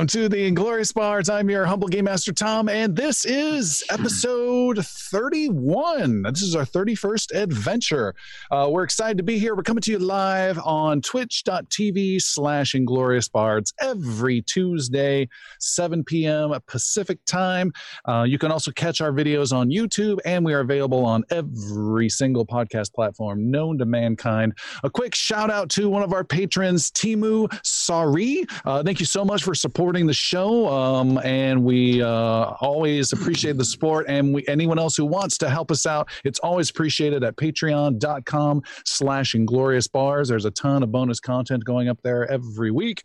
Welcome to the Inglorious Bards. I'm your humble game master, Tom, and this is episode 31. This is our 31st adventure. Uh, we're excited to be here. We're coming to you live on twitch.tv slash Inglorious Bards every Tuesday, 7 p.m. Pacific time. Uh, you can also catch our videos on YouTube, and we are available on every single podcast platform known to mankind. A quick shout out to one of our patrons, Timu Sari. Uh, thank you so much for supporting the show. Um, and we uh, always appreciate the support. And we, anyone else who wants to help us out, it's always appreciated at patreon.com slash inglorious bards. There's a ton of bonus content going up there every week.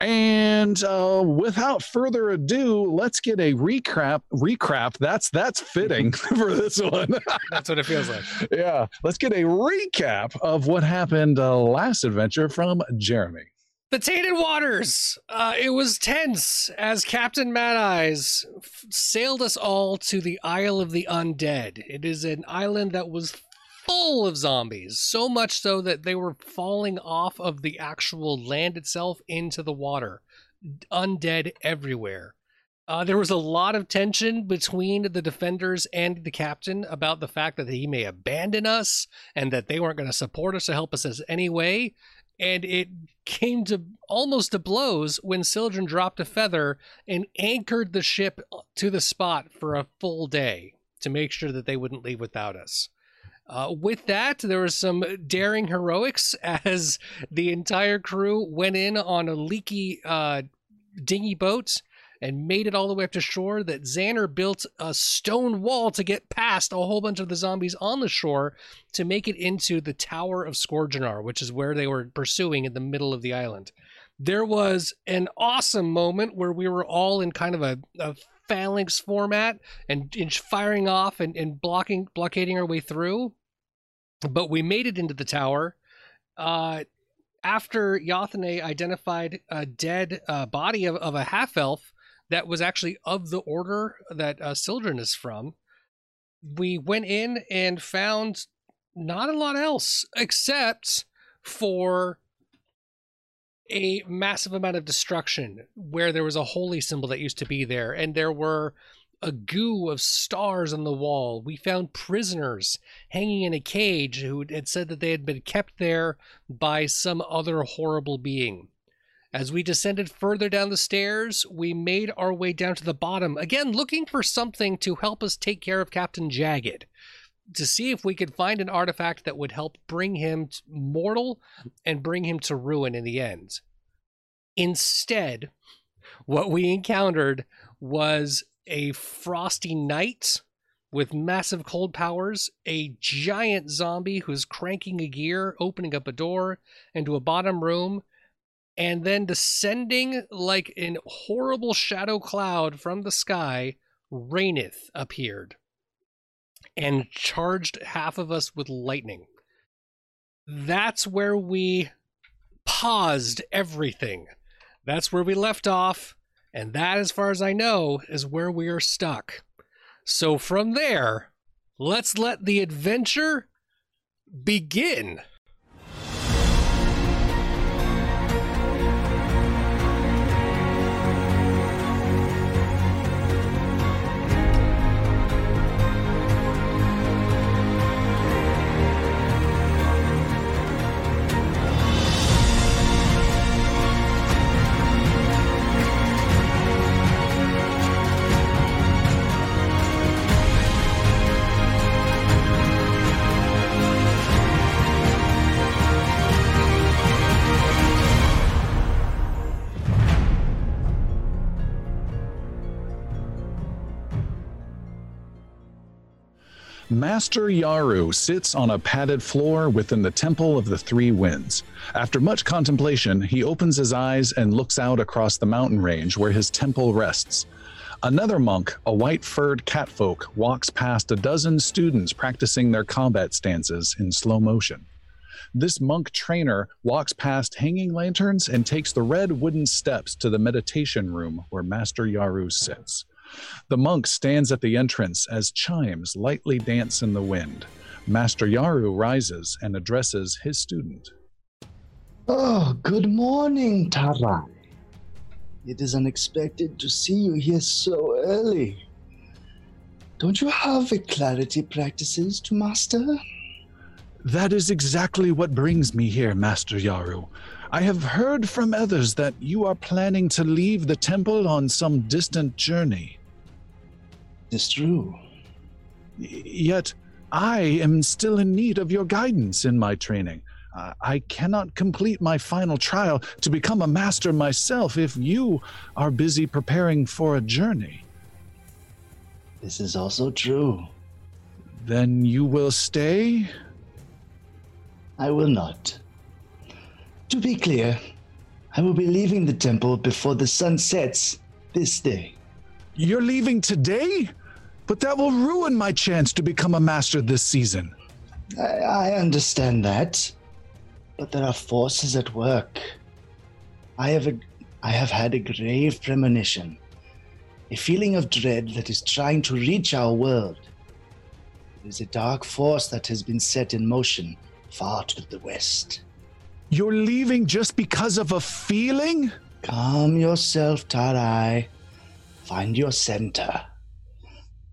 And uh, without further ado, let's get a recap. Recap. That's that's fitting for this one. That's what it feels like. yeah. Let's get a recap of what happened uh, last adventure from Jeremy. The Tainted Waters. Uh, it was tense as Captain Mad Eyes f- sailed us all to the Isle of the Undead. It is an island that was full of zombies, so much so that they were falling off of the actual land itself into the water. Undead everywhere. Uh, there was a lot of tension between the defenders and the captain about the fact that he may abandon us and that they weren't going to support us or help us in any way and it came to almost to blows when Sildren dropped a feather and anchored the ship to the spot for a full day to make sure that they wouldn't leave without us. Uh, with that, there was some daring heroics as the entire crew went in on a leaky uh, dinghy boat and made it all the way up to shore. That Xander built a stone wall to get past a whole bunch of the zombies on the shore to make it into the Tower of Scourgeonar, which is where they were pursuing in the middle of the island. There was an awesome moment where we were all in kind of a, a phalanx format and, and firing off and, and blocking blockading our way through. But we made it into the tower. Uh, after Yathane identified a dead uh, body of, of a half elf that was actually of the order that uh, Sildren is from. We went in and found not a lot else except for a massive amount of destruction where there was a holy symbol that used to be there and there were a goo of stars on the wall. We found prisoners hanging in a cage who had said that they had been kept there by some other horrible being. As we descended further down the stairs, we made our way down to the bottom, again looking for something to help us take care of Captain Jagged, to see if we could find an artifact that would help bring him mortal and bring him to ruin in the end. Instead, what we encountered was a frosty night with massive cold powers, a giant zombie who's cranking a gear, opening up a door into a bottom room, and then descending like an horrible shadow cloud from the sky, Raineth appeared and charged half of us with lightning. That's where we paused everything. That's where we left off, and that, as far as I know, is where we are stuck. So from there, let's let the adventure begin. Master Yaru sits on a padded floor within the Temple of the Three Winds. After much contemplation, he opens his eyes and looks out across the mountain range where his temple rests. Another monk, a white furred catfolk, walks past a dozen students practicing their combat stances in slow motion. This monk trainer walks past hanging lanterns and takes the red wooden steps to the meditation room where Master Yaru sits. The monk stands at the entrance as chimes lightly dance in the wind. Master Yaru rises and addresses his student. Oh, good morning, Tarai. It is unexpected to see you here so early. Don't you have a clarity practices to master? That is exactly what brings me here, Master Yaru. I have heard from others that you are planning to leave the temple on some distant journey. It's true. Yet, I am still in need of your guidance in my training. Uh, I cannot complete my final trial to become a master myself if you are busy preparing for a journey. This is also true. Then you will stay? I will not. To be clear, I will be leaving the temple before the sun sets this day. You're leaving today? But that will ruin my chance to become a master this season. I, I understand that, but there are forces at work. I have a, I have had a grave premonition, a feeling of dread that is trying to reach our world. It is a dark force that has been set in motion far to the west. You're leaving just because of a feeling? Calm yourself, Tarai. Find your center.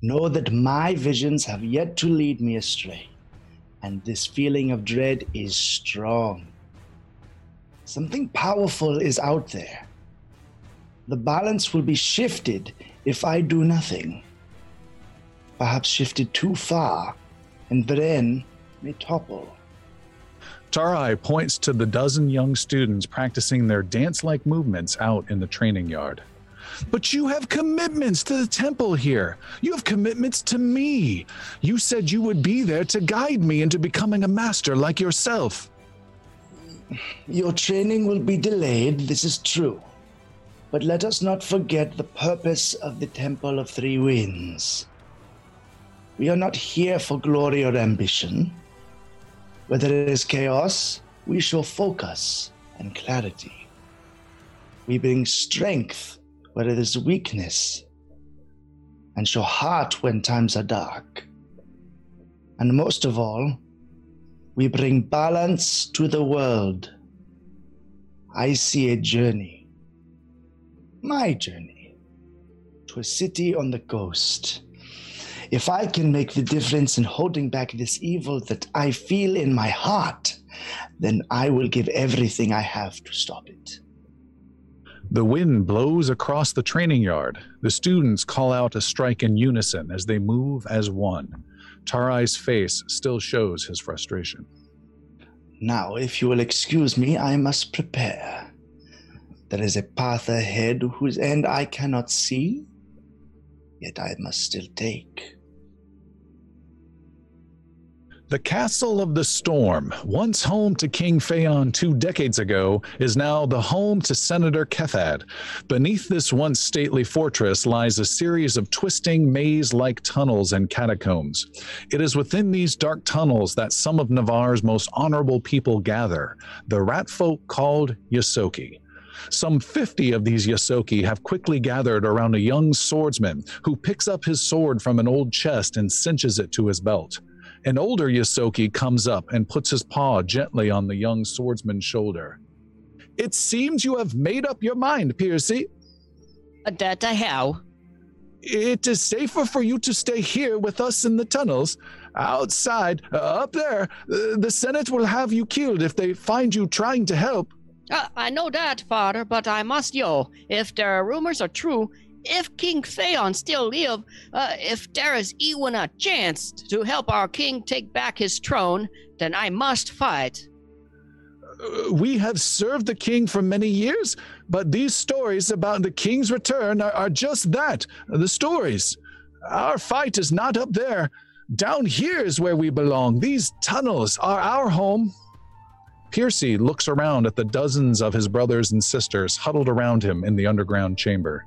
Know that my visions have yet to lead me astray, and this feeling of dread is strong. Something powerful is out there. The balance will be shifted if I do nothing. Perhaps shifted too far, and Vren may topple. Tarai points to the dozen young students practicing their dance like movements out in the training yard. But you have commitments to the temple here. You have commitments to me. You said you would be there to guide me into becoming a master like yourself. Your training will be delayed, this is true. But let us not forget the purpose of the Temple of Three Winds. We are not here for glory or ambition. Whether it is chaos, we show focus and clarity. We bring strength where there is weakness, and show heart when times are dark. And most of all, we bring balance to the world. I see a journey, my journey, to a city on the coast. If I can make the difference in holding back this evil that I feel in my heart, then I will give everything I have to stop it. The wind blows across the training yard. The students call out a strike in unison as they move as one. Tarai's face still shows his frustration. Now, if you will excuse me, I must prepare. There is a path ahead whose end I cannot see, yet I must still take. The Castle of the Storm, once home to King Phaon two decades ago, is now the home to Senator Kethad. Beneath this once stately fortress lies a series of twisting maze like tunnels and catacombs. It is within these dark tunnels that some of Navarre's most honorable people gather, the rat folk called Yosoki. Some 50 of these Yosoki have quickly gathered around a young swordsman who picks up his sword from an old chest and cinches it to his belt. An older Yosoki comes up and puts his paw gently on the young swordsman's shoulder. It seems you have made up your mind, Piercy. That I have. It is safer for you to stay here with us in the tunnels. Outside, uh, up there, uh, the Senate will have you killed if they find you trying to help. Uh, I know that, father, but I must know if their rumors are true. If King Phaon still live, uh, if there is even a chance to help our king take back his throne, then I must fight. Uh, we have served the king for many years, but these stories about the king's return are, are just that the stories. Our fight is not up there. Down here is where we belong. These tunnels are our home. Piercy looks around at the dozens of his brothers and sisters huddled around him in the underground chamber.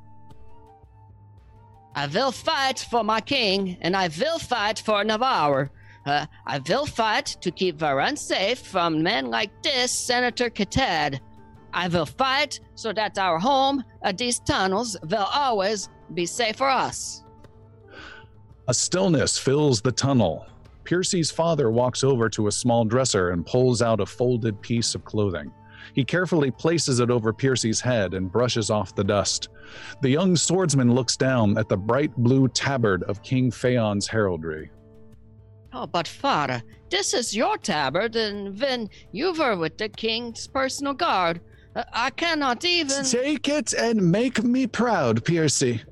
I will fight for my king, and I will fight for Navarre. Uh, I will fight to keep Varan safe from men like this, Senator Katad. I will fight so that our home, these tunnels, will always be safe for us. A stillness fills the tunnel. Piercy's father walks over to a small dresser and pulls out a folded piece of clothing. He carefully places it over Piercy's head and brushes off the dust. The young swordsman looks down at the bright blue tabard of King Phaon's heraldry. Oh, but father, this is your tabard, and when you were with the king's personal guard. Uh, I cannot even. Take it and make me proud, Piercy.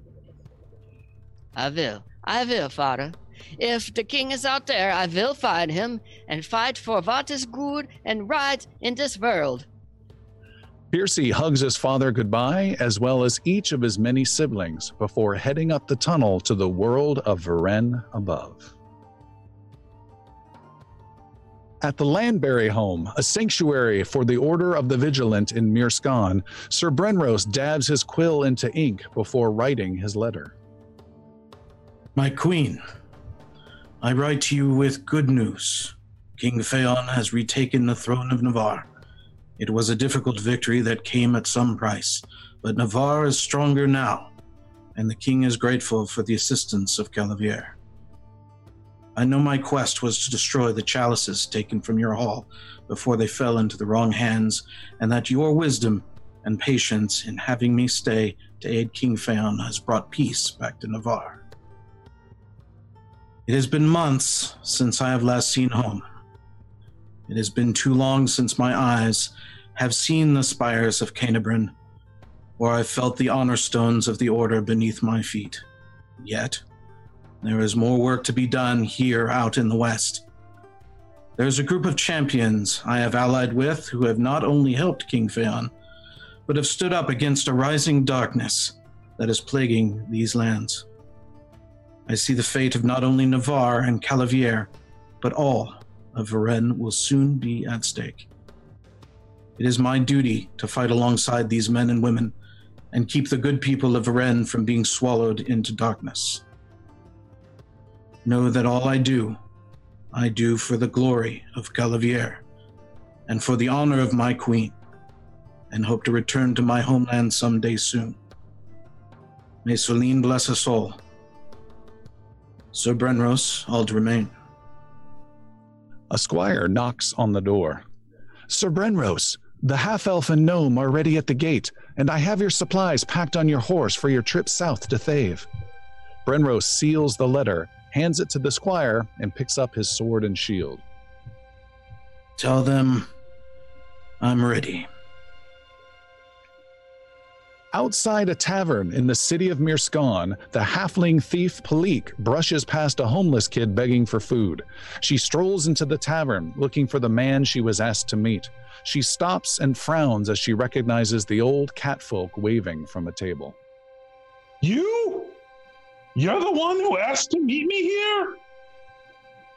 I will. I will, father. If the king is out there, I will find him and fight for what is good and right in this world. Piercy hugs his father goodbye, as well as each of his many siblings, before heading up the tunnel to the world of Varen above. At the Landberry home, a sanctuary for the Order of the Vigilant in Mirskan, Sir Brenros dabs his quill into ink before writing his letter. My queen, I write to you with good news. King Phaon has retaken the throne of Navarre. It was a difficult victory that came at some price, but Navarre is stronger now, and the king is grateful for the assistance of Calavier. I know my quest was to destroy the chalices taken from your hall before they fell into the wrong hands, and that your wisdom and patience in having me stay to aid King Phaon has brought peace back to Navarre. It has been months since I have last seen home. It has been too long since my eyes have seen the spires of Canabrin, or I felt the honor stones of the Order beneath my feet. Yet, there is more work to be done here out in the West. There's a group of champions I have allied with who have not only helped King Phaon, but have stood up against a rising darkness that is plaguing these lands. I see the fate of not only Navarre and Calavier, but all of Varen will soon be at stake. It is my duty to fight alongside these men and women and keep the good people of Varen from being swallowed into darkness. Know that all I do, I do for the glory of Calavier and for the honor of my queen, and hope to return to my homeland someday soon. May Celine bless us all. Sir Brenros, I'll remain. A squire knocks on the door. Sir Brenros, the half elf and gnome are ready at the gate, and I have your supplies packed on your horse for your trip south to Thave. Brenros seals the letter, hands it to the squire, and picks up his sword and shield. Tell them I'm ready. Outside a tavern in the city of Mirskan, the halfling thief Palik brushes past a homeless kid begging for food. She strolls into the tavern looking for the man she was asked to meet. She stops and frowns as she recognizes the old catfolk waving from a table. You? You're the one who asked to meet me here?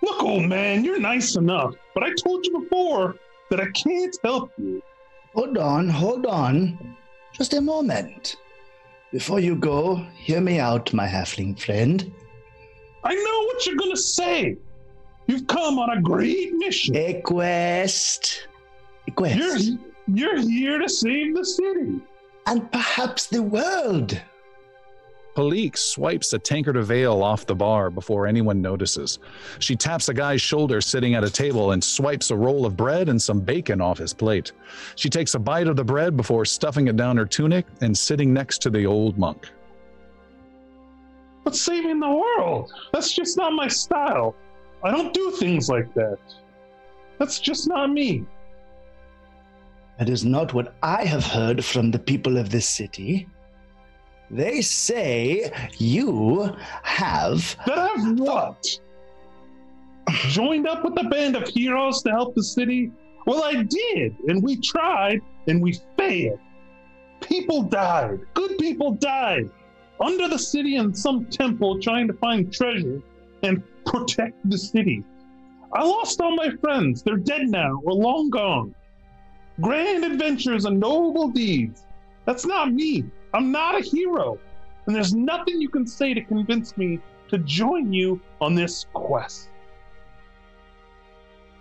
Look, old man, you're nice enough, but I told you before that I can't help you. Hold on, hold on. Just a moment. Before you go, hear me out, my halfling friend. I know what you're gonna say. You've come on a great mission. A quest. A quest. You're you're here to save the city. And perhaps the world. Palik swipes a tankard of ale off the bar before anyone notices. She taps a guy's shoulder sitting at a table and swipes a roll of bread and some bacon off his plate. She takes a bite of the bread before stuffing it down her tunic and sitting next to the old monk. But saving the world, that's just not my style. I don't do things like that. That's just not me. That is not what I have heard from the people of this city. They say you have. That I've what? Joined up with a band of heroes to help the city? Well, I did, and we tried, and we failed. People died. Good people died. Under the city in some temple trying to find treasure and protect the city. I lost all my friends. They're dead now or long gone. Grand adventures and noble deeds. That's not me. I'm not a hero. And there's nothing you can say to convince me to join you on this quest.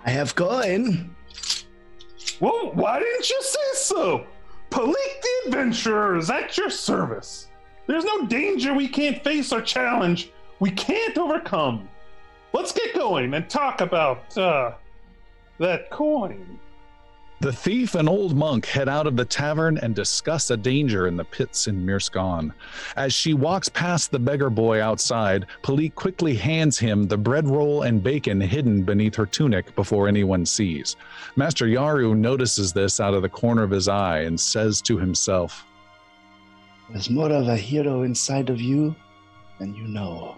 I have coin. Well, why didn't you say so? Palik the Adventurer is at your service. There's no danger we can't face or challenge we can't overcome. Let's get going and talk about uh, that coin. The thief and old monk head out of the tavern and discuss a danger in the pits in Mirskan. As she walks past the beggar boy outside, Palik quickly hands him the bread roll and bacon hidden beneath her tunic before anyone sees. Master Yaru notices this out of the corner of his eye and says to himself, There's more of a hero inside of you than you know.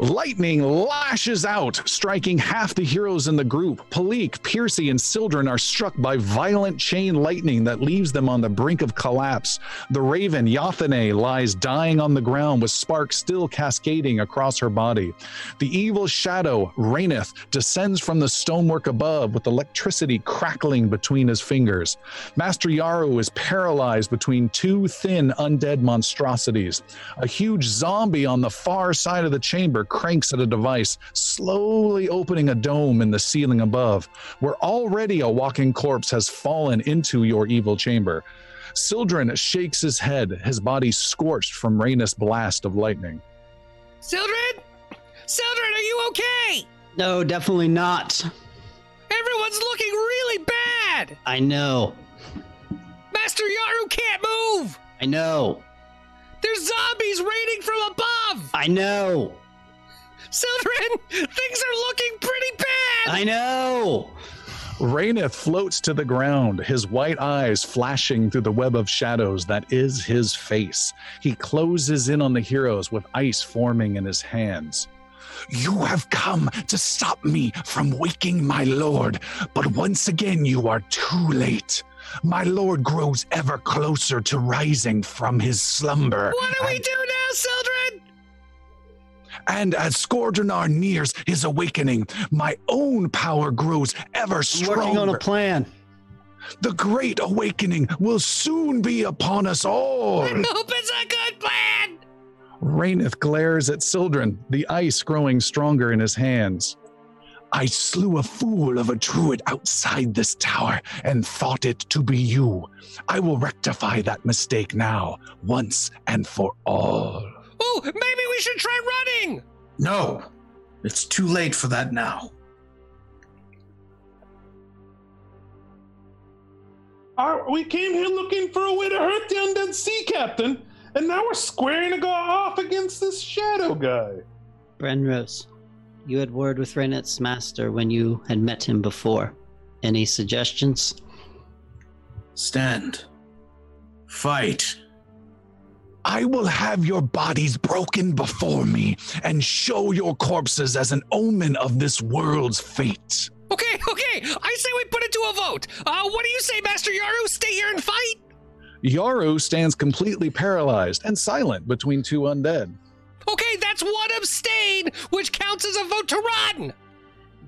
Lightning lashes out, striking half the heroes in the group. Palik, Piercy, and Sildren are struck by violent chain lightning that leaves them on the brink of collapse. The raven, Yathane, lies dying on the ground with sparks still cascading across her body. The evil shadow, Raineth, descends from the stonework above with electricity crackling between his fingers. Master Yaru is paralyzed between two thin undead monstrosities. A huge zombie on the far side of the chamber cranks at a device, slowly opening a dome in the ceiling above, where already a walking corpse has fallen into your evil chamber. Sildren shakes his head, his body scorched from Rainus' blast of lightning. Sildren? Sildren, are you okay? No, definitely not. Everyone's looking really bad. I know. Master Yaru can't move. I know. There's zombies raining from above. I know. Sildren, things are looking pretty bad. I know. Raineth floats to the ground, his white eyes flashing through the web of shadows that is his face. He closes in on the heroes with ice forming in his hands. You have come to stop me from waking my lord, but once again you are too late. My lord grows ever closer to rising from his slumber. what do we do now, Sildren? And as Skordrenar nears his awakening, my own power grows ever I'm stronger. working on a plan. The great awakening will soon be upon us all. I hope it's a good plan. Raineth glares at Sildren, the ice growing stronger in his hands. I slew a fool of a druid outside this tower and thought it to be you. I will rectify that mistake now, once and for all. Oh, maybe we should try running. No, it's too late for that now. Our, we came here looking for a way to hurt the undead sea captain, and now we're squaring to go off against this shadow guy. Brenros, you had word with Renet's master when you had met him before. Any suggestions? Stand. Fight. I will have your bodies broken before me and show your corpses as an omen of this world's fate. Okay, okay. I say we put it to a vote. Uh, what do you say, Master Yaru? Stay here and fight? Yaru stands completely paralyzed and silent between two undead. Okay, that's one abstain, which counts as a vote to run.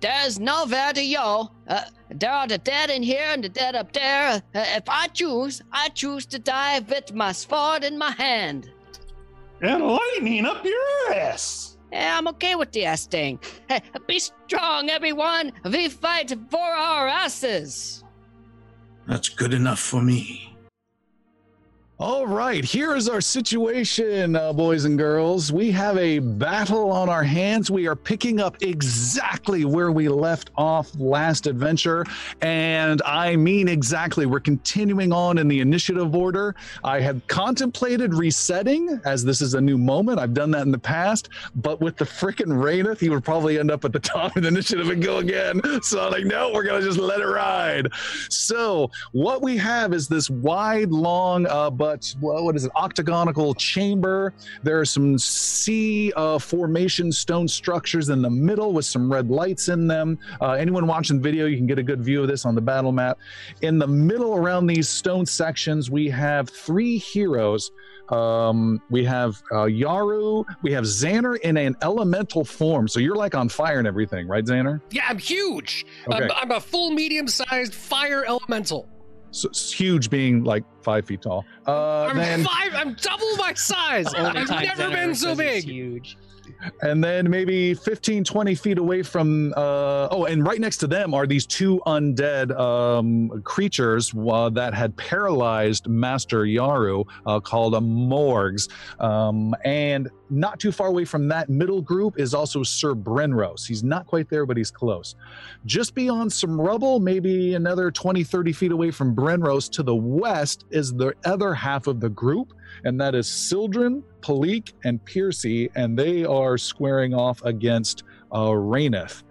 There's nowhere to go. Uh, there are the dead in here and the dead up there. Uh, if I choose, I choose to die with my sword in my hand. And lightning up your ass. Yeah, I'm okay with the ass thing. Hey, be strong, everyone. We fight for our asses. That's good enough for me. All right, here is our situation, uh, boys and girls. We have a battle on our hands. We are picking up exactly where we left off last adventure. And I mean exactly. We're continuing on in the initiative order. I had contemplated resetting as this is a new moment. I've done that in the past. But with the freaking Raineth, he would probably end up at the top of the initiative and go again. So I'm like, no, we're going to just let it ride. So what we have is this wide, long, uh, but well, what is it, octagonal chamber. There are some sea uh, formation stone structures in the middle with some red lights in them. Uh, anyone watching the video, you can get a good view of this on the battle map. In the middle, around these stone sections, we have three heroes. Um, we have uh, Yaru, we have Xander in an elemental form. So you're like on fire and everything, right, Xander? Yeah, I'm huge. Okay. I'm, I'm a full medium sized fire elemental. So, huge being like five feet tall. Uh, I'm then, five. I'm double my size. I've never been so big. Huge. And then maybe 15 20 feet away from uh oh and right next to them are these two undead um creatures uh, that had paralyzed master yaru uh, called a morgs. Um and not too far away from that middle group is also sir brenros. He's not quite there but he's close. Just beyond some rubble maybe another 20 30 feet away from brenros to the west is the other half of the group and that is Sildren, Palik, and Piercy, and they are squaring off against uh, Raineth.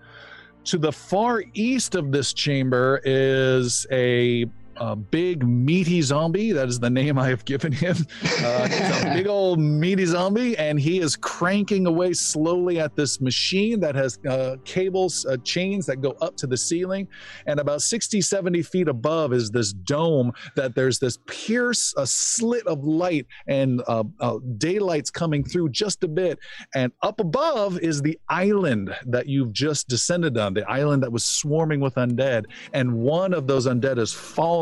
To the far east of this chamber is a, a big meaty zombie. That is the name I have given him. Uh, he's a big old meaty zombie, and he is cranking away slowly at this machine that has uh, cables, uh, chains that go up to the ceiling. And about 60, 70 feet above is this dome that there's this pierce, a slit of light, and uh, uh, daylight's coming through just a bit. And up above is the island that you've just descended on, the island that was swarming with undead. And one of those undead has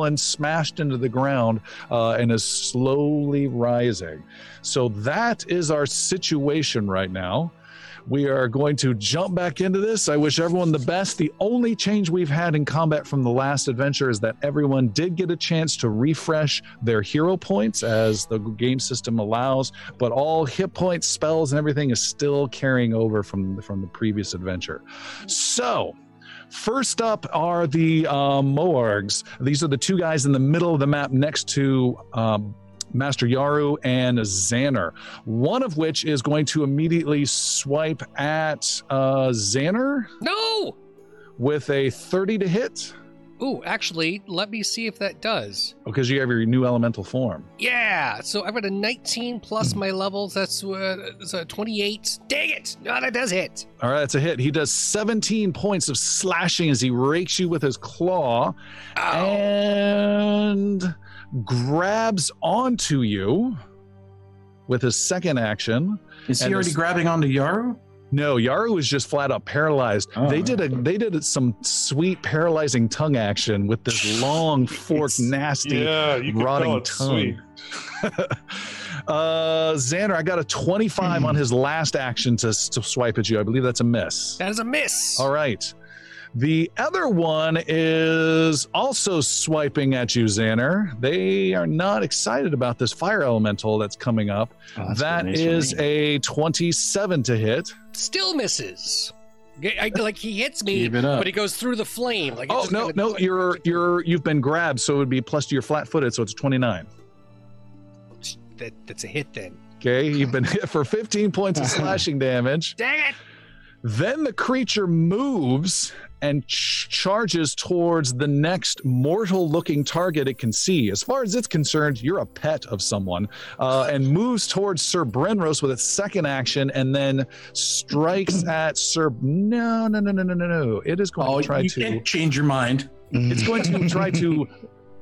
fallen, smashed into the ground, uh, and is slowly rising. So that is our situation right now. We are going to jump back into this. I wish everyone the best. The only change we've had in combat from the last adventure is that everyone did get a chance to refresh their hero points as the game system allows, but all hit points, spells, and everything is still carrying over from, from the previous adventure. So, First up are the uh, Morgs. These are the two guys in the middle of the map next to um, Master Yaru and Xander. One of which is going to immediately swipe at uh, Xander No. with a 30 to hit Ooh, actually, let me see if that does. Oh, because you have your new elemental form. Yeah. So I've got a 19 plus my levels. That's uh, that's a 28. Dang it! No, that does hit. All right, that's a hit. He does 17 points of slashing as he rakes you with his claw Ow. and grabs onto you with his second action. Is he already this- grabbing onto Yaru? No, Yaru was just flat out paralyzed. Oh. they did a they did some sweet paralyzing tongue action with this long forked nasty Yeah, rotting tongue. uh Xander, I got a 25 on his last action to, to swipe at you. I believe that's a miss. That is a miss. All right. The other one is also swiping at you, Xander. They are not excited about this fire elemental that's coming up. Oh, that's that good news for is me. a 27 to hit. Still misses. G- I- like he hits me, Keep it up. but he goes through the flame. Like Oh just no, kinda- no, you're you're you've been grabbed, so it would be plus to your flat-footed, so it's 29. That, that's a hit then. Okay, you've been hit for 15 points of slashing damage. Dang it! Then the creature moves and ch- charges towards the next mortal looking target it can see. As far as it's concerned, you're a pet of someone, uh, and moves towards Sir Brenros with its second action and then strikes at Sir. No, no, no, no, no, no, no. It is going Oh, to try you to. can't change your mind. It's going to try to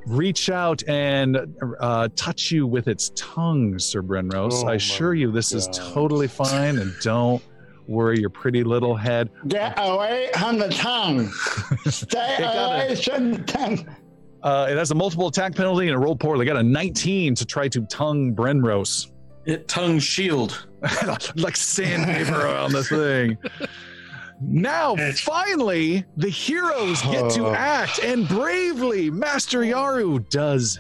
reach out and uh, touch you with its tongue, Sir Brenros. Oh I assure you, this is totally fine, and don't worry your pretty little head. Get away from the tongue. Stay It away from the tongue. Uh, it has a multiple attack penalty and a roll poor. They got a 19 to try to tongue Brenros. It tongue shield. like sandpaper on the thing. Now, finally, the heroes get to Oh. act, and bravely, Master Yaru does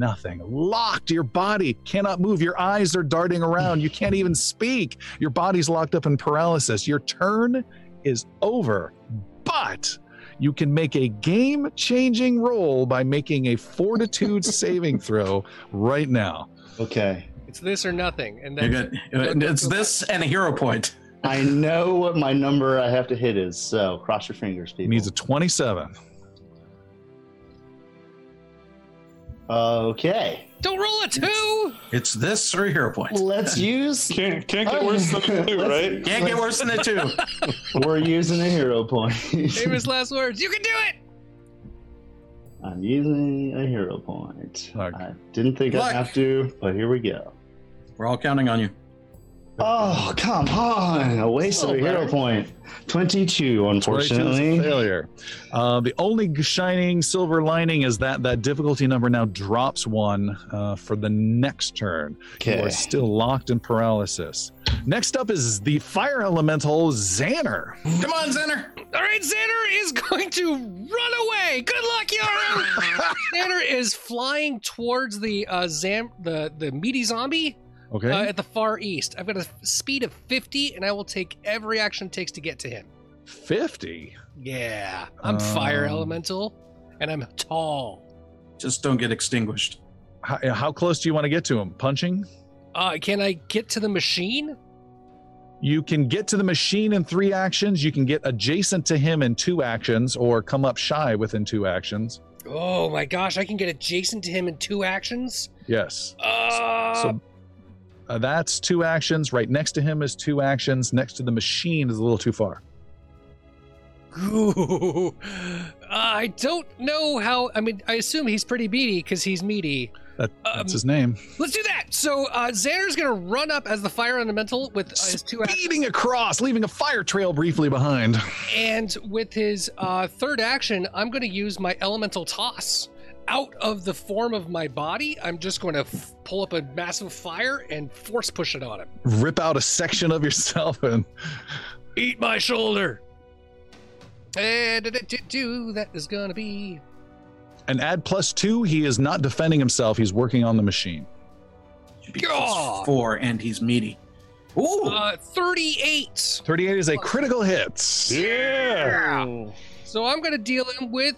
nothing. Locked, your body cannot move. Your eyes are darting around. You can't even speak. Your body's locked up in paralysis. Your turn is over. But you can make a game changing roll by making a fortitude saving throw right now. Okay. It's this or nothing, and then got, it's this and a hero point. I know what my number I have to hit is, so cross your fingers, He people. needs a 27. Okay. don't roll a two. It's this or a hero point. Let's use. Can't can't get oh. worse than a two, right? Can't get worse than a two. We're using a hero point. Famous last words. You can do it. I'm using a hero point. Look. I didn't think Look. I'd have to, but here we go. We're all counting on you. Oh, come on. A waste of a hero point. 22, 22 is a unfortunately. failure. Uh, the only shining silver lining is that that difficulty number now drops one uh, for the next turn. You Okay. are still locked in paralysis. Next up is the fire elemental Xander. Come on, Xander. All right, Xander is going to run away. Good luck, Yaru. Xander is flying towards the uh, zam the the meaty zombie Okay. uh, at the far east. I've got a speed of 50, and I will take every action it takes to get to him. 50. Yeah, I'm fire Um, elemental, and I'm tall. Just don't get extinguished. How, how close do you want to get to him? Punching? Uh, can I get to the machine? You can get to the machine in three actions. You can get adjacent to him in two actions, or come up shy within two actions. Oh my gosh, I can get adjacent to him in two actions. Yes. Uh, So uh, that's two actions. Right next to him is two actions. Next to the machine is a little too far. Ooh. I don't know how. I mean, I assume he's pretty meaty because he's meaty. That, that's Um, his name. Let's do that. So uh, Xander's gonna run up as the fire elemental with uh, his two actions, Speeding across, leaving a fire trail briefly behind. and with his uh, third action, I'm gonna use my elemental toss. Out of the form of my body, I'm just going to f- pull up a massive fire and force push it on him. Rip out a section of yourself and Eat my shoulder. And do that is gonna be and add plus two. He is not defending himself. He's working on the machine. Should be four, and he's meaty. Ooh. uh, 38. 38 is a critical hit. Yeah. So I'm gonna deal him with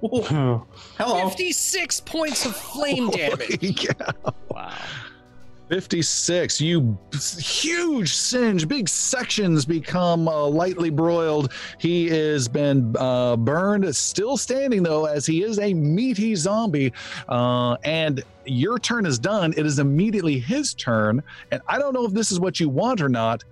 Hello. 56 points of flame damage. Yeah. Wow. 56. You huge singe, big sections become uh, lightly broiled. He has been uh, burned, still standing though, as he is a meaty zombie. Uh, and your turn is done. It is immediately his turn. And I don't know if this is what you want or not,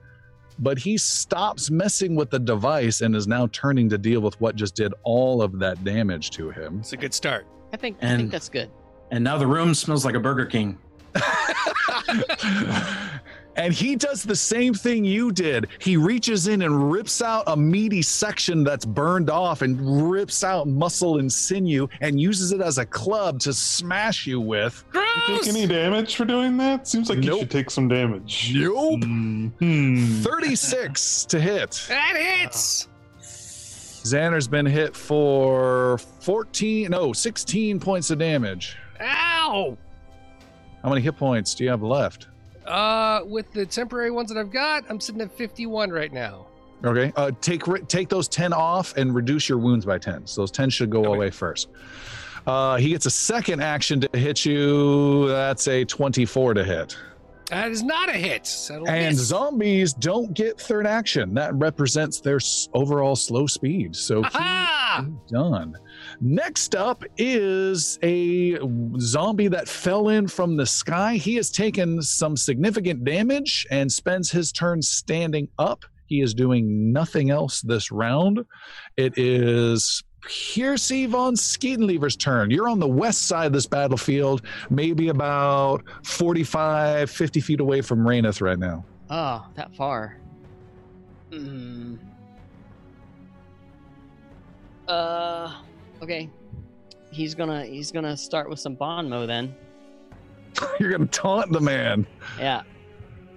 but he stops messing with the device and is now turning to deal with what just did all of that damage to him. It's a good start. I think I think that's good. And now the room smells like a Burger King. and he does the same thing you did. He reaches in and rips out a meaty section that's burned off and rips out muscle and sinew and uses it as a club to smash you with. you take any damage for doing that? Seems like you should take some damage. Nope. Hmm. 36 to hit. That hits! Xander's been hit for 14, no, 16 points of damage. Ow! How many hit points do you have left? Uh, with the temporary ones that I've got, I'm sitting at 51 right now. Okay. Uh, take take those 10 off and reduce your wounds by 10. So those 10 should go Okay. away first. Uh, he gets a second action to hit you. That's a 24 to hit. That is not a hit. And miss. zombies don't get third action. That represents their overall slow speed. So done. Next up is a zombie that fell in from the sky. He has taken some significant damage and spends his turn standing up. He is doing nothing else this round. It is Piercy von Skeetenlever's turn. You're on the west side of this battlefield, maybe about 45, 50 feet away from Raineth right now. Oh, that far. Hmm. Uh, okay. He's gonna he's gonna start with some bon mot then. You're going to taunt the man. Yeah.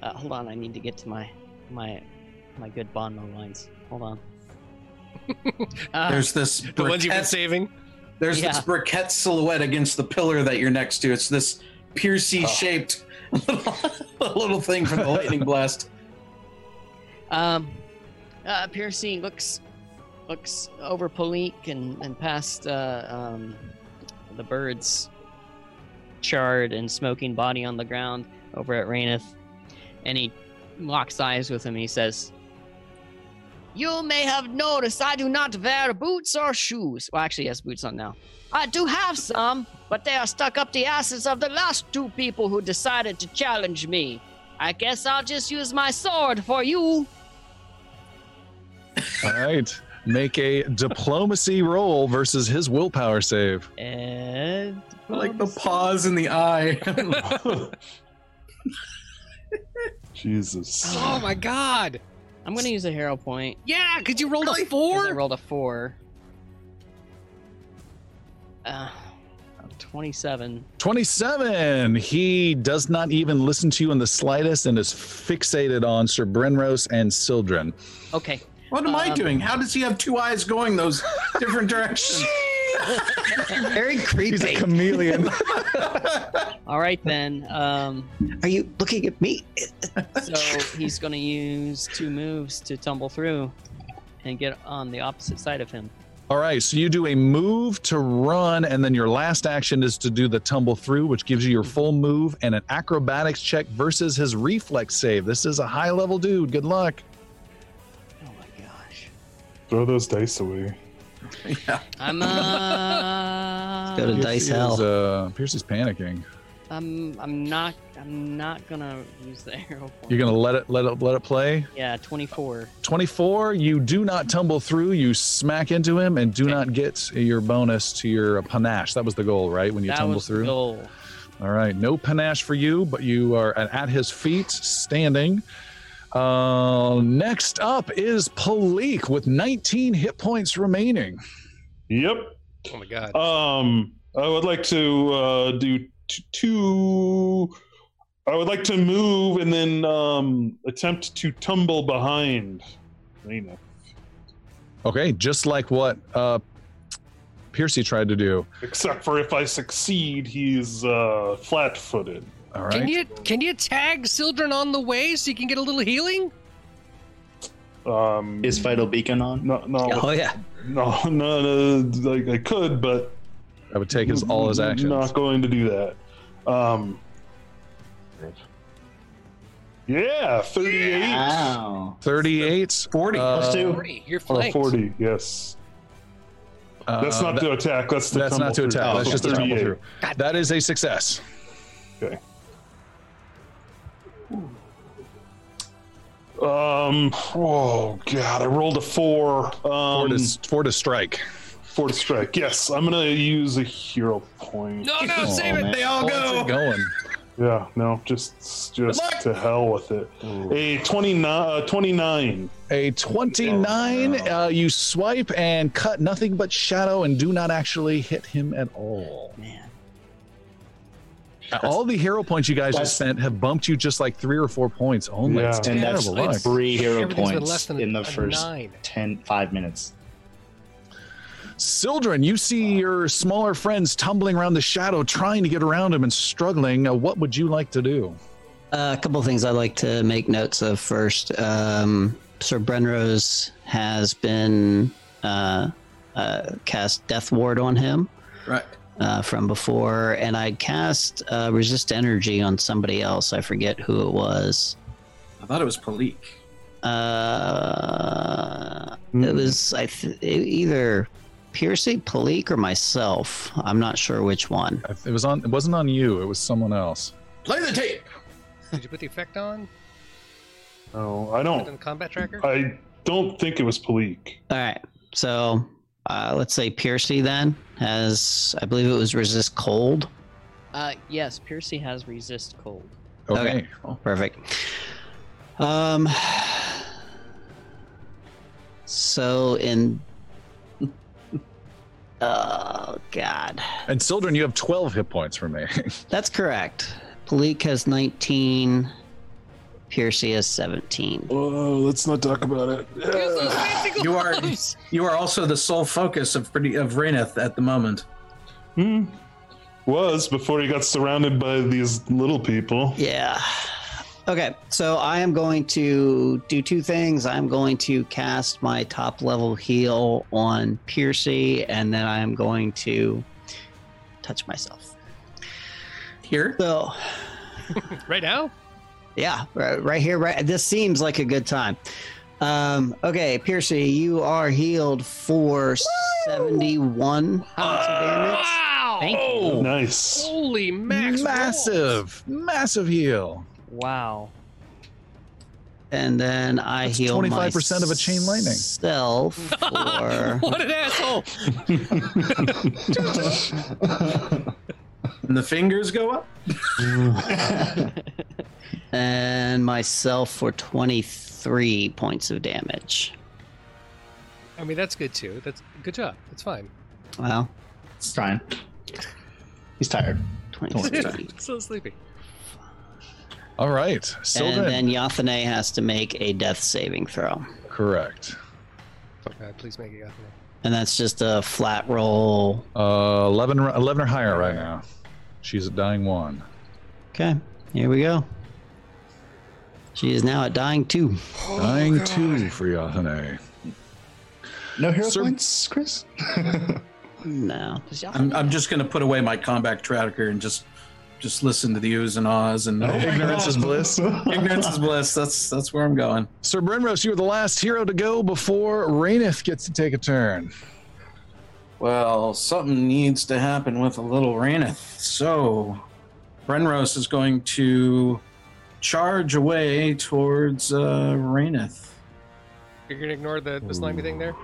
Uh, hold on, I need to get to my my my good bon mot lines. Hold on. Uh, There's this the ones you've been saving. there's Yeah. this briquette silhouette against the pillar that you're next to. It's this Piercy shaped little thing from the lightning blast. Um, uh, Piercy looks looks over Polik and and past uh, um, the birds, charred and smoking body on the ground over at Raineth, and he locks eyes with him. And he says, "You may have noticed I do not wear boots or shoes. Well, actually, he has boots on now. I do have some, but they are stuck up the asses of the last two people who decided to challenge me." I guess I'll just use my sword for you. All right. Make a diplomacy roll versus his willpower save. And I like the pause in the eye. Jesus. Oh my god. I'm gonna use a hero point. Yeah, because you rolled a 'cause I four. rolled a four. Uh, 27. 27. He does not even listen to you in the slightest and is fixated on Sir Brenros and Sildren. Okay. What am I Um, doing? How does he have two eyes going those different directions? Very creepy. He's a creepy. chameleon. All right then. Um, Are you looking at me? so he's gonna use two moves to tumble through and get on the opposite side of him. All right, so you do a move to run, and then your last action is to do the tumble through, which gives you your full move and an acrobatics check versus his reflex save. This is a high level dude. Good luck. My gosh. Throw those dice away. yeah. I'm uh. Go to dice Piercy hell. Is, uh, Piercy's panicking. I'm I'm not I'm not gonna use the arrow point. You're gonna let it let it let it play. Yeah, 24. 24. You do not tumble through. You smack into him and do Okay. not get your bonus to your panache. That was the goal, right? When you that tumble was through. the goal. All right, no panache for you, but you are at at his feet, standing. Uh, next up is Palik with 19 hit points remaining. Yep. Oh my god. Um, I would like to uh, do t- two. I would like to move and then um, attempt to tumble behind Lena. Okay, just like what uh, Piercy tried to do. Except for if I succeed, he's uh, flat-footed. All right. Can you can you tag Sildren on the way so you can get a little healing? Um, Is Vital Beacon on? no, no, Oh yeah. no, no, no. Like I could, but I would take his all his actions. Not going to do that. Um, yeah, thirty-eight. Wow. 38. 40. Uh, Plus two. Forty. You're Oh, flanked. 40, yes. uh, That's not that- to attack. That's to That's not to attack. Oh, That's just to tumble 38. through. That is a success. Um. Oh God, I rolled a four. Four Um, to, four to strike. four to strike. Yes, I'm gonna use a hero point. No, no, Oh, save it. man. They all How's it go. going? Yeah, no, just just to hell with it. A 29, uh, 29. A 29. Uh, you swipe and cut nothing but shadow and do not actually hit him at all. Man. All the hero points you guys That's- just spent have bumped you just like three or four points only. It's Yeah. And that's terrible three hero points less than in the first nine. 10, 5 minutes. Sildren, you see your smaller friends tumbling around the shadow, trying to get around him and struggling. Uh, what would you like to do? Uh, a couple of things I'd like to make notes of first. Um, Sir Brenros has been uh, uh, cast Death Ward on him Right. Uh, from before, and I cast uh, Resist Energy on somebody else. I forget who it was. I thought it was Palik. Uh, Hmm. It was I th- either Piercy, Palik, or myself. I'm not sure which one. It was on. It wasn't on you. It was someone else. Play the tape. Did you put the effect on? No, I don't. the combat tracker? I don't think it was Palik. All right. So uh, let's say Piercy then has, I believe it was resist cold. Uh, yes, Piercy has resist cold. Okay. Okay. Perfect. Um. So in. Oh God, And Sildren, you have 12 hit points remaining. that's correct. Palik has 19. Piercy is 17. Oh, let's not talk about it. Use You are you are also the sole focus of pretty of Raineth at the moment. Hmm. Was before he got surrounded by these little people. Yeah. Okay, so I am going to do two things. I'm going to cast my top level heal on Piercy, and then I am going to touch myself. Here. So, Right now? Yeah, right, right here, right. This seems like a good time. Um, okay, Piercy, you are healed for 71 points of damage. Wow! Thank you. Nice. Holy max! rolls. massive, massive heal. Wow. And then I That's heal 25% of a chain lightning. Self for what an asshole! And the fingers go up. and myself for 23 points of damage. I mean, that's good too. That's good job. That's fine. Well, It's fine. He's tired. 23. so sleepy. All right. Sylvan. and then Yathane has to make a death saving throw. Correct. God, please make it happen. And that's just a flat roll. Uh, 11, 11 or higher right now. She's a dying one. Okay, here we go. She is now at dying two. dying two for Yathane. No hero Sir- points, Chris? No. I'm, I'm just gonna put away my combat tracker and just just listen to the oohs and ahs and oh Ignorance is bliss. ignorance is bliss. That's that's where I'm going. Sir Brenros, you are the last hero to go before Rainith gets to take a turn. Well, something needs to happen with a little Raineth. So, Brenros is going to charge away towards uh, Raineth. You're gonna ignore the, the slimy thing there.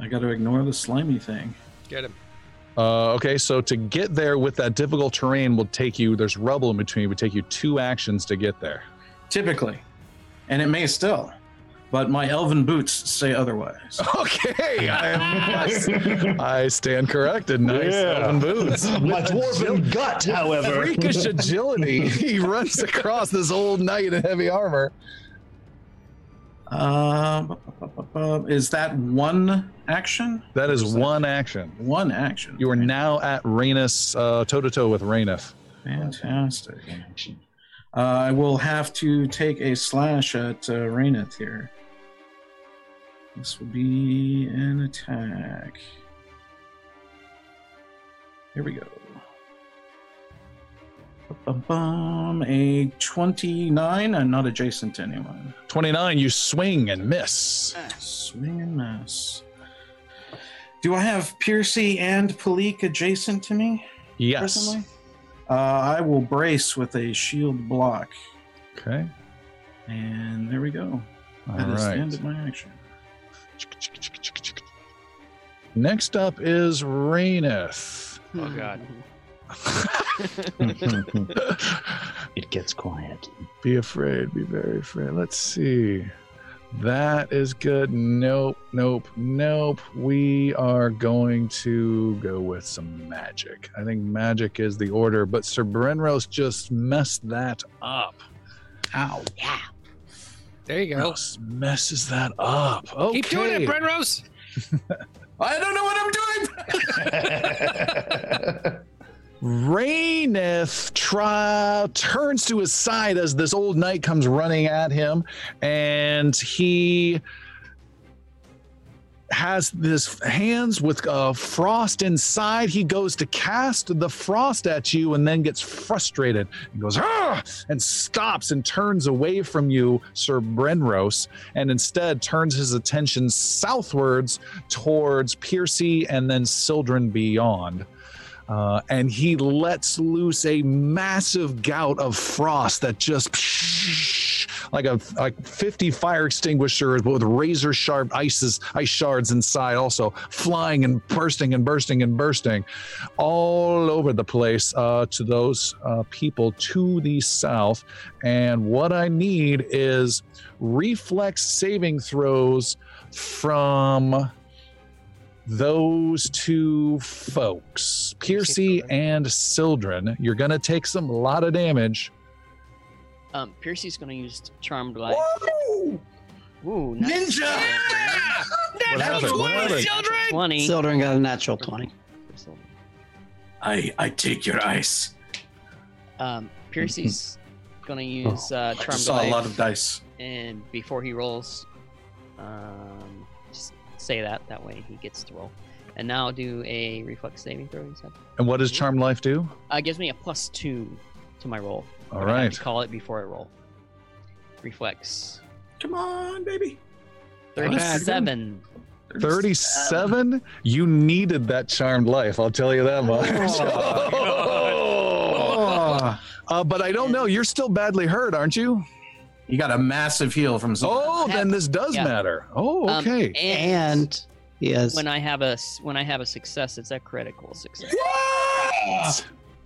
I got to ignore the slimy thing. Get him. Uh, okay, so to get there with that difficult terrain will take you, there's rubble in between, it would take you two actions to get there. Typically, and it may still, but my elven boots say otherwise. Okay, I, I, I stand corrected. Nice Yeah. elven boots. My dwarven gut, however. Freakish agility. he runs across this old knight in heavy armor. Um, is that one action? That is one action. One action. You are now at Rainus, toe to toe with Raineth. Fantastic. Uh, I will have to take a slash at uh, Raineth here. This will be an attack. Here we go. Bum, a 29. I'm not adjacent to anyone. 29, you swing and miss. Swing and miss. Do I have Piercy and Palik adjacent to me? Yes. Presently? Uh, I will brace with a shield block. Okay. And there we go. All That is the end of my action. Next up is Raineth. Oh hmm. God. it gets quiet. Be afraid. Be very afraid. Let's see. That is good. Nope. Nope. Nope. We are going to go with some magic. I think magic is the order, but Sir Brenros just messed that up. Ow. There you go. Brenros messes that up. Okay. Keep doing it, Brenros. I don't know what I'm doing! Raineth try, turns to his side as this old knight comes running at him, and he has his hands with uh, frost inside. He goes to cast the frost at you and then gets frustrated and goes, ah! and stops and turns away from you, Sir Brenros, and instead turns his attention southwards towards Piercy and then Sildren beyond. Uh, and he lets loose a massive gout of frost that just like a like 50 fire extinguishers with razor sharp ices ice shards inside also flying and bursting and bursting and bursting all over the place uh, to those uh, people to the south and what i need is reflex saving throws from those two folks, Piercy and Sildren. You're gonna take some lot of damage. Um, Piercy's gonna use Charmed Life. Ooh, nice. Ninja! What happened? What happened? Sildren. Twenty. Sildren got a natural 20. I, I take your ice. Um, Piercy's gonna use uh, I Charmed just saw Light, a lot of dice. and before he rolls, um, just say that. That way he gets to roll. And now do a reflex saving throw. He said. And what does Charm Life do? Uh, gives me a plus two to my roll. All But I have to call it before I roll. Reflex. Come on, baby. Thirty-seven. 37? You needed that charmed life, I'll tell you that much. Oh. uh, but I don't know. You're still badly hurt, aren't you? You got a massive heal from Zora. Oh, then this does Yeah. matter. Oh, Um, okay. And yes, when I have a when I have a success, it's a critical success.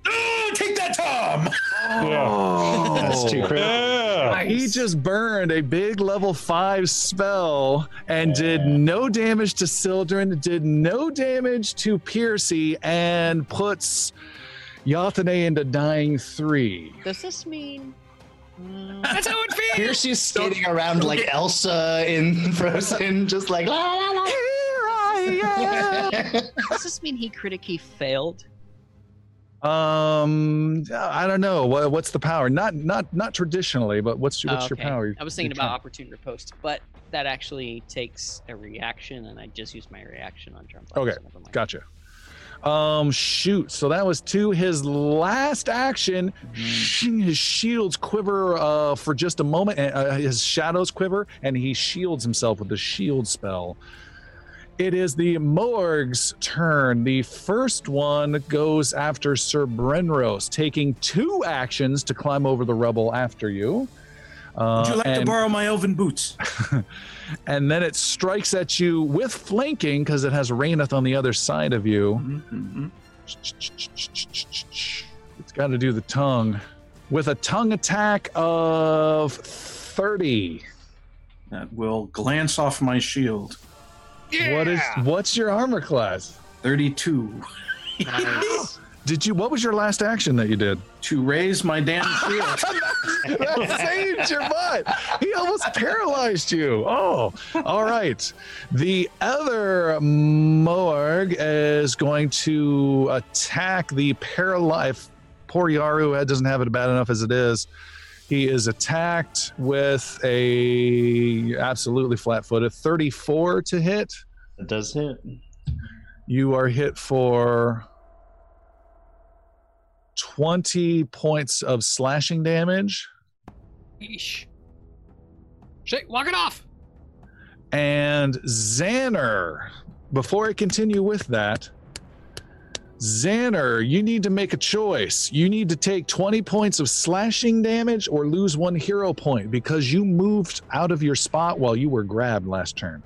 Oh, take that, Tom! Oh, That's too critical. Yeah. He just burned a big level five spell and did no damage to Sildren, did no damage to Piercy, and puts Yathane into dying three. Does this mean? Uh, That's how it feels. Piercy's skating around like Elsa in Frozen, just like la la la. Here I am. Does this mean he critically failed? Um, I don't know. What, what's the power? Not not not traditionally, but what's your, Oh, what's okay. your power? I was thinking about opportunity opportune riposte, but that actually takes a reaction, and I just used my reaction on five. Okay, so. Gotcha. Um, shoot. So that was to his last action. sh- His shields quiver uh, for just a moment. and, Uh, his shadows quiver, and he shields himself with the shield spell. It is the Moarg's turn. The first one goes after Sir Brenros, taking two actions to climb over the rubble after you. Uh, Would you like to borrow my elven boots? and then it strikes at you with flanking because it has Raineth on the other side of you. Mhm. It's got to do the tongue with a tongue attack of 30. That will glance off my shield. What is what's your armor class? 32. Nice. Did you what was your last action that you did? To raise my damn shield. that saved your butt. He almost paralyzed you. Oh, all right. The other Moarg is going to attack the paralyzed. Poor Yaru doesn't have it bad enough as it is. He is attacked with a absolutely flat-footed 34 to hit. It does hit. You are hit for 20 points of slashing damage. Yeesh. Shake, walk it off. And Xander, before I continue with that, Xander, you need to make a choice. You need to take 20 points of slashing damage or lose one hero point because you moved out of your spot while you were grabbed last turn.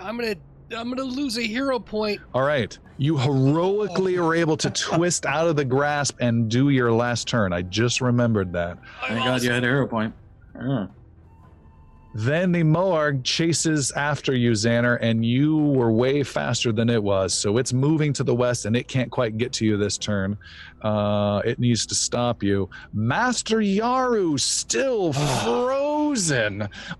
I'm gonna I'm gonna lose a hero point. All right. You heroically are able to twist out of the grasp and do your last turn. I just remembered that. Thank God you had a hero point. Oh. Then the Moarg chases after you, Xander, and you were way faster than it was. So it's moving to the west and it can't quite get to you this turn. Uh, it needs to stop you. Master Yaru still frozen,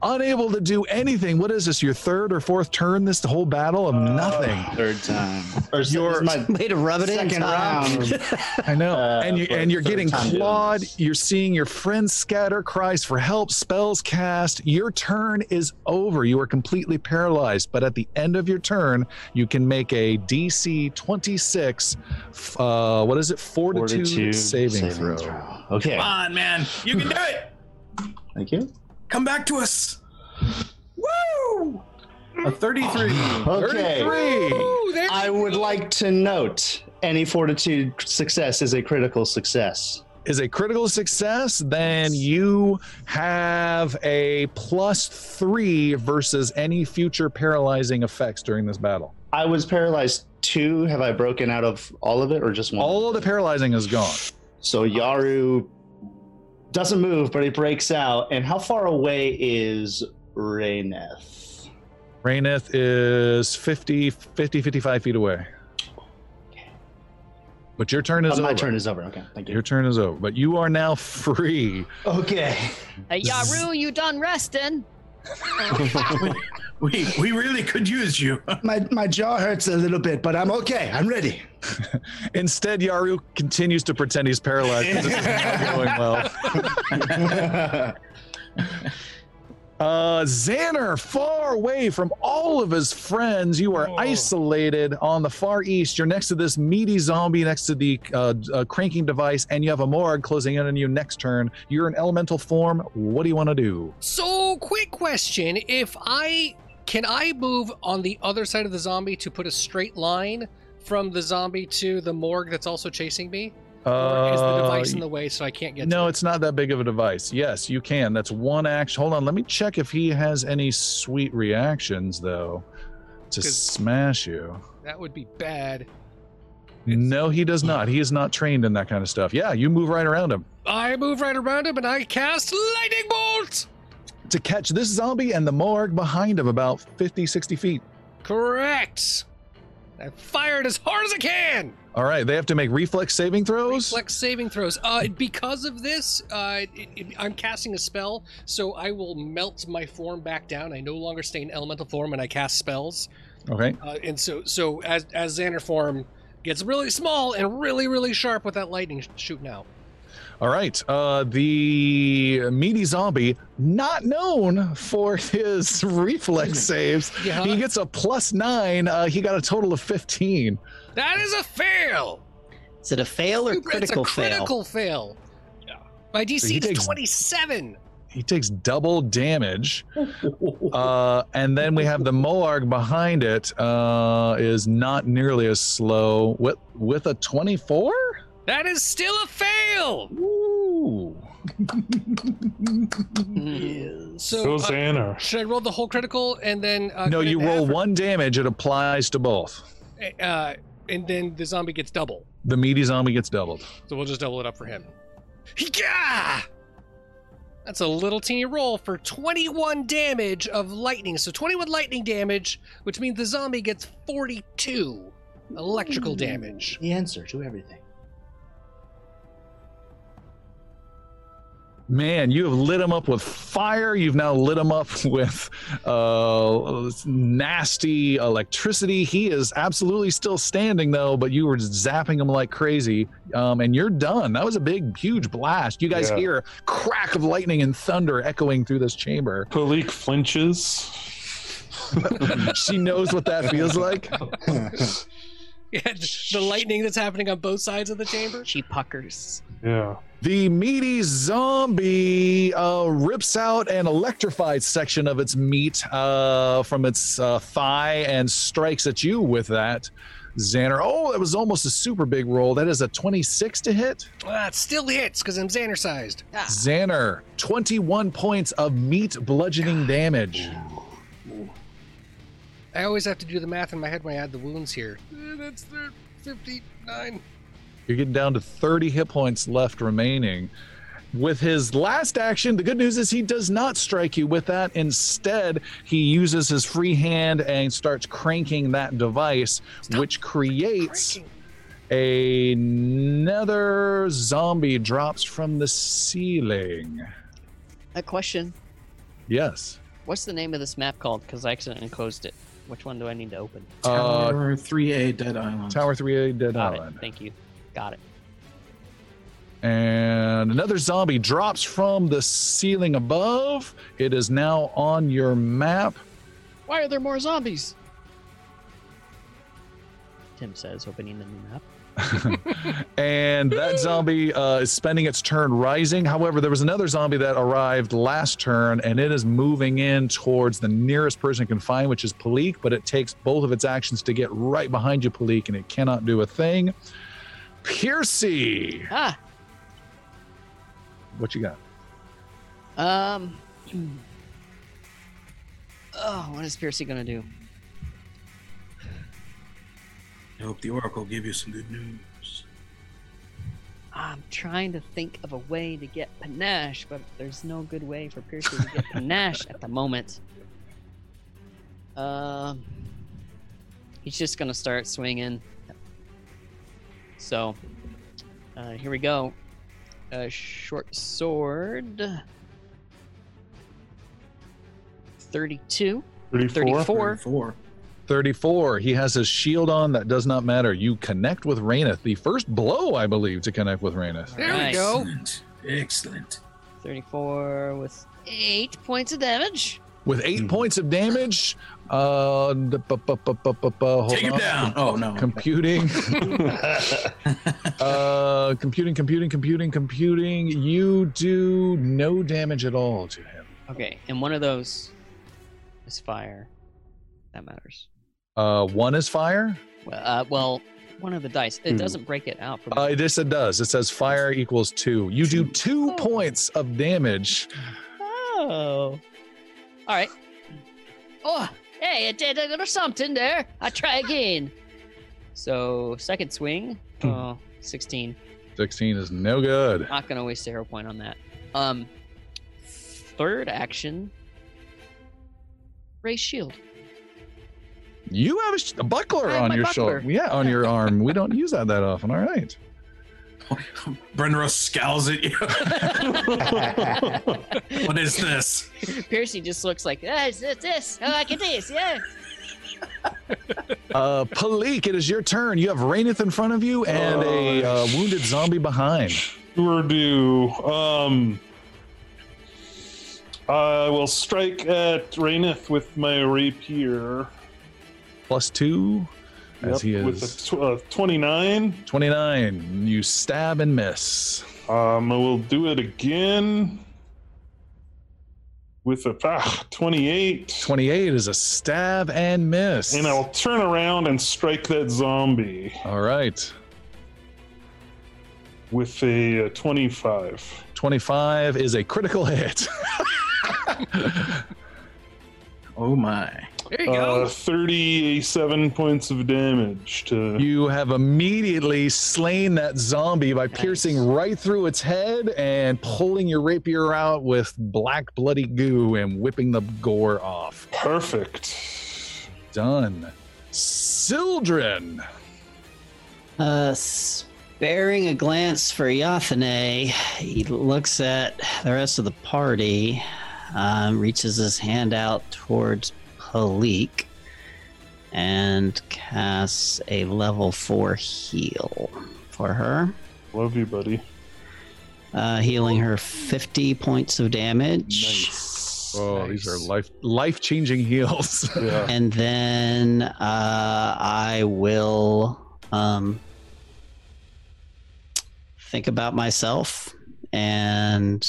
unable to do anything. What is this, your third or fourth turn this whole battle of nothing? Third time. Or s- Your- this is my Way to rub it in, second round. I know. Uh, and you and you're getting time doing clawed. this. You're seeing your friends scatter cries for help, spells cast. Your turn is over. You are completely paralyzed. But at the end of your turn, you can make a DC 26. Uh, what is it? Fortitude, Fortitude saving, throw. Okay. Come on, man. You can do it. Thank you. Come back to us. Woo! A 33. Okay. 33. Ooh, there I would go. like to note any fortitude success is a critical success. Is a critical success, then you have a plus three versus any future paralyzing effects during this battle. I was paralyzed two. Have I broken out of all of it or just one? All of the paralyzing is gone. So Yaru doesn't move, but he breaks out. And how far away is Rayneth? Raineth is 50, 50, 55 feet away. But your turn is Oh, my over. turn is over. Okay, thank you. Your turn is over. But you are now free. Okay. Hey, Yaru, you done resting? we, we really could use you. My my jaw hurts a little bit, but I'm okay. I'm ready. Instead, Yaru continues to pretend he's paralyzed because this is not going well. Uh, Xander, far away from all of his friends. You are Oh. isolated on the far east. You're next to this meaty zombie, next to the uh, uh, cranking device, and you have a Moarg closing in on you next turn. You're in elemental form. What do you want to do? So, quick question: If I can I move on the other side of the zombie to put a straight line from the zombie to the Moarg that's also chasing me, or is the device in the way so I can't get? Uh, No, to it? it's not that big of a device. Yes, you can. That's one action. Hold on, let me check if he has any sweet reactions though to smash you. that would be bad. No, he does not. He is not trained in that kind of stuff. Yeah, you move right around him. I move right around him and I cast lightning bolt. To catch this zombie and the Moarg behind him about 50, 60 feet. Correct. I fired as hard as I can. All right, they have to make reflex saving throws. Reflex saving throws. Uh, because of this, uh, it, it, I'm casting a spell, so I will melt my form back down. I no longer stay in elemental form, and I cast spells. Okay. Uh, and so, so as as Xander form gets really small and really, really sharp with that lightning sh- shooting out. All right. Uh, the meaty zombie, not known for his reflex saves, Yeah. he gets a plus nine. Uh, he got a total of 15. That is a fail. Is it a fail or It's a critical, fail? critical fail. My DC he is takes- 27. He takes double damage. Uh, and then we have the Moarg behind it, uh, is not nearly as slow with, with a 24. That is still a fail. Ooh. So, Go uh, should I roll the whole critical and then? Uh, no, you roll one damage, it applies to both. Uh, and then the zombie gets double. The meaty zombie gets doubled. So we'll just double it up for him. Yeah! That's a little teeny roll for 21 damage of lightning. So 21 lightning damage, which means the zombie gets 42 electrical damage. The answer to everything. Man, you have lit him up with fire. You've now lit him up with uh, nasty electricity. He is absolutely still standing, though, but you were zapping him like crazy. Um, and you're done. That was a big, huge blast. You guys Yeah. hear crack of lightning and thunder echoing through this chamber. Palik flinches. she knows what that feels like. Yeah, the lightning that's happening on both sides of the chamber. She puckers. Yeah. The meaty zombie uh, rips out an electrified section of its meat uh, from its uh, thigh and strikes at you with that. Xander, oh, that was almost a super big roll. That is a 26 to hit. Ah, it still hits because I'm Xander sized. Xander, 21 points of meat bludgeoning damage. I always have to do the math in my head when I add the wounds here. Eh, That's 59. You're getting down to 30 hit points left remaining. With his last action, the good news is he does not strike you with that. Instead, he uses his free hand and starts cranking that device, which creates another zombie drops from the ceiling. A question. Yes. What's the name of this map called? Because I accidentally closed it. Which one do I need to open? Uh, Tower 3A Dead Island. Tower 3A Dead Got Island. it. Thank you. Got it. And another zombie drops from the ceiling above. It is now on your map. Why are there more zombies? Tim says, opening the new map. and that zombie uh, is spending its turn rising. However, there was another zombie that arrived last turn, and it is moving in towards the nearest person it can find, which is Palik. But it takes both of its actions to get right behind you, Palik, and it cannot do a thing. Piercy, Ah, what you got? um. Oh, what is Piercy gonna do? I hope the Oracle gave you some good news. I'm trying to think of a way to get panache, but there's no good way for Piercy to get panache at the moment. Um, he's just gonna start swinging. So, uh, here we go. A short sword. 32. 34. 34. Four. 34. He has his shield on. That does not matter. You connect with Raineth. The first blow, I believe, to connect with Raineth. There we go. Excellent. Excellent. 34 with 8 points of damage. With 8 points of damage. Uh, bu- bu- bu- bu- bu- bu- hold Take him on. down. Oh, no. Computing. uh, computing, computing, computing, computing. You do no damage at all to him. Okay, and one of those is fire. That matters. Uh, one is fire. Well, uh, well one of the dice. It Hmm. doesn't break it out from. Uh, this it does. It says fire equals two. You do two Oh. points of damage. oh. All right. Oh, hey, it did a little something there. I try again. So second swing, Hmm. oh, 16. 16 is no good. Not gonna waste a hero point on that. Um, third action, raise shield. You have a, sh- a buckler I have on my your buckler. shoulder. Yeah, on your arm. We don't use that that often. All right. Brenros scowls at you. what is this? Piercy just looks like, ah, it's this, this. I like it this, yeah. Uh, Palik, it is your turn. You have Raineth in front of you and a Oh, uh, wounded zombie behind. Sure do. Um, I will strike at Raineth with my rapier. Plus two, as he with is a tw- uh, 29. 29. You stab and miss. Um, I will do it again with a ah, 28. 28 is a stab and miss. And I'll turn around and strike that zombie All right. with a, uh 25. 25 is a critical hit. Oh my. There you go. Uh, 37 points of damage to. You have immediately slain that zombie by piercing right through its head and pulling your rapier out with black bloody goo and whipping the gore off. Perfect. Done. Sildren. Uh, sparing a glance for Yathane, he looks at the rest of the party, um, reaches his hand out towards Palik, and casts a level 4 heal for her, Love you, buddy. uh, healing her 50 points of damage. Nice. Oh, these are life life changing heals. Yeah. And then uh, I will um, think about myself and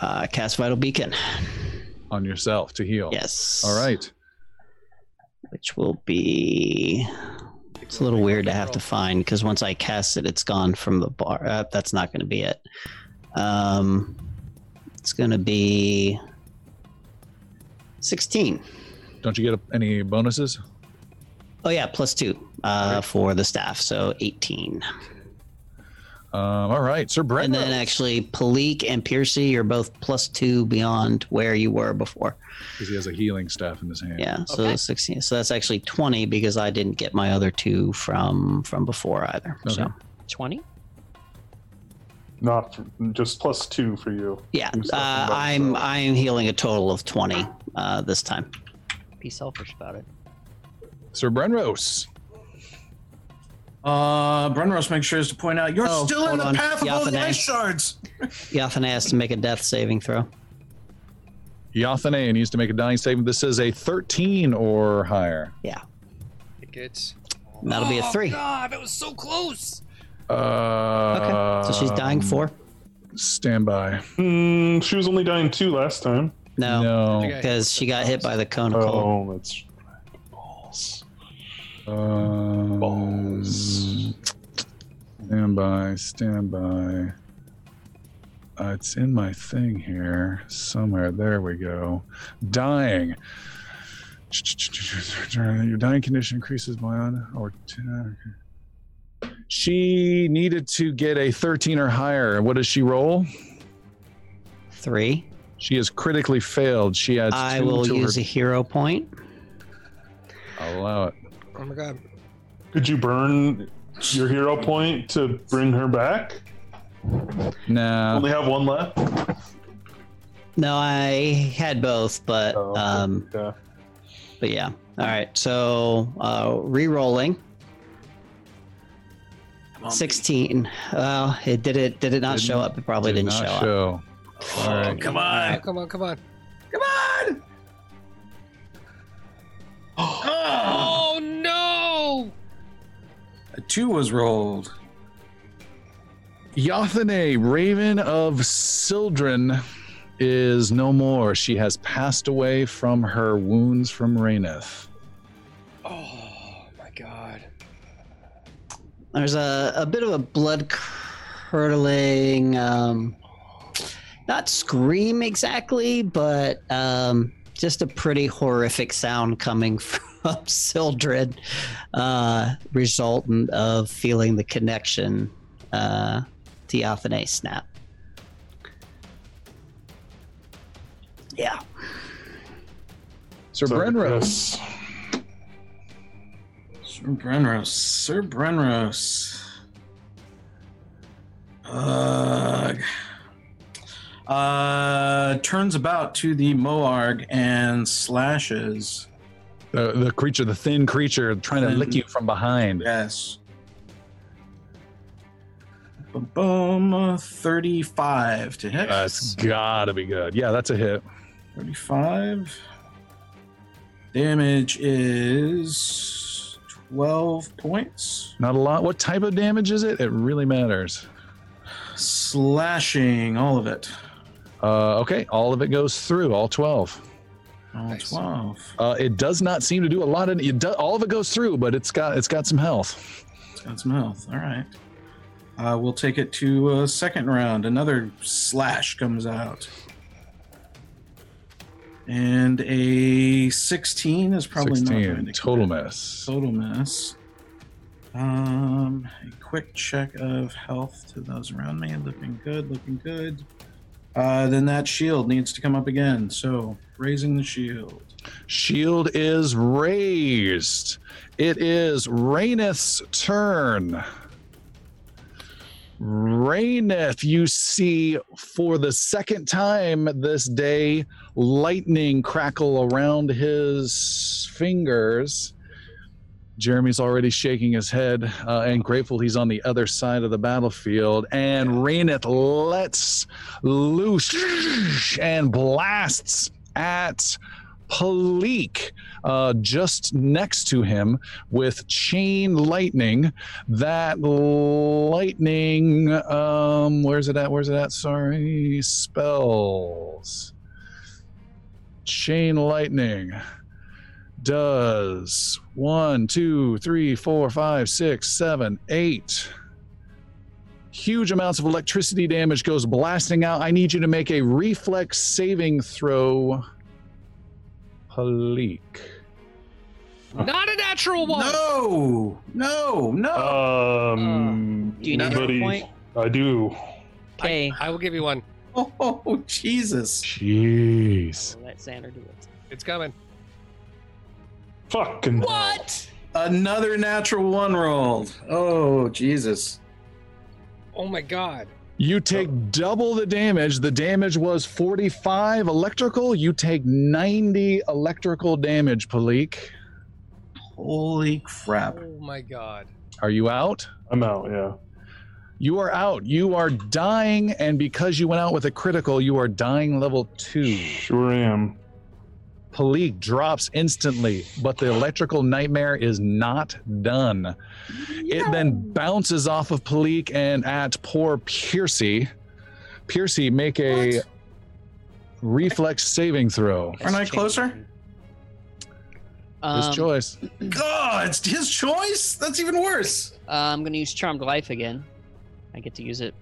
uh, cast Vital Beacon. On yourself to heal. Yes. All right. Which will be. It's a little weird to have to find because once I cast it, it's gone from the bar. Uh, that's not going to be it. Um, it's going to be 16. Don't you get any bonuses? Oh yeah, plus two uh, for the staff, so eighteen. Um, all right, Sir Brent. And then actually, Palik and Piercy are both plus two beyond where you were before. because he has a healing staff in his hand. Yeah, so Okay. sixteen. So that's actually twenty because I didn't get my other two from from before either. So 20? Not just plus two for you. yeah, uh, I'm yourself. I'm healing a total of twenty uh, this time. Be selfish about it. Sir Brenros. Uh, Brenros makes sure to point out you're Oh, still in the on. path of all the ice shards. Yathane has to make a death saving throw. Yathane needs to make a dying saving. This is a 13 or higher. Yeah. It gets. That'll be a Oh, three. God, that was so close. Uh, Okay, so she's dying four. Stand by. Hmm, she was only dying two last time. No, No. Because she got hit by the cone of cold. Oh, that's balls. Um, Balls. Stand by. Stand by. Uh, it's in my thing here somewhere. There we go. Dying. Your dying condition increases by one or ten. She needed to get a 13 or higher. What does she roll? Three. She has critically failed. She adds I will use her. a hero point. I'll allow it. Oh my God. Could you burn your hero point to bring her back? Nah. Only have one left. No, I had both, but Oh, um, yeah. but yeah. All right, so uh, re-rolling. Sixteen. Well, it did it. Did it not Didn't- show up? It probably Did didn't not show up. show. All right. Come Oh, on. come on, come on. Come on. Oh A two was rolled. Yathane, Raven of Sildren, is no more. She has passed away from her wounds from Raineth. Oh my God. There's a, a bit of a blood curdling, um, not scream exactly, but um, just a pretty horrific sound coming of Sildren, uh, resultant of feeling the connection uh, Theophane snap. Yeah. Sir So, Brenros. Sir Brenros. Sir Brenros. Ugh. Uh, turns about to the Moarg and slashes. The, the creature, the thin creature, trying to lick you from behind. Yes. Boom, boom. 35 to hit. That's gotta be good. Yeah, that's a hit. 35. Damage is 12 points. Not a lot. What type of damage is it? It really matters. Slashing, all of it. Uh, okay, all of it goes through, all 12. All Nice. 12. Uh, it does not seem to do a lot of it. Do, all of it goes through, but it's got it's got some health. It's got some health. All right. Uh, we'll take it to a second round. Another slash comes out. And a 16 is probably not going to total commit. miss. Total miss. Um, a quick check of health to those around me. Looking good, looking good. Uh, then that shield needs to come up again. So raising the shield. Shield is raised. It is Raineth's turn. Raineth, you see for the second time this day, lightning crackle around his fingers. Jeremy's already shaking his head uh, and grateful he's on the other side of the battlefield. And Raineth lets loose and blasts at Palik uh, just next to him with chain lightning. That lightning, um, where's it at? Where's it at? Sorry, spells. Chain lightning does one, two, three, four, five, six, seven, eight. Huge amounts of electricity damage goes blasting out. I need you to make a reflex saving throw. Palik. Not a natural one. No, no, no. Um, Do you need a point? I do. Okay. I will give you one. oh, Jesus. Jeez. Let Xander do it. It's coming. Fucking. What? Another natural one rolled. Oh, Jesus. Oh my god. You take oh. double the damage. The damage was 45 electrical. You take 90 electrical damage, Palik. Holy crap. Oh my god. Are you out? I'm out. Yeah. You are out. You are dying, and because you went out with a critical, you are dying level two. Sure am. Palik drops instantly, but the electrical nightmare is not done. It then bounces off of Palik and at poor Piercy. Piercy, make a What? reflex saving throw. Aren't I closer? His Um, choice. God, it's his choice? That's even worse. uh, I'm going to use Charmed Life again. I get to use it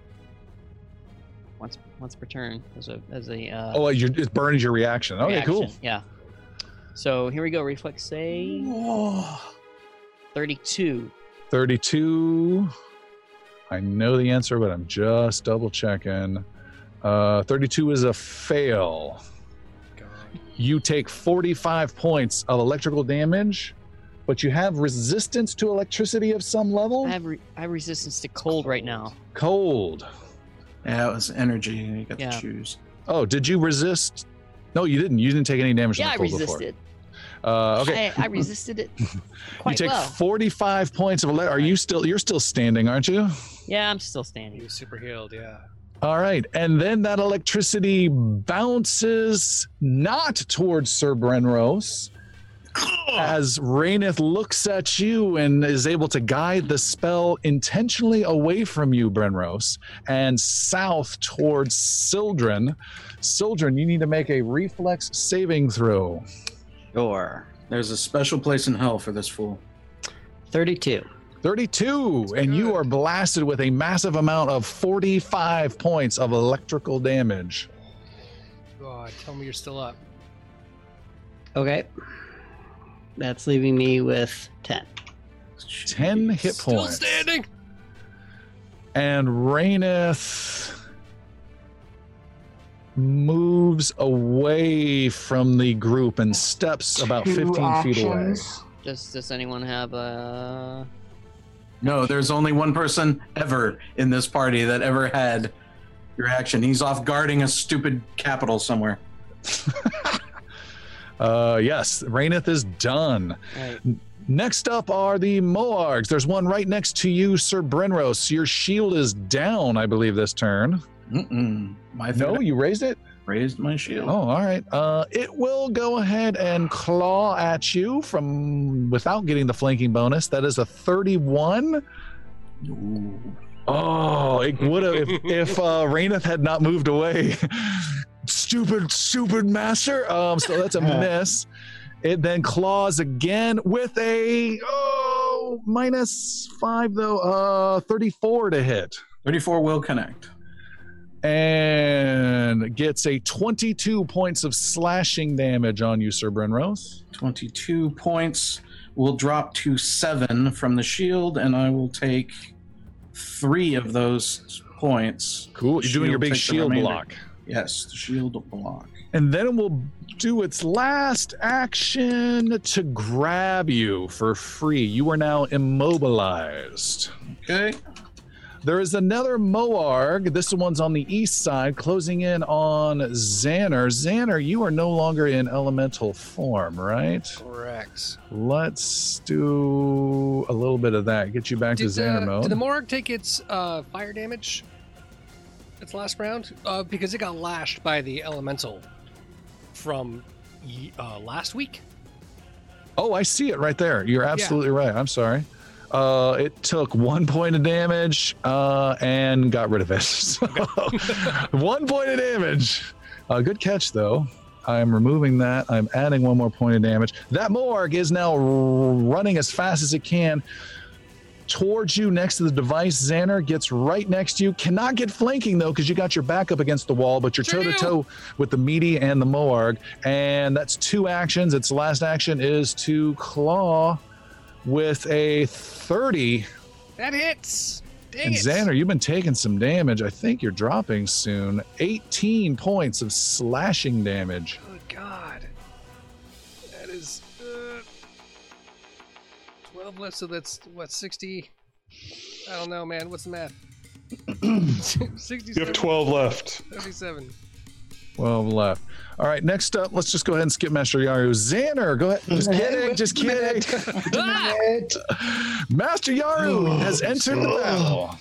once once per turn as a as a. Uh, Oh, you're, it burns your reaction. Okay, cool. Yeah. So here we go. Reflex save. Oh, 32. 32. I know the answer, but I'm just double checking. Uh, 32 is a fail. God. You take 45 points of electrical damage, but you have resistance to electricity of some level. I have re- I have resistance to cold right now. Cold. yeah, it was energy. You got Yeah. to choose. Oh, did you resist? No, you didn't. You didn't take any damage Yeah, I from the cold before. Resisted. Uh, okay. I, I resisted it you take well. 45 points of ele- Are you still? You're still standing, aren't you? Yeah, I'm still He standing. was super healed, yeah. All right. And then that electricity bounces not towards Sir Brenros as Raineth looks at you and is able to guide the spell intentionally away from you, Brenros, and south towards Sildren. Sildren, you need to make a reflex saving throw. Sure. There's a special place in hell for this fool. 32. 32, and you are blasted with a massive amount of 45 points of electrical damage. God, tell me you're still up. Okay. That's leaving me with 10. 10 hit Still points. Still standing. And Raineth moves away from the group and steps about Two 15 feet away. actions. Does Does anyone have a? No, there's only one person ever in this party that ever had your action. He's off guarding a stupid capital somewhere. Uh, yes, Raineth is done. Right. Next up are the Moargs. There's one right next to you, Sir Brenros. Your shield is down, I believe, this turn. Mm-mm. My No, you raised it? raised my shield. Oh, all right. Uh, it will go ahead and claw at you from without getting the flanking bonus. That is a 31. Ooh. Oh, it would have if, if uh, Raineth had not moved away. stupid, stupid master. Um, so that's a miss. It then claws again with a oh minus five though. Uh, 34 to hit. 34 will connect. And gets a 22 points of slashing damage on you, Sir Brenros. 22 points will drop to seven from the shield, and I will take three of those points. Cool. You're doing your big shield block. Yes, the shield block. And then it will do its last action to grab you for free. You are now immobilized. Okay. There is another Moarg. This one's on the east side, closing in on Xander. Xander, you are no longer in elemental form, right? Correct. Let's do a little bit of that. Get you back Did, to Xander uh, mode. did the Moarg take its uh, fire damage? Its last round, uh, because it got lashed by the elemental from uh, last week. Oh, I see it right there. You're absolutely right. I'm sorry. Uh, it took one point of damage uh, and got rid of it. So, one point of damage. Uh, good catch, though. I'm removing that. I'm adding one more point of damage. That Moarg is now r- running as fast as it can towards you next to the device. Xander gets right next to you. Cannot get flanking, though, because you got your back up against the wall, but you're toe to toe with the meaty and the Moarg. And that's two actions. Its last action is to claw with a 30. That hits. Dang And it. Xander, you've been taking some damage. I think you're dropping soon. 18 points of slashing damage. Good God. That is uh, 12 left, so that's what, 60? I don't know, man. What's the math? 67, You have 12 left. 37. 12 left. All right, next up, let's just go ahead and skip Master Yaru. Xander, go ahead. Just kidding, just kidding. Master Yaru oh, has entered the battle. Uh,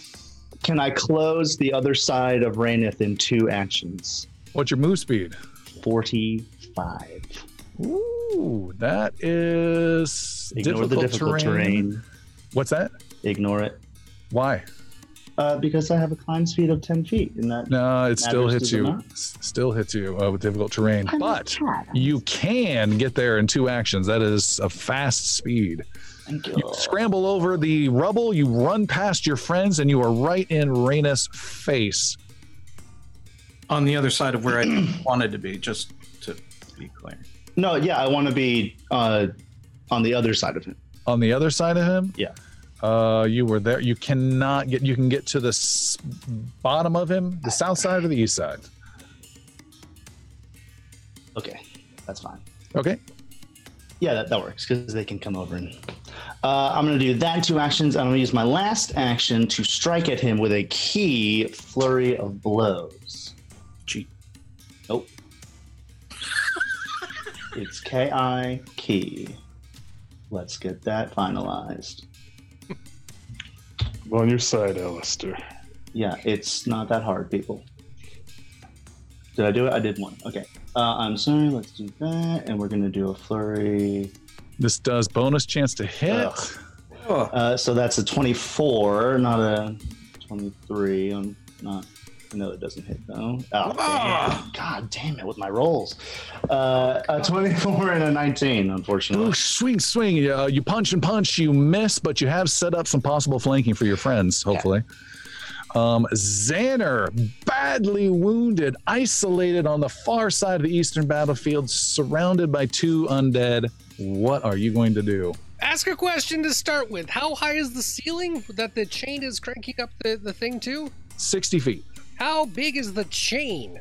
can I close the other side of Raineth in two actions? What's your move speed? 45. Ooh, that is Ignore difficult, the difficult terrain. terrain. What's that? Ignore it. Why? Uh, because I have a climb speed of 10 feet. And that No, it still hits you. not? Still hits you uh, with difficult terrain. I'm But you can get there in two actions. That is a fast speed. Thank you. You scramble over the rubble, you run past your friends, and you are right in Raineth's face. On the other side of where I wanted to be, just to be clear. No, yeah, I want to be uh, on the other side of him. On the other side of him, Yeah. Uh, you were there. You cannot get. You can get to the s- bottom of him, the south side or the east side. Okay, that's fine. Okay. Yeah, that, that works because they can come over and. Uh, I'm going to do that in two actions. I'm going to use my last action to strike at him with a key flurry of blows. Cheat. Nope. it's KI key. Let's get that finalized. I'm on your side, Alistair. Yeah, it's not that hard, people. Did I do it? I did one. Okay. Uh, I'm sorry. Let's do that, and we're gonna do a flurry. This does bonus chance to hit. Ugh. Uh, so that's a 24, not a 23. I'm not. No, it doesn't hit though. Oh, damn. God damn it with my rolls. Uh, a 24 and a 19, unfortunately. Ooh, swing, swing. Uh, you punch and punch. You miss, but you have set up some possible flanking for your friends, hopefully. Um, Xander, badly wounded, isolated on the far side of the eastern battlefield, surrounded by two undead. what are you going to do? Ask a question to start with. How high is the ceiling that the chain is cranking up the, the thing to? 60 feet. How big is the chain?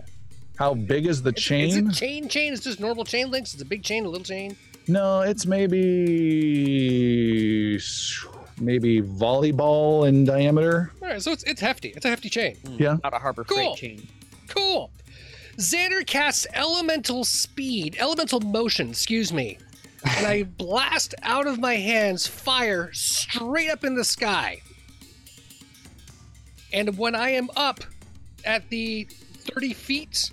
How big is the chain? Is it chain chain? It's just normal chain links? It's a big chain, a little chain? No, it's maybe maybe volleyball in diameter. All right, so it's, it's hefty. It's a hefty chain. Hmm, yeah. Not a Harbor Cool. Freight chain. Cool. Xander casts elemental speed, elemental motion, excuse me. And I blast out of my hands fire straight up in the sky. And when I am up at the 30 feet,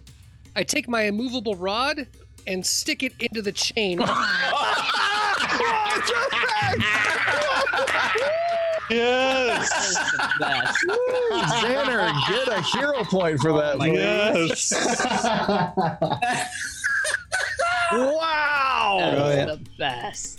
I take my immovable rod and stick it into the chain. Yes. Best. Xander, get a hero point for that. Oh please. yes. Wow. That's the best.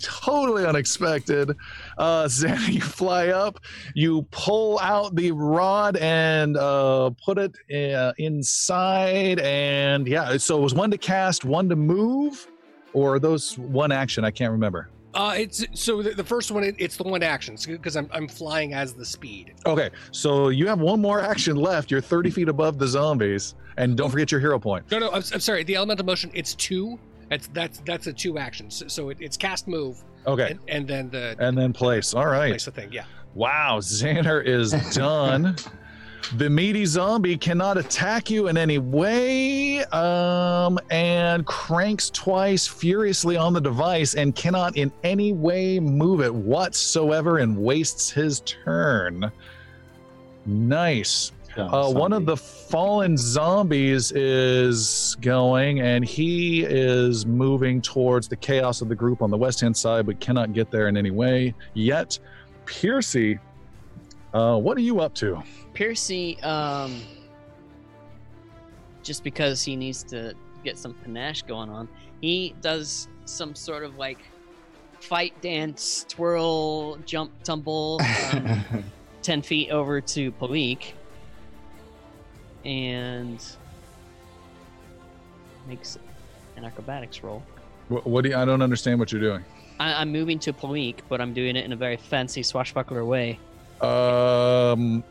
Totally unexpected. Uh, Xander, you fly up, you pull out the rod and uh, put it uh, inside, and yeah. So it was one to cast, one to move, or those one action. I can't remember. Uh, it's so the, the first one. It, it's the one action because I'm I'm flying as the speed. Okay, so you have one more action left. You're 30 feet above the zombies, and don't forget your hero point. No, no, I'm, I'm sorry. The elemental motion. It's two. That's that's that's a two action. So, so it, it's cast move Okay, and, and then the and then place. All right. place the thing. Yeah. Wow, Xander is done. the meaty zombie cannot attack you in any way, um, and cranks twice furiously on the device and cannot in any way move it whatsoever and wastes his turn. Nice. Uh, one of the fallen zombies is going, and he is moving towards the chaos of the group on the west hand side, but cannot get there in any way yet. Piercy, uh, what are you up to? Piercy, um, just because he needs to get some panache going on, he does some sort of like fight dance, twirl, jump, tumble, um, 10 feet over to Palik and makes an acrobatics roll. What, what do you, I don't understand what you're doing. I, I'm moving to Palik, but I'm doing it in a very fancy swashbuckler way. Um,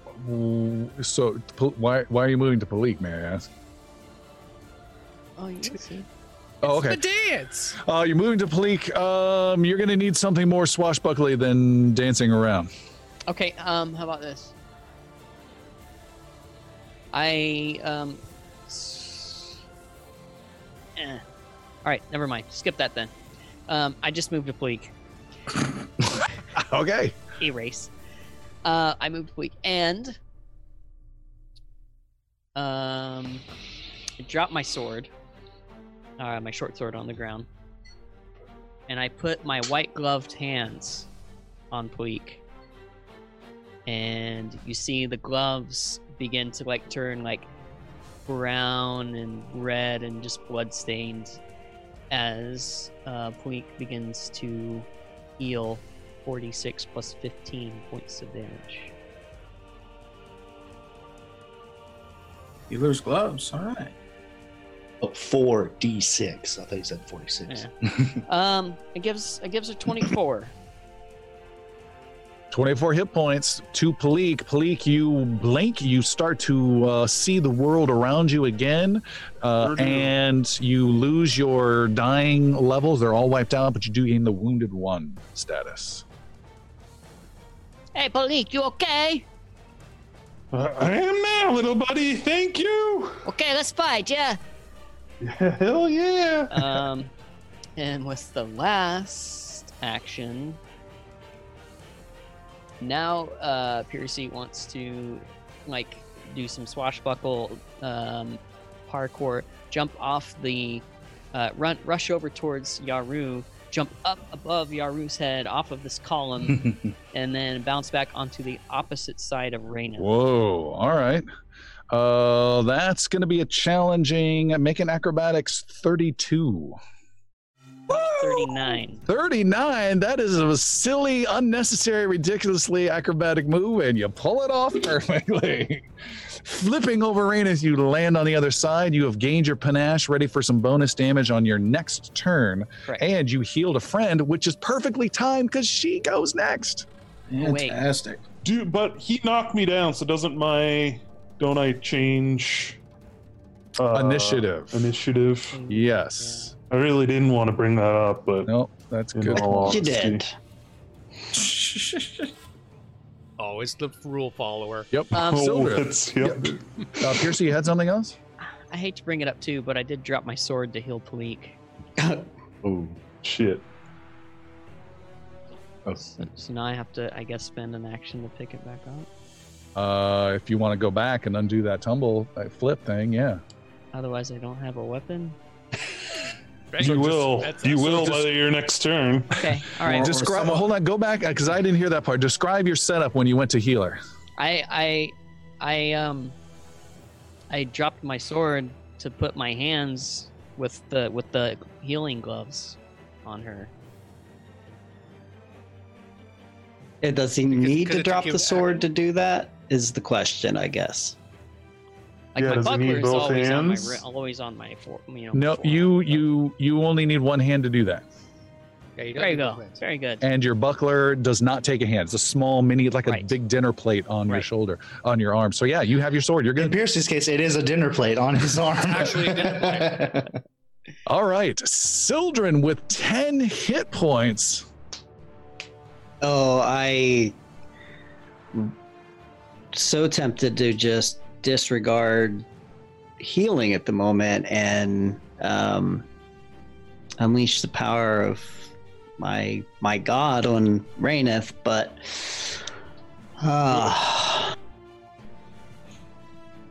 so why why are you moving to Palik, may I ask? Oh, you see. Oh, okay. The okay. dance. Uh, you're moving to Palik. Um, you're gonna need something more swashbuckly than dancing around. Okay, um, how about this? I um. Eh. All right, never mind. Skip that then. Um, I just moved to Bleak. Okay. Erase. Uh, I moved to Bleak and um, I dropped my sword, uh, my short sword on the ground, and I put my white gloved hands on Bleak. And you see the gloves begin to like turn like brown and red and just blood stained as uh, Puig begins to heal 46 plus 15 points of damage. Healer's gloves. All right. Oh, four d6. I thought you said 46. Um, it gives it gives her 24. 24 hit points to Palik. Palik, you blink, you start to uh, see the world around you again, uh, and you lose your dying levels. They're all wiped out, but you do gain the wounded one status. Hey, Palik, you okay? Uh, I am now, little buddy. Thank you. Okay, let's fight, yeah. Hell yeah. um, and with the last action, now uh, Piercy wants to like do some swashbuckle um, parkour, jump off the, uh, run, rush over towards Yaru, jump up above Yaru's head off of this column, and then bounce back onto the opposite side of Raineth. Whoa, all right. Uh, that's going to be a challenging. Make an acrobatics 32. 39. 39. That is a silly, unnecessary, ridiculously acrobatic move, and you pull it off perfectly. Flipping over rain as you land on the other side, you have gained your panache, ready for some bonus damage on your next turn. Correct. And you healed a friend, which is perfectly timed because she goes next. wait. Fantastic. Dude, but he knocked me down, so doesn't my don't I change uh, Initiative. Initiative. Yes. I really didn't want to bring that up, but No, that's in good. all You honesty- did. Always the rule follower. Yep. Um, Oh, Silver. that's- yep. Uh, Piercy, you had something else? I hate to bring it up too, but I did drop my sword to heal Palik. Oh shit. Oh. So, so now I have to, I guess, spend an action to pick it back up. Uh, if you want to go back and undo that tumble, that flip thing, yeah. Otherwise, I don't have a weapon. You will. that's- You so will just- by your next turn. Okay, all right. Or- Describe. someone- Hold on. Go back because I didn't hear that part. Describe your setup when you went to healer. I, I, I, um, I dropped my sword to put my hands with the with the healing gloves on her. It does he Because- need to drop the sword to do that? Is the question, I guess. Like Yeah, my does he buckler need is both always on my hands? always on my for, you know. No, forearm, you but- you you only need one hand to do that, Yeah, you There you go. Very good. and your buckler does not take a hand. It's a small mini, like a Right. big dinner plate on your shoulder, on your arm. So yeah, you have your sword. You're good. In good. Piercy's case, it is a dinner plate on his arm. Actually, a dinner All right, Sildren with ten hit points. Oh, I so tempted to just disregard healing at the moment and um, unleash the power of my my god on Raineth, but uh,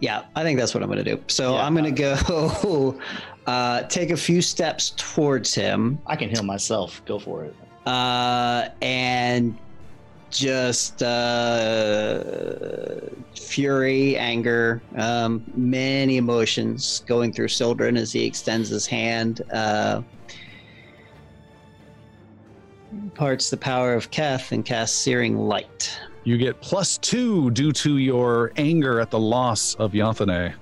yeah, I think that's what I'm gonna do. So Yeah. I'm gonna go uh, take a few steps towards him I can heal myself. Go for it. uh, and just uh, fury, anger, um, many emotions going through Sildren as he extends his hand. Uh, parts the power of Keth and casts Searing Light. You get plus two due to your anger at the loss of Yathane.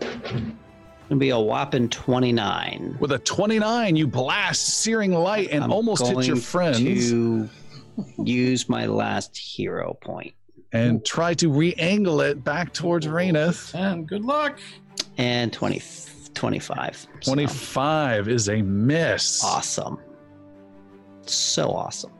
It'll be a whopping 29. With a 29, you blast searing light and I'm almost hit your friends To use my last hero and try to re-angle it back towards Raineth. And good luck. And 20, 25. So, 25 is a miss. awesome. So awesome.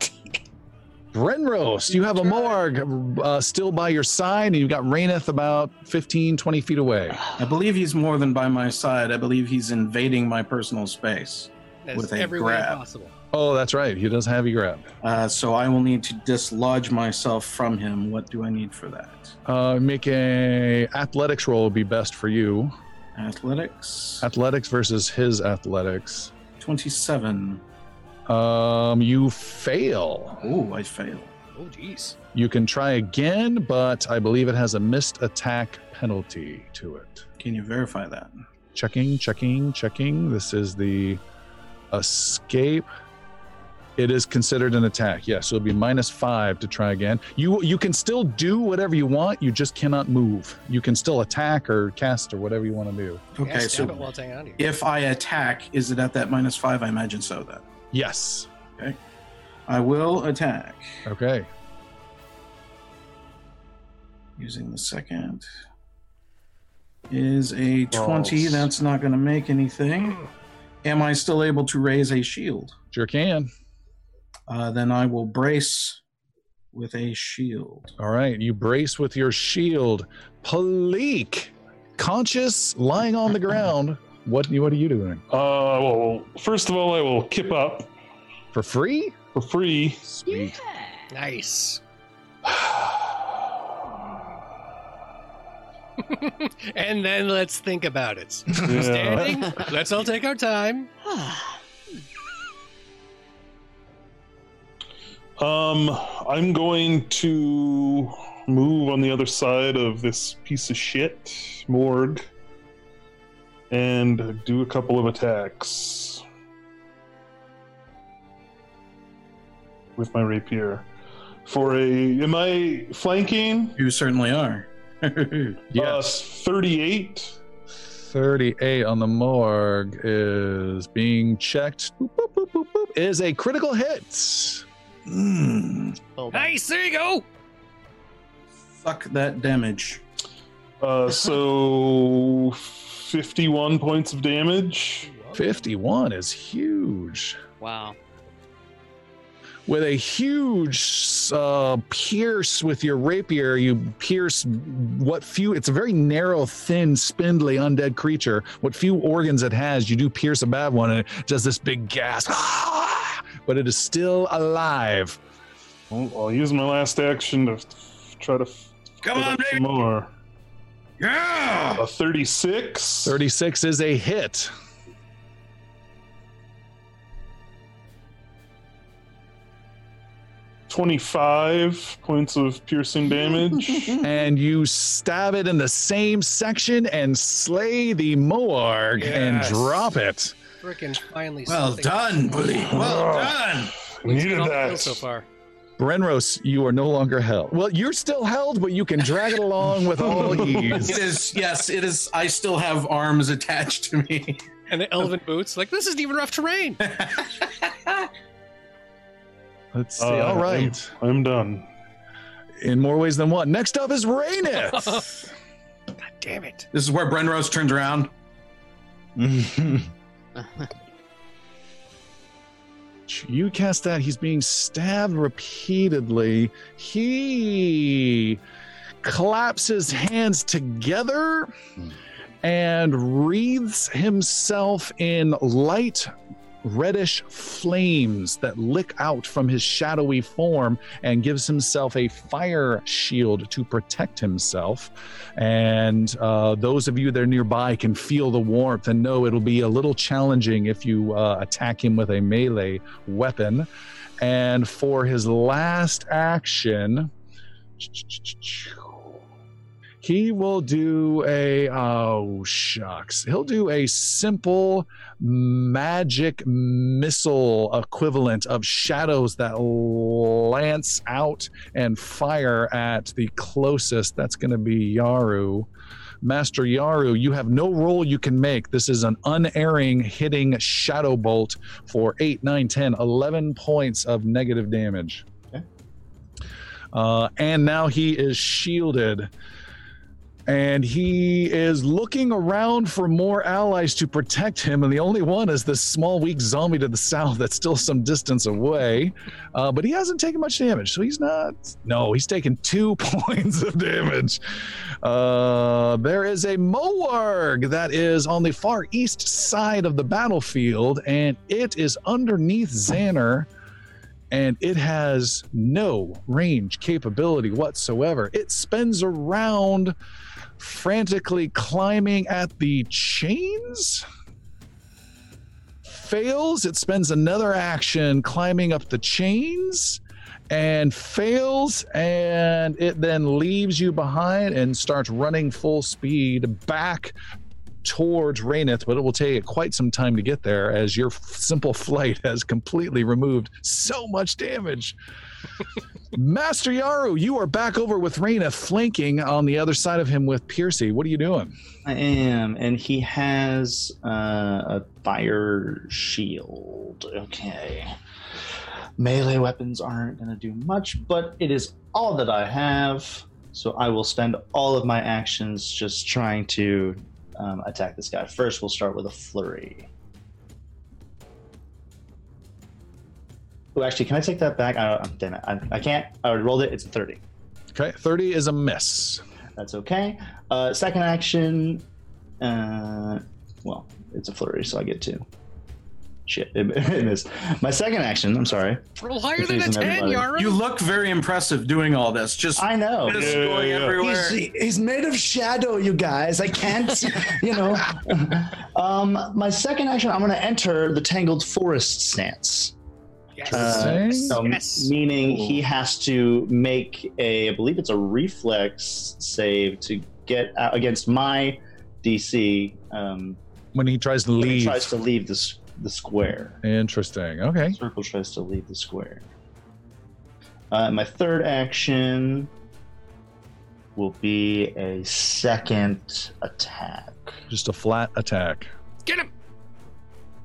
Brenros, you have a Moarg uh, still by your side, and you've got Raineth about 15, 20 feet away. I believe he's more than by my side. I believe he's invading my personal space. As With a every way grab. possible. Oh, that's right. He does have you grabbed. Uh, so I will need to dislodge myself from him. What do I need for that? Uh, make a athletics roll would be best for you. Athletics. Athletics versus his athletics. 27. Um, you fail. Oh, I fail. Oh, jeez. You can try again, but I believe it has a missed attack penalty to it. Can you verify that? Checking, checking, checking. This is the escape. It is considered an attack. Yes, so it'll be minus five to try again. You you can still do whatever you want. You just cannot move. You can still attack or cast or whatever you want to do. Okay, so it while it's hanging on to you. if I attack, is it at that minus five? I imagine so then. Yes. Okay. I will attack Okay. using the second. Is a 20. That's not going to make anything. Am I still able to raise a shield? Sure can. Uh, then I will brace with a shield. All right. You brace with your shield. Palik, conscious, lying on the ground. What what are you doing? Uh, well, first of all, I will kip up For free? for free. Sweet. Nice. and then let's think about it. Standing, let's all take our time. Um, I'm going to move on the other side of this piece of shit Moarg and do a couple of attacks with my rapier. For a, am I flanking? You certainly are. yes, uh, 38. 38 on the Moarg is being checked. Boop, boop, boop, is a critical hit. Mm, Hold on. Nice. There you go. fuck that damage. Uh, so 51 points of damage. 51 is huge. Wow. With a huge uh, pierce with your rapier, you pierce what few, it's a very narrow, thin, spindly undead creature. What few organs it has, you do pierce a bad one and it does this big gasp. But it is still alive. Well, I'll use my last action to try to f- Come on, baby. some more. Yeah. A 36. 36 is a hit. Twenty-five points of piercing damage. and you stab it in the same section and slay the Moarg and drop it. Freaking finally. Well something. done, buddy. Well Oh. done. We've Needed seen that. kills so far. Brenros, you are no longer held. Well, you're still held, but you can drag it along with all It ease. is yes. It is. I still have arms attached to me. And the elven boots. Like this isn't even rough terrain. Let's see. Uh, all right. I'm, I'm done. In more ways than one. Next up is Raineth. God damn it. This is where Brenros turns around. You cast that. He's being stabbed repeatedly. He claps his hands together hmm. and wreathes himself in light reddish flames that lick out from his shadowy form and gives himself a fire shield to protect himself. And uh, those of you that are nearby can feel the warmth and know it'll be a little challenging if you uh, attack him with a melee weapon. And for his last action, he will do a oh shucks. He'll do a simple magic missile equivalent of shadows that lance out and fire at the closest. That's going to be yaru. Master yaru you have no roll you can make. This is an unerring hitting shadow bolt for 8 9 10 11 points of negative damage. Okay. uh, and now he is shielded and he is looking around for more allies to protect him. And the only one is this small, weak zombie to the south that's still some distance away. Uh, but he hasn't taken much damage, so he's not. No, he's taken two points of damage. Uh, there is a Moarg that is on the far east side of the battlefield, and it is underneath Xander and it has no range capability whatsoever. It spins around, frantically climbing at the chains. Fails. It spends another action climbing up the chains and fails. And it then leaves you behind and starts running full speed back towards Raineth, but it will take quite some time to get there as your simple flight has completely removed so much damage. Master Yaru, you are back over with Raineth, flanking on the other side of him with Piercy. What are you doing? I am, and he has uh, a fire shield. Okay. Melee weapons aren't going to do much, but it is all that I have. So I will spend all of my actions just trying to um, attack this guy. First, we'll start with a flurry. Oh, actually, can I take that back? I, don't- damn it, I, I can't. I rolled it. It's a thirty. Okay, 30 is a miss. That's okay. Uh, second action. Uh, well, it's a flurry, so I get two. Shit, it, it missed. My second action. I'm sorry. Roll higher than a 10. Yaru. You look very impressive doing all this. Just, I know. just Yeah, going yeah, yeah. everywhere. He's, he's made of shadow, you guys. I can't, you know. Um, my second action, I'm going to enter the Tangled Forest stance. Yes. Uh, so Yes. meaning he has to make a, I believe it's a reflex save to get out against my DC um, When he tries to when he leave. tries to leave the, the square. Interesting. Okay. Circle tries to leave the square. Uh, my third action will be a second attack. Just a flat attack. Get him!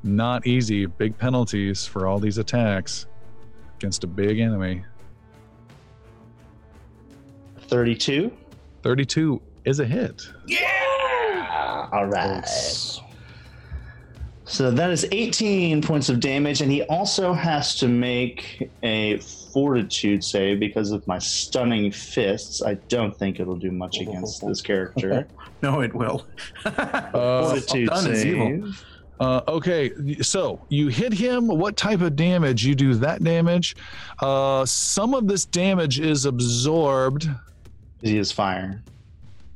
Not easy. Big penalties for all these attacks against a big enemy. 32. 32 is a hit. Yeah! All right. So that is 18 points of damage, and he also has to make a fortitude save because of my stunning fists. I don't think it'll do much against this character. No, it will. Uh, fortitude done is evil. save. Uh, okay, so you hit him. What type of damage? You do that damage. Uh, some of this damage is absorbed. He is fire.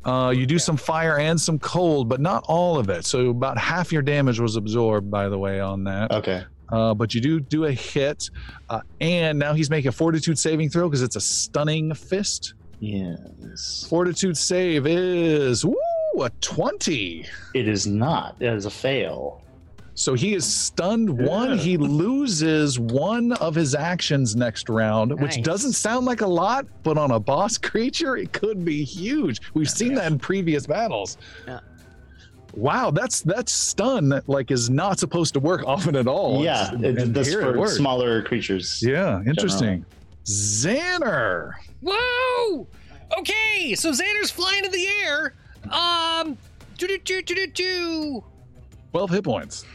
Uh, you do some fire and some cold, but not all of it. So about half your damage was absorbed, by the way, on that. Okay. Uh, but you do do a hit, uh, and now he's making a fortitude saving throw because it's a stunning fist. Yes. Fortitude save is woo, a twenty. It is not. It is a fail. So he is stunned one. He loses one of his actions next round, which doesn't sound like a lot, but on a boss creature, it could be huge. We've seen that in previous battles. Yeah. Wow, that's that's stun that like is not supposed to work often at all. yeah, It's- it, and that's here it for smaller creatures. Yeah, interesting. Xander. Whoa! Okay, so Xander's flying in the air. Um, do do do do do do. 12 hit points.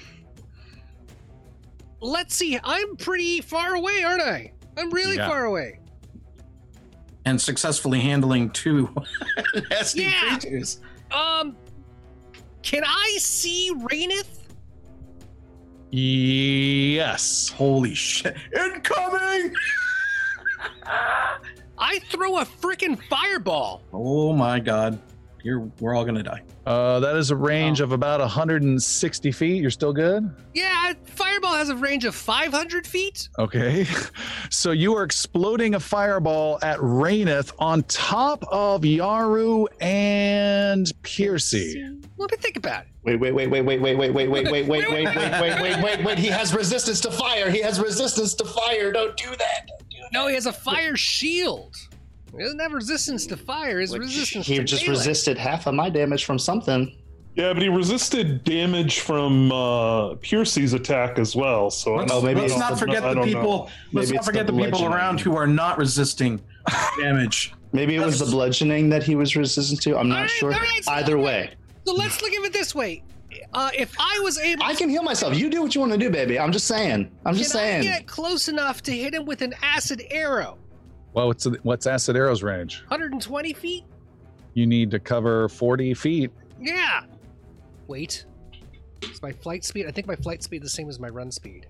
Let's see. I'm pretty far away, aren't I? I'm really Yeah. far away. and successfully handling two nasty Yeah. creatures. Um, can I see Raineth? Yes. Holy shit! Incoming! I throw a freaking fireball. Oh my god, You're, we're all gonna die. Uh, that is a range of about 160 feet. You're still good? Yeah, fireball has a range of 500 feet. Okay. So you are exploding a fireball at Raineth on top of Yaru and Piercy. Let me think about it. Wait, wait, wait, wait, wait, wait, wait, wait, wait, wait, wait, wait, wait, wait, wait, wait, wait. He has resistance to fire. He has resistance to fire. Don't do that. No, he has a fire shield. He doesn't have resistance to fire. His resistance He to just melee. resisted half of my damage from something. Yeah, but he resisted damage from uh, Piercy's attack as well. So Let's, maybe let's not forget I the don't know. people. Let's Maybe not forget the the, people around who are not resisting damage. Maybe it was the bludgeoning that he was resistant to. I'm not Alright, sure. alright, so- Either way, So let's look at it this way. Uh, if I was able, I can heal myself. You do what you want to do, baby. I'm just saying. I'm just can I saying. get close enough to hit him with an acid arrow? Well, what's what's Acid Arrow's range? 120 feet? You need to cover 40 feet. Yeah. Wait. Is my flight speed? I think my flight speed is the same as my run speed.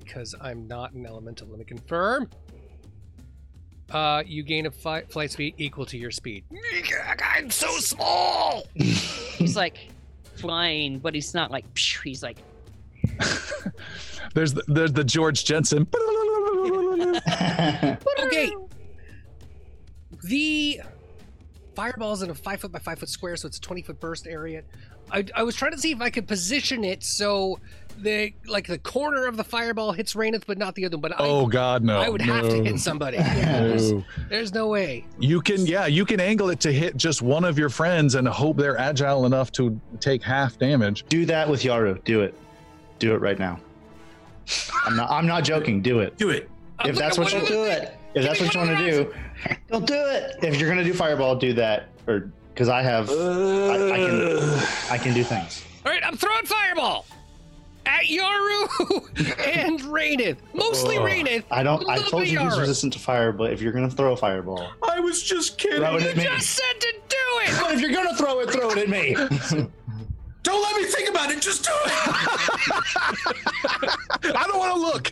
Because I'm not an elemental. Let me confirm. Uh, you gain a fi- flight speed equal to your speed. I'm so small. He's like flying, but he's not like. phew, He's like. There's the, there's the George Jensen. Okay. The fireball's in a five foot by five foot square, so it's a 20 foot burst area. I, I was trying to see if I could position it so the like the corner of the fireball hits Raineth, but not the other one. But I, Oh God, no! I would have to hit somebody. Yeah, there's, No. there's no way. You can, yeah, you can angle it to hit just one of your friends and hope they're agile enough to take half damage. do that with Yaru. Do it. Do it right now. I'm not. I'm not joking. Do it. Do it. I'm If that's what you do it. If that's what you want to do, don't do it. If you're gonna do fireball, do that. Or because I have, I, I can, I can do things. All right, I'm throwing fireball at Yaru and Raineth. Mostly Ugh. Raineth. I don't. a I little told you he's Yaru. resistant to fire, but if you're gonna throw a fireball, I was just kidding. throw it You at me. just said to do it. But if you're gonna throw it, throw it at me. Don't let me think about it. Just do it. I don't want to look.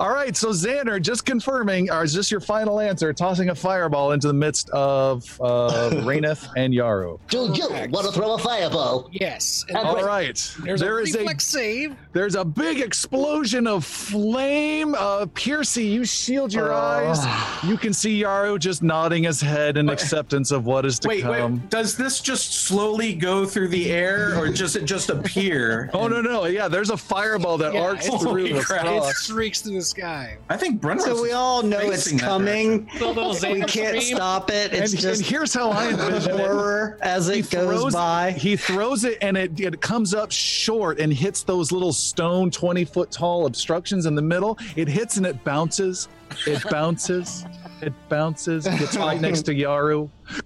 All right, so Xander, just confirming, or is this your final answer? Tossing a fireball into the midst of uh, Raineth and Yaru. Do you want to throw a fireball? Yes. And All right, There's there a is a save. there's a big explosion of flame. Uh, Piercy, you shield your eyes. You can see Yaru just nodding his head in acceptance of what is to come. Wait, come. wait. Does this just slowly he go through the air, or just it just appear? Oh no no yeah! There's a fireball that Yeah, arcs through the Holy crap. It streaks through the sky. I think Brenros So we all know it's coming. We can't stop it. It's and just here's how I envision it. horror as He it goes throws- by. He throws it and it, it comes up short and hits those little stone 20 foot tall obstructions in the middle. It hits and it bounces. It bounces. It bounces. Gets right next to Yaru.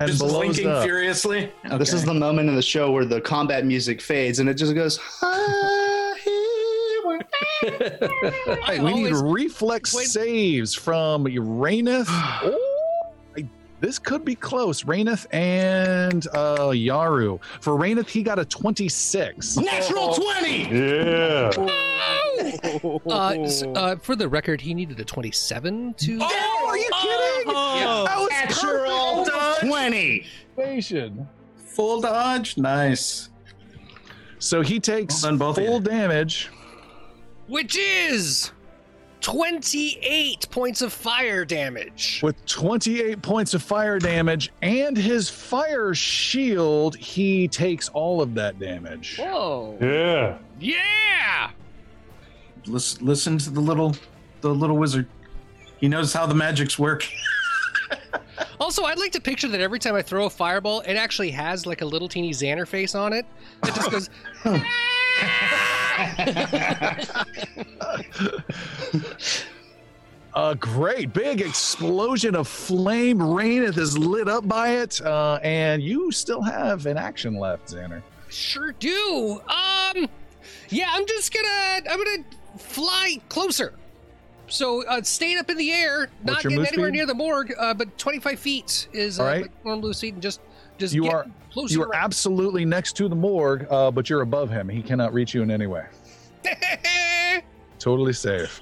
and just blows blinking up. furiously. This is the moment in the show where the combat music fades and it just goes. "Ah, he went." We need always- reflex Wait. saves from Raineth. Oh, I- this could be close. Raineth and uh, Yaru. For Raineth, he got a 26. natural twenty. Yeah. Uh, s- uh, for the record, he needed a 27 to. Oh, are you kidding? Oh. That was Natural perfect 20. observation. Full dodge. Nice. So he takes Well done, both full damage. Which is 28 points of fire damage. With 28 points of fire damage and his fire shield, he takes all of that damage. Whoa. Yeah. Yeah! Listen, listen to the little, the little wizard. He knows how the magics work. Also, I'd like to picture that every time I throw a fireball, it actually has like a little teeny Xander face on it. It just goes. A great big explosion of flame. Raineth is lit up by it, uh, and you still have an action left, Xander. Sure do. Um, yeah, I'm just gonna I'm gonna fly closer. So uh, staying up in the air, not What's your getting move anywhere speed? near the Moarg, uh, but 25 feet is uh, All right. my normal speed, and just just You get are- closer. You are absolutely next to the Moarg, uh, but you're above him. He cannot reach you in any way. Totally safe.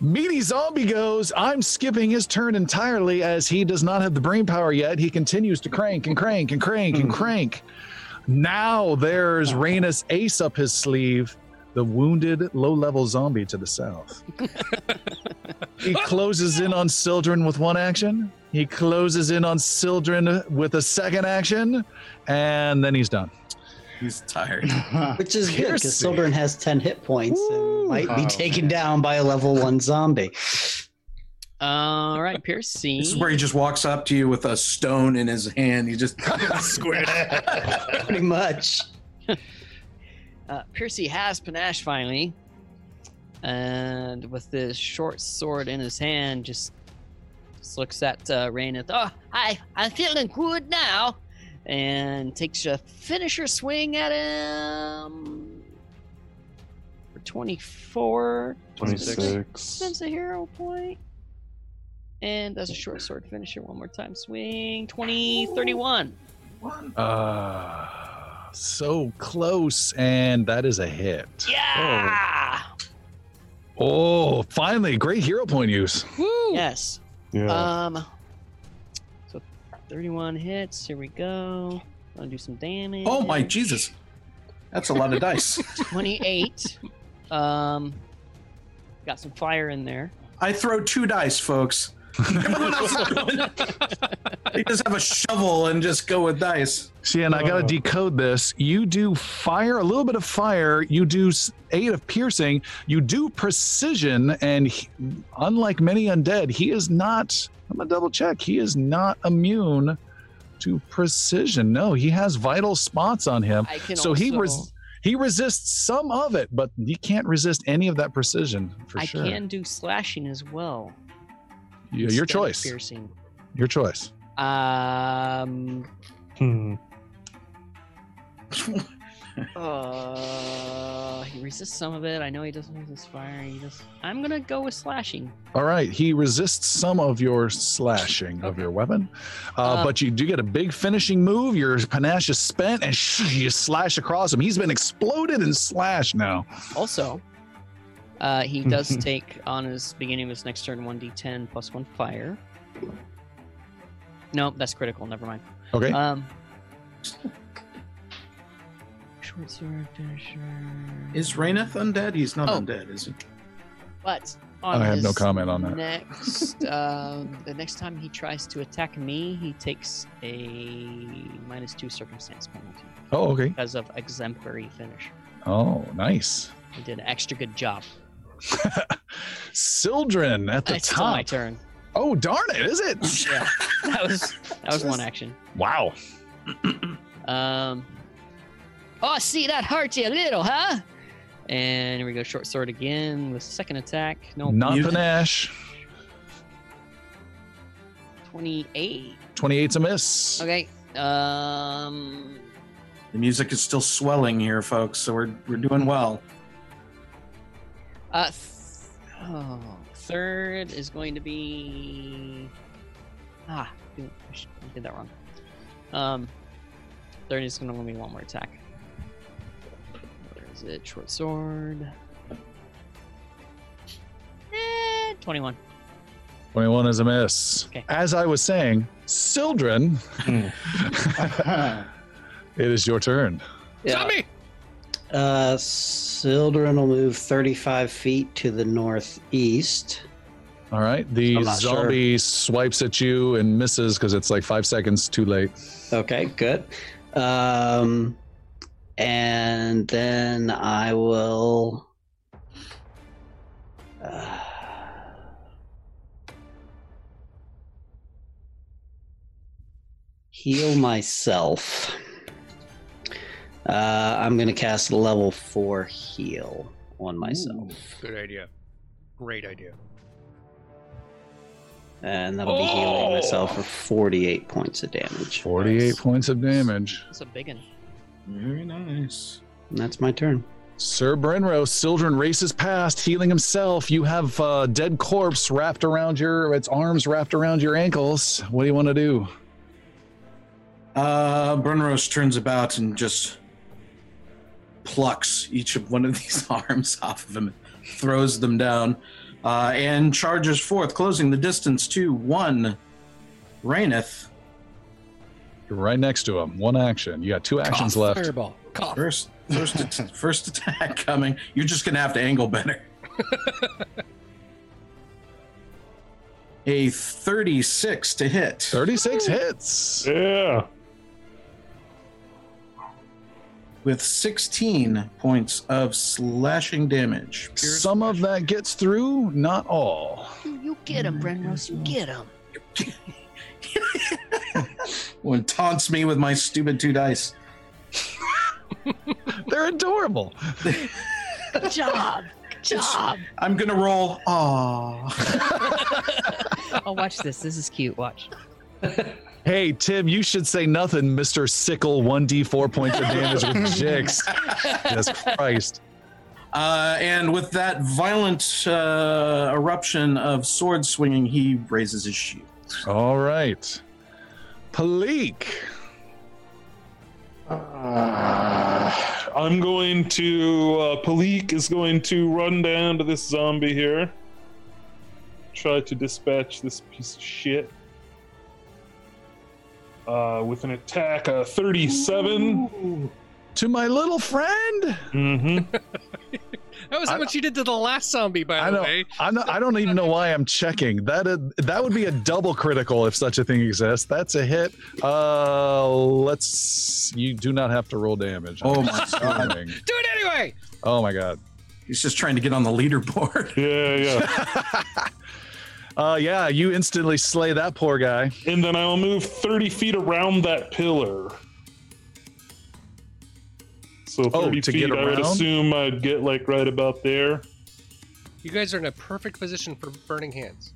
Meaty Zombie goes, I'm skipping his turn entirely as he does not have the brain power yet. He continues to crank and crank and crank and crank. Now there's Rainus Ace up his sleeve, the wounded low level zombie to the south. he closes in on Sildren with one action. He closes in on Sildren with a second action, and then he's done. He's tired. Which is good because Sildren has 10 hit points and might be Oh, taken down by a level one zombie. All right, Piercy. This is where he just walks up to you with a stone in his hand. He just squirt. Pretty much. Uh, Piercy has panache finally, and with this short sword in his hand, just, just looks at uh, Raineth. Oh, I I'm feeling good now, and takes a finisher swing at him for 24. 26. Spends a hero point. And does a short sword finisher one more time. Swing 20, 31. Uh, so close, and that is a hit. Yeah. Oh, finally, great hero point use. Woo! Yes. Yeah. Um. So 31 hits. Here we go. Gonna do some damage. Oh my Jesus. That's a lot of dice. 28. um. Got some fire in there. I throw two dice, folks. Everyone else is just have a shovel and just go with dice. See, and I got to Oh. Uh. decode this. You do fire, a little bit of fire. You do eight of piercing. You do precision, and he- unlike many undead, he is not. I'm gonna double check. He is not immune to precision. No, he has vital spots on him. I can So also, he res- he resists some of it, but he can't resist any of that precision for I sure. can do slashing as well. Y- your instead choice. Piercing. Your choice. Um. Hmm. Uh, he resists some of it. I know he doesn't resist fire. He just. I'm gonna go with slashing. All right, he resists some of your slashing of your weapon, uh, Uh, but you do get a big finishing move. Your panache is spent, and you slash across him. He's been exploded and slashed now. Also, uh, he does take on his beginning of his next turn 1d10 plus one fire. No, that's critical. Never mind. Okay, Um. Short sword finisher. Is Raineth undead? He's not Oh. undead, is he? But on I have no his comment on that. Next, um, the next time he tries to attack me, he takes a minus two circumstance penalty Oh, okay. because of exemplary finish. Oh, nice. He did an extra good job. Sildren at the It's still my top. turn. Oh, darn it, is it? Yeah, that was that was one action. Wow. Um. Oh, see that hurt you a little, huh? And here we go, short sword again with second attack. No, Not You- panache. twenty-eight. 28's a miss. Okay. Um. The music is still swelling here, folks, so we're, we're doing well. Uh. Th- oh, third is going to be. Ah, dude, I did that wrong. Um. Third is going to be one more attack. Where is it? Short sword. Eh, 21. 21 is a miss. Okay. As I was saying, Sildren, it is your turn. Zombie! Uh, Sildren will move 35 feet to the northeast. All right. The I'm sure. zombie swipes at you and misses because it's like five seconds too late. Okay, good. Um, and then I will. Uh, heal myself. Uh, I'm going to cast level four heal on myself, Good idea. Great idea. and that'll be healing myself for 48 points of damage. 48 points of damage. That's a big one. Very nice. And that's my turn. Sir Brenro, Sildren races past, healing himself. You have a dead corpse wrapped around your, its arms wrapped around your ankles. What do you want to do? Uh, Brenros turns about and just plucks each of one of these arms off of him, throws them down, uh, and charges forth, closing the distance to one Raineth. You're right next to him. One action. You got two actions left. Fireball. Cough. First, first, at- first attack coming. You're just gonna have to angle better. A 36 to hit. 36 hits. Yeah. With 16 points of slashing damage. Pure Some of that gets through, not all. You, you get him, Brenros. You get him. One taunts me with my stupid two dice. They're adorable. Good job. Good job. I'm gonna roll. Aww. Oh, watch this. This is cute. Watch. Hey, Tim, you should say nothing, Mr. Sickle 1d4 points of damage with Jix. yes, Christ. Uh, and with that violent uh, eruption of sword swinging, he raises his shield. All right. Palik. Uh, I'm going to. Uh, Palik is going to run down to this zombie here. Try to dispatch this piece of shit. Uh, with an attack, uh, 37. To my little friend. Mm-hmm. That was how I- much you did to the last zombie, by I the know. way. I'm not, I don't even know why I'm checking. That is, that would be a double critical if such a thing exists. That's a hit. Uh, let's. You do not have to roll damage. Oh my God. Do it anyway! Oh my god. He's just trying to get on the leaderboard. Yeah, yeah. Uh, yeah, you instantly slay that poor guy. and then I will move 30 feet around that pillar. So 30 Oh, to feet, get I would assume I'd get like right about there. You guys are in a perfect position for burning hands.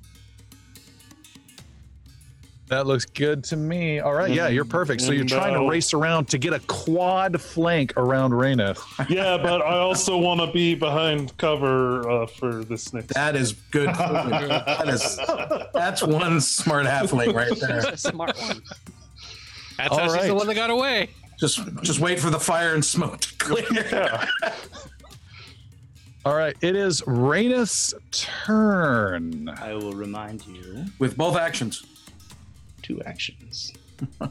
That looks good to me. All right, yeah, you're perfect. So you're And, trying to race around to get a quad flank around Raineth. Yeah, but I also want to be behind cover uh, for this next. That is good. that is that's one smart halfling right there. A smart one. That's All how she's the one that got away. Just just wait for the fire and smoke to clear. Yeah. All right, it is Raineth's turn. I will remind you With both actions. Two actions.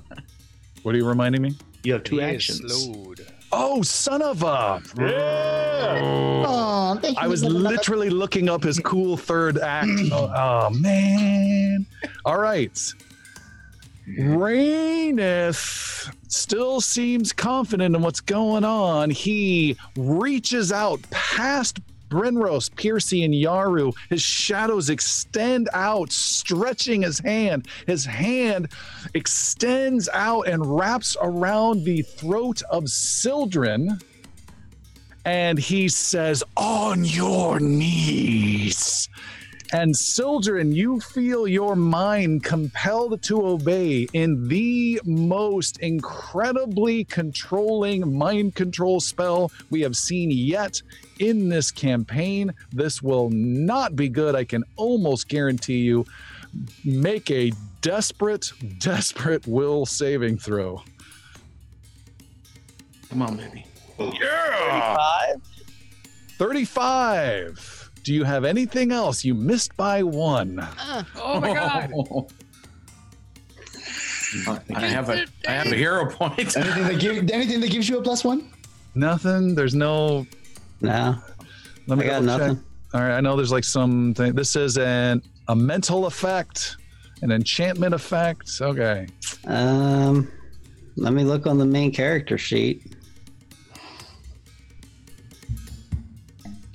What are you reminding me? You have two He actions. slowed. Oh, son of a! Yeah. Oh, thank you. I was literally looking up his cool third act. Oh, oh, man! All right, Raineth still seems confident in what's going on. He reaches out past Brenros, Piercy, and Yaru. His shadows extend out, stretching his hand. His hand extends out and wraps around the throat of Sildren. And he says, On your knees. And Sildren, you feel your mind compelled to obey in the most incredibly controlling mind control spell we have seen yet in this campaign. This will not be good, I can almost guarantee you. Make a desperate, desperate will saving throw. Come on, baby. Yeah! 35. Do you have anything else? You missed by one. Oh my god! I have a I have a hero point. Anything that, give, anything that gives you a plus one? Nothing. There's no. No, Let me I got double check. nothing. All right. I know there's like something. This is an a mental effect, an enchantment effect. Okay. Um, let me look on the main character sheet.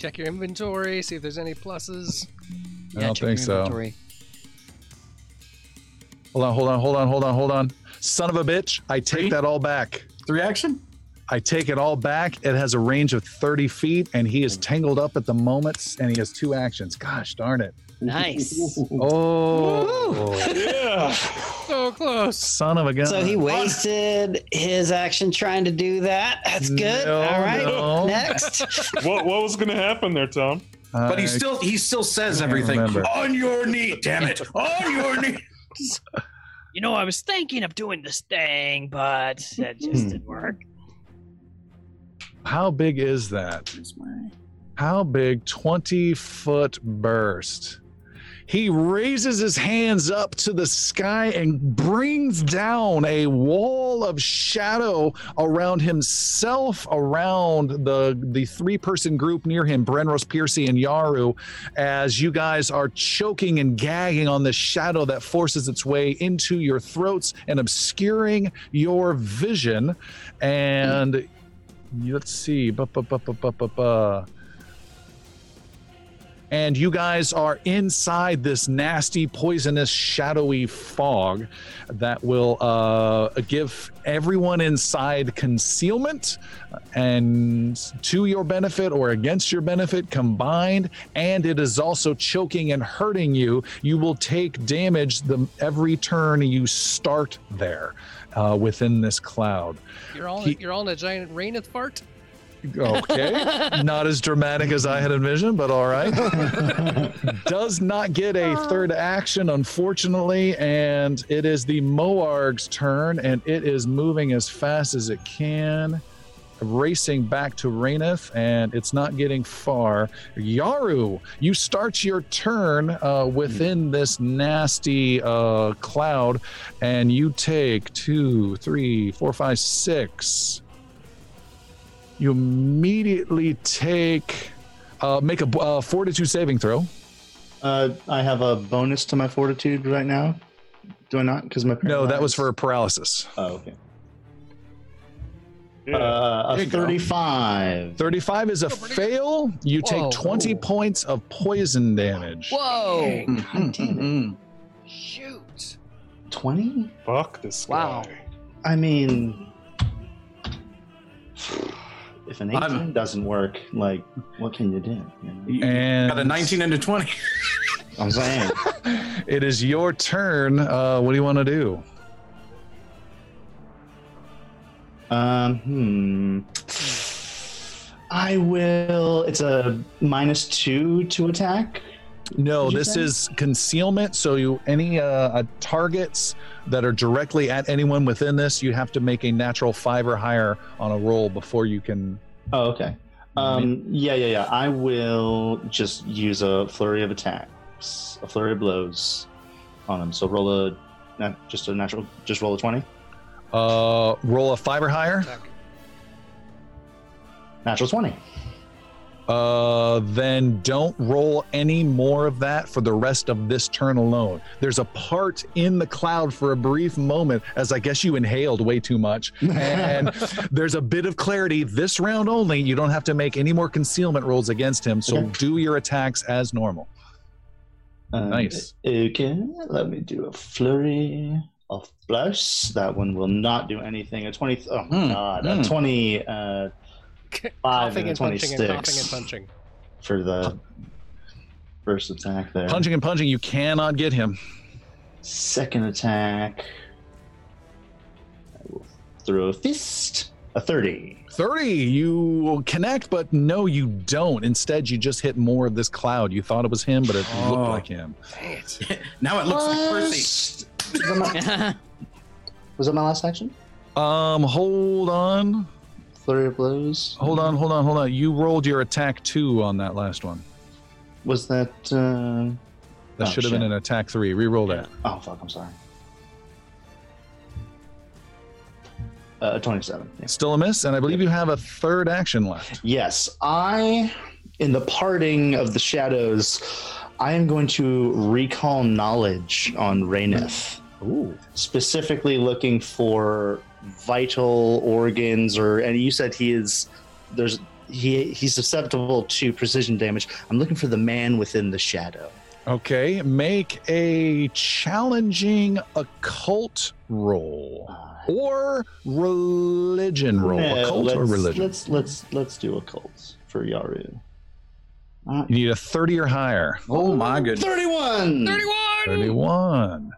Check your inventory, see if there's any pluses. I don't think so. Hold on. Hold on. Hold on. Hold on. Hold on. Son of a bitch! I take Three? that all back. Three action? I take it all back. It has a range of 30 feet, and he is mm. tangled up at the moment, and he has two actions. Gosh darn it! Nice. Oh, Yeah. So close. son of a gun! So he wasted his action trying to do that. That's good. No, All right. no. Next. what what was going to happen there, Tom? But he still he still says everything. remember. On your knee, damn it. On your knee. You know, I was thinking of doing this thing, but that just hmm. didn't work. How big is that? How big? 20 foot burst. He raises his hands up to the sky and brings down a wall of shadow around himself, around the, the three person group near him, Brenros, Piercy, and Yaru, as you guys are choking and gagging on this shadow that forces its way into your throats and obscuring your vision. And let's see. Ba, ba, ba. And you guys are inside this nasty, poisonous, shadowy fog that will uh, give everyone inside concealment and to your benefit or against your benefit combined. And it is also choking and hurting you. You will take damage the every turn you start there uh, within this cloud. You're all He- you're all in a giant raineth fart. Okay. not as dramatic as I had envisioned, but all right. Does not get a third action, unfortunately. And it is the Moarg's turn, and it is moving as fast as it can, racing back to Raineth, and it's not getting far. Yaru, you start your turn uh, within this nasty uh, cloud, and you take two, three, four, five, six you immediately take uh, make a uh, fortitude saving throw. Uh, I have a bonus to my fortitude right now. Do I not? Because my No, that was for paralysis. Oh, okay. Yeah. Uh, a you go. 35. 35 is a fail. You Whoa. take 20 points of poison damage. Whoa! Mhm. Shoot. 20? Fuck this Wow. guy. I mean, if an 18 I'm- doesn't work, like, what can you do? you know? You And got a 19 into 20. I'm saying. it is your turn. Uh, what do you want to do? Um, hmm. I will. It's a minus two to attack. No, this say? is concealment. So you any uh, uh, targets that are directly at anyone within this, you have to make a natural five or higher on a roll before you can. Oh, okay. Um, yeah, yeah, yeah. I will just use a flurry of attacks, a flurry of blows on him. So roll a, not just a natural, just roll a twenty. Uh, roll a five or higher. Attack. Natural 20. Uh, then don't roll any more of that for the rest of this turn alone. There's a part in the cloud for a brief moment, as I guess you inhaled way too much, and there's a bit of clarity this round only. You don't have to make any more concealment rolls against him, so Okay. do your attacks as normal. Um, Nice. Okay, let me do a flurry of blows. That one will not do anything. A 20. Oh Hmm, god. hmm. A 20. Uh, coughing and and punching and coughing 26. and punching. for the first attack there. Punching and punching, you cannot get him. Second attack. I will throw a fist. A 30. 30, you connect, but no, you don't. Instead, you just hit more of this cloud. You thought it was him, but it Oh. looked like him. Dang it. Now it looks like Piercy. Was that my- was that my last action? Um, hold on. Flurry of blows. Hold on, hold on, hold on. You rolled your attack two on that last one. Was that? Uh... That Oh, should have been an attack three. Reroll that. Oh fuck! I'm sorry. Uh, 27. yeah. Still a miss, and I believe you have a third action left. Yes, I, in the parting of the shadows, I am going to recall knowledge on Raineth. Ooh. Specifically looking for vital organs, or and you said he is there's he he's susceptible to precision damage. I'm looking for the man within the shadow. Okay, make a challenging occult roll Uh, or religion roll. yeah, occult or religion. Let's let's let's do occult for Yaru. Uh, You need a 30 or higher. Oh my goodness. 31! 31! 31.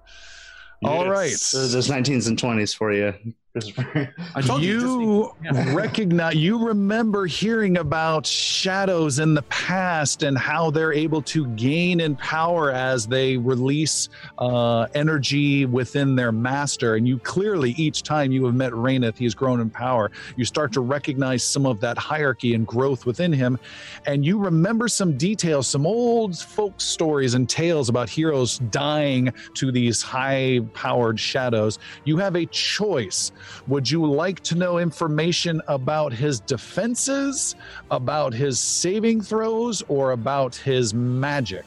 All right. So there's 19s and 20s for you. Christopher. I told you. you just- recognize you remember hearing about shadows in the past and how they're able to gain in power as they release uh, energy within their master and you clearly each time you have met Raineth he's grown in power you start to recognize some of that hierarchy and growth within him and you remember some details some old folk stories and tales about heroes dying to these high powered shadows you have a choice would you like to know information about his defenses, about his saving throws, or about his magic?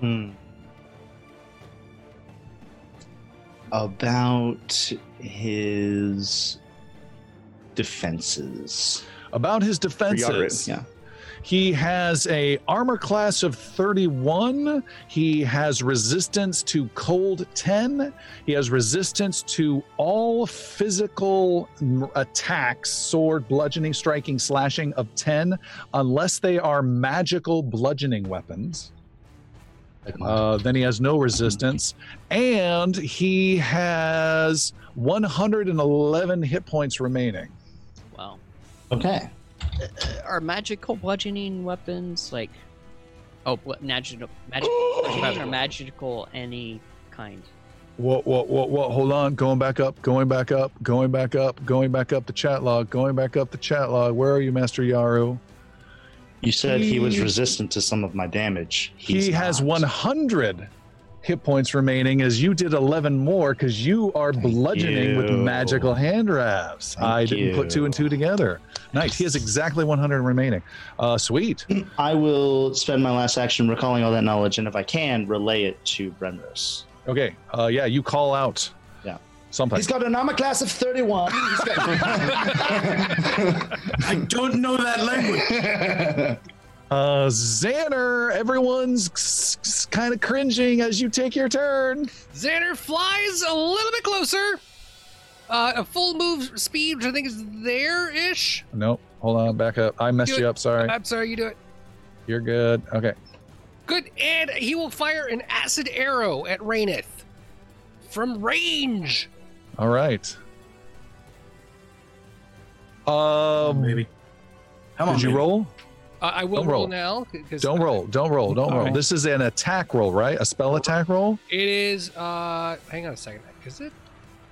Hmm. About his defenses. About his defenses. Yeah. He has a armor class of 31. He has resistance to cold 10. He has resistance to all physical attacks, sword, bludgeoning, striking, slashing of 10, unless they are magical bludgeoning weapons. Uh, then he has no resistance, and he has 111 hit points remaining. Wow. okay. Uh, are magical bludgeoning weapons like? Oh, what magical magic weapons are magical any kind? What? What? What? What? Hold on. Going back up. Going back up. Going back up. Going back up the chat log. Going back up the chat log. Where are you, Master Yaru? You said he was resistant to some of my damage. He has not. 100 hit points remaining, as you did 11 more, because you are Thank bludgeoning with magical hand wraps. Thank I didn't put two and two together. Nice. He has exactly 100 remaining. Uh, sweet. I will spend my last action recalling all that knowledge, and if I can, relay it to Brenros. Okay. Uh, yeah, you call out. Yeah. Sometime. He's got an armor class of 31. He's got- I don't know that language. Uh, Xander, everyone's kind of cringing as you take your turn. Xander flies a little bit closer. Uh, a full move speed, which I think is there-ish. Nope. Hold on. Back up. I messed Do you it. up. Sorry. I'm sorry, you do it. You're good. Okay. Good, and he will fire an acid arrow at Raineth from range. All right. Um, Maybe. Come on, did you baby. roll? I will Don't roll, roll. now. 'cause Don't roll. Don't roll. Don't roll. right. This is an attack roll, right? A spell attack roll? It is. Uh, hang on a second. Is it?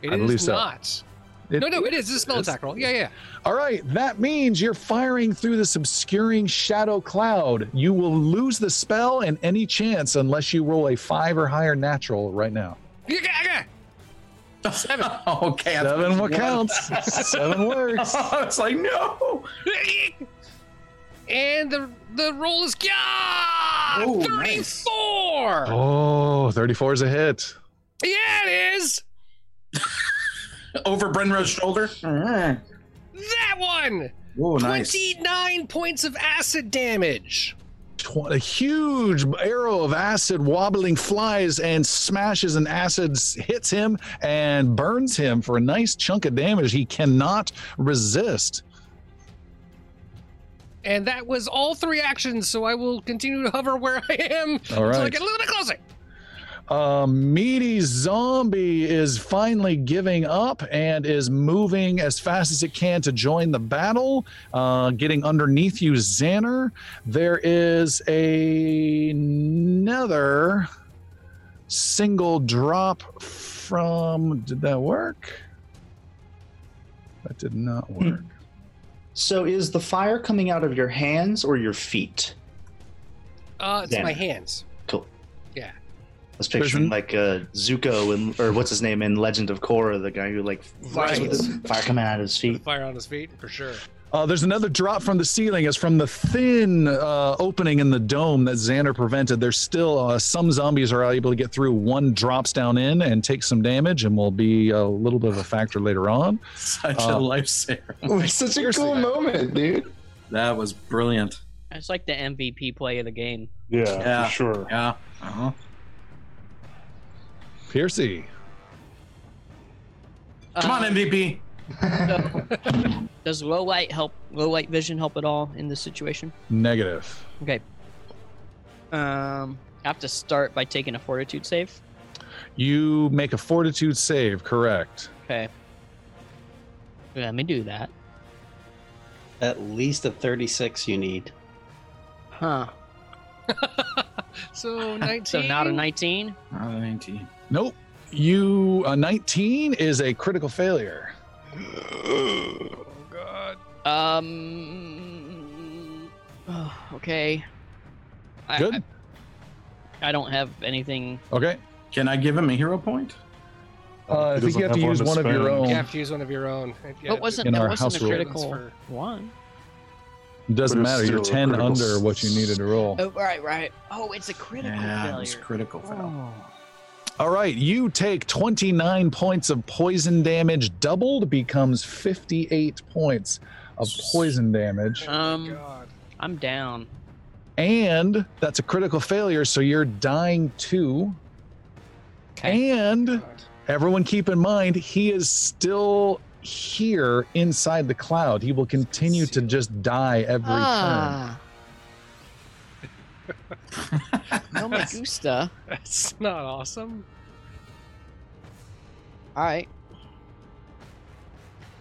It I is believe so. not. It- no, no, it is. It's a spell It's- attack roll. Yeah, yeah. All right. That means you're firing through this obscuring shadow cloud. You will lose the spell and any chance unless you roll a five or higher natural right now. Seven. okay. Seven, what counts? Seven works. I was like, no. And the the roll is yeah, Oh, 34. Oh, 34 is a hit. Yeah, it is. Over Brenro's shoulder. Mm-hmm. That one. Oh, nice. 29 points of acid damage. Tw- A huge arrow of acid wobbling flies and smashes and acid hits him and burns him for a nice chunk of damage he cannot resist. And that was all three actions, so I will continue to hover where I am All until I get a little bit closer. Uh, meaty zombie is finally giving up and is moving as fast as it can to join the battle, uh, getting underneath you, Xander. There is a, another single drop from. Did that work? That did not work. So is the fire coming out of your hands or your feet? Uh, it's Damn. my hands. Cool. Yeah. I was picturing like uh, Zuko and or what's his name in Legend of Korra, the guy who like flies with Right. the fire coming out of his feet. Fire on his feet, for sure. Uh, there's another drop from the ceiling. It's from the thin uh, opening in the dome that Xander prevented. There's still uh, some zombies are able to get through. One drops down in and takes some damage, and will be a little bit of a factor later on. Such Uh, a lifesaver. Oh, it's such a cool moment, dude. That was brilliant. It's like the MVP play of the game. Yeah, Yeah. for sure. Yeah. Uh-huh. Piercy. Come on, Um, MVP. Does low light help? Low light vision help at all in this situation? Negative. Okay. Um, I have to start by taking a fortitude save. You make a fortitude save, correct? Okay. Let me do that. At least a 36 you need. Huh. So 19. So not a 19. Uh, 19. Nope. You a 19 is a critical failure. Oh, God. Um. oh, okay. I, Good. I, I don't have anything. Okay. Can I give him a hero point? Uh, I think you doesn't have to use one one to of your own. You have to use one of your own. Yeah, wasn't in that our wasn't a critical For- one? It doesn't But matter. You're 10 under what you needed to roll. Oh right, right. Oh, it's a critical yeah, failure. it's critical fail. Oh. All right, you take 29 points of poison damage, doubled becomes 58 points of poison damage. Um, God. I'm down. And that's a critical failure, so you're dying too. And everyone keep in mind, he is still here inside the cloud. He will continue to just die every turn. Ah. no me gusta. That's not awesome. All right.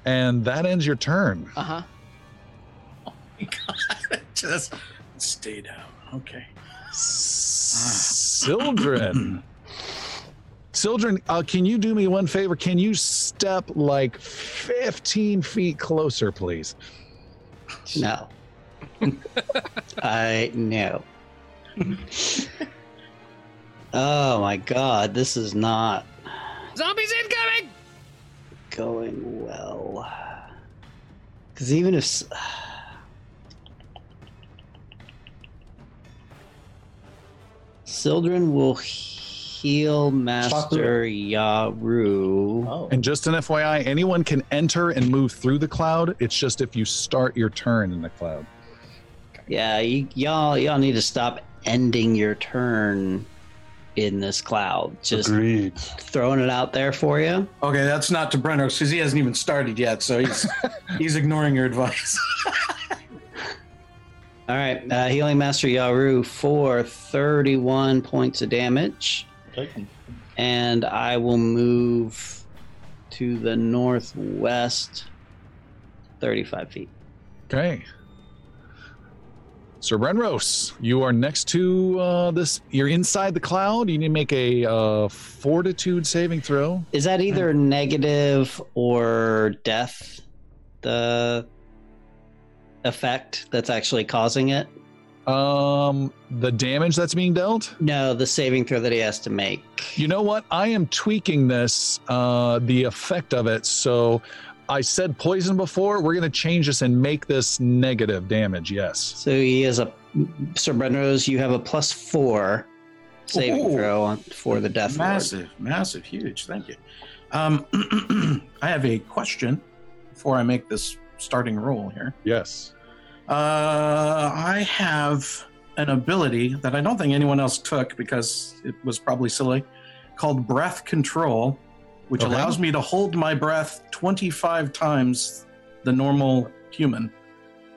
And that ends your turn. Uh huh. Oh my god! Just stay down. Okay. Sildren. Sildren, uh, can you do me one favor? Can you step like 15 feet closer, please? No. I no. oh my god, this is not Zombies incoming! going well. Because even if. Sildren will heal Master Yaru. Oh. And just an FYI, anyone can enter and move through the cloud. It's just if you start your turn in the cloud. Yeah, you, y'all y'all need to stop ending your turn in this cloud. Just Agreed. throwing it out there for you. Okay, that's not to Brenner because he hasn't even started yet, so he's he's ignoring your advice. All right, uh, healing master Yaru for 31 points of damage, Take 'em. and I will move to the northwest 35 feet. Okay. Sir Brenros, you are next to uh, this. You're inside the cloud. You need to make a uh, fortitude saving throw. Is that either negative or death? The effect that's actually causing it? Um, the damage that's being dealt. No, the saving throw that he has to make. You know what? I am tweaking this, uh, the effect of it. So I said poison before. We're going to change this and make this negative damage. Yes. So he has a. Sir Brenros, you have a plus four saving Ooh. throw for the death ward. massive, massive, huge. Thank you. Um, I have a question before I make this starting roll here. Yes. Uh, I have an ability that I don't think anyone else took because it was probably silly, called Breath Control, which Okay. allows me to hold my breath 25 times the normal human.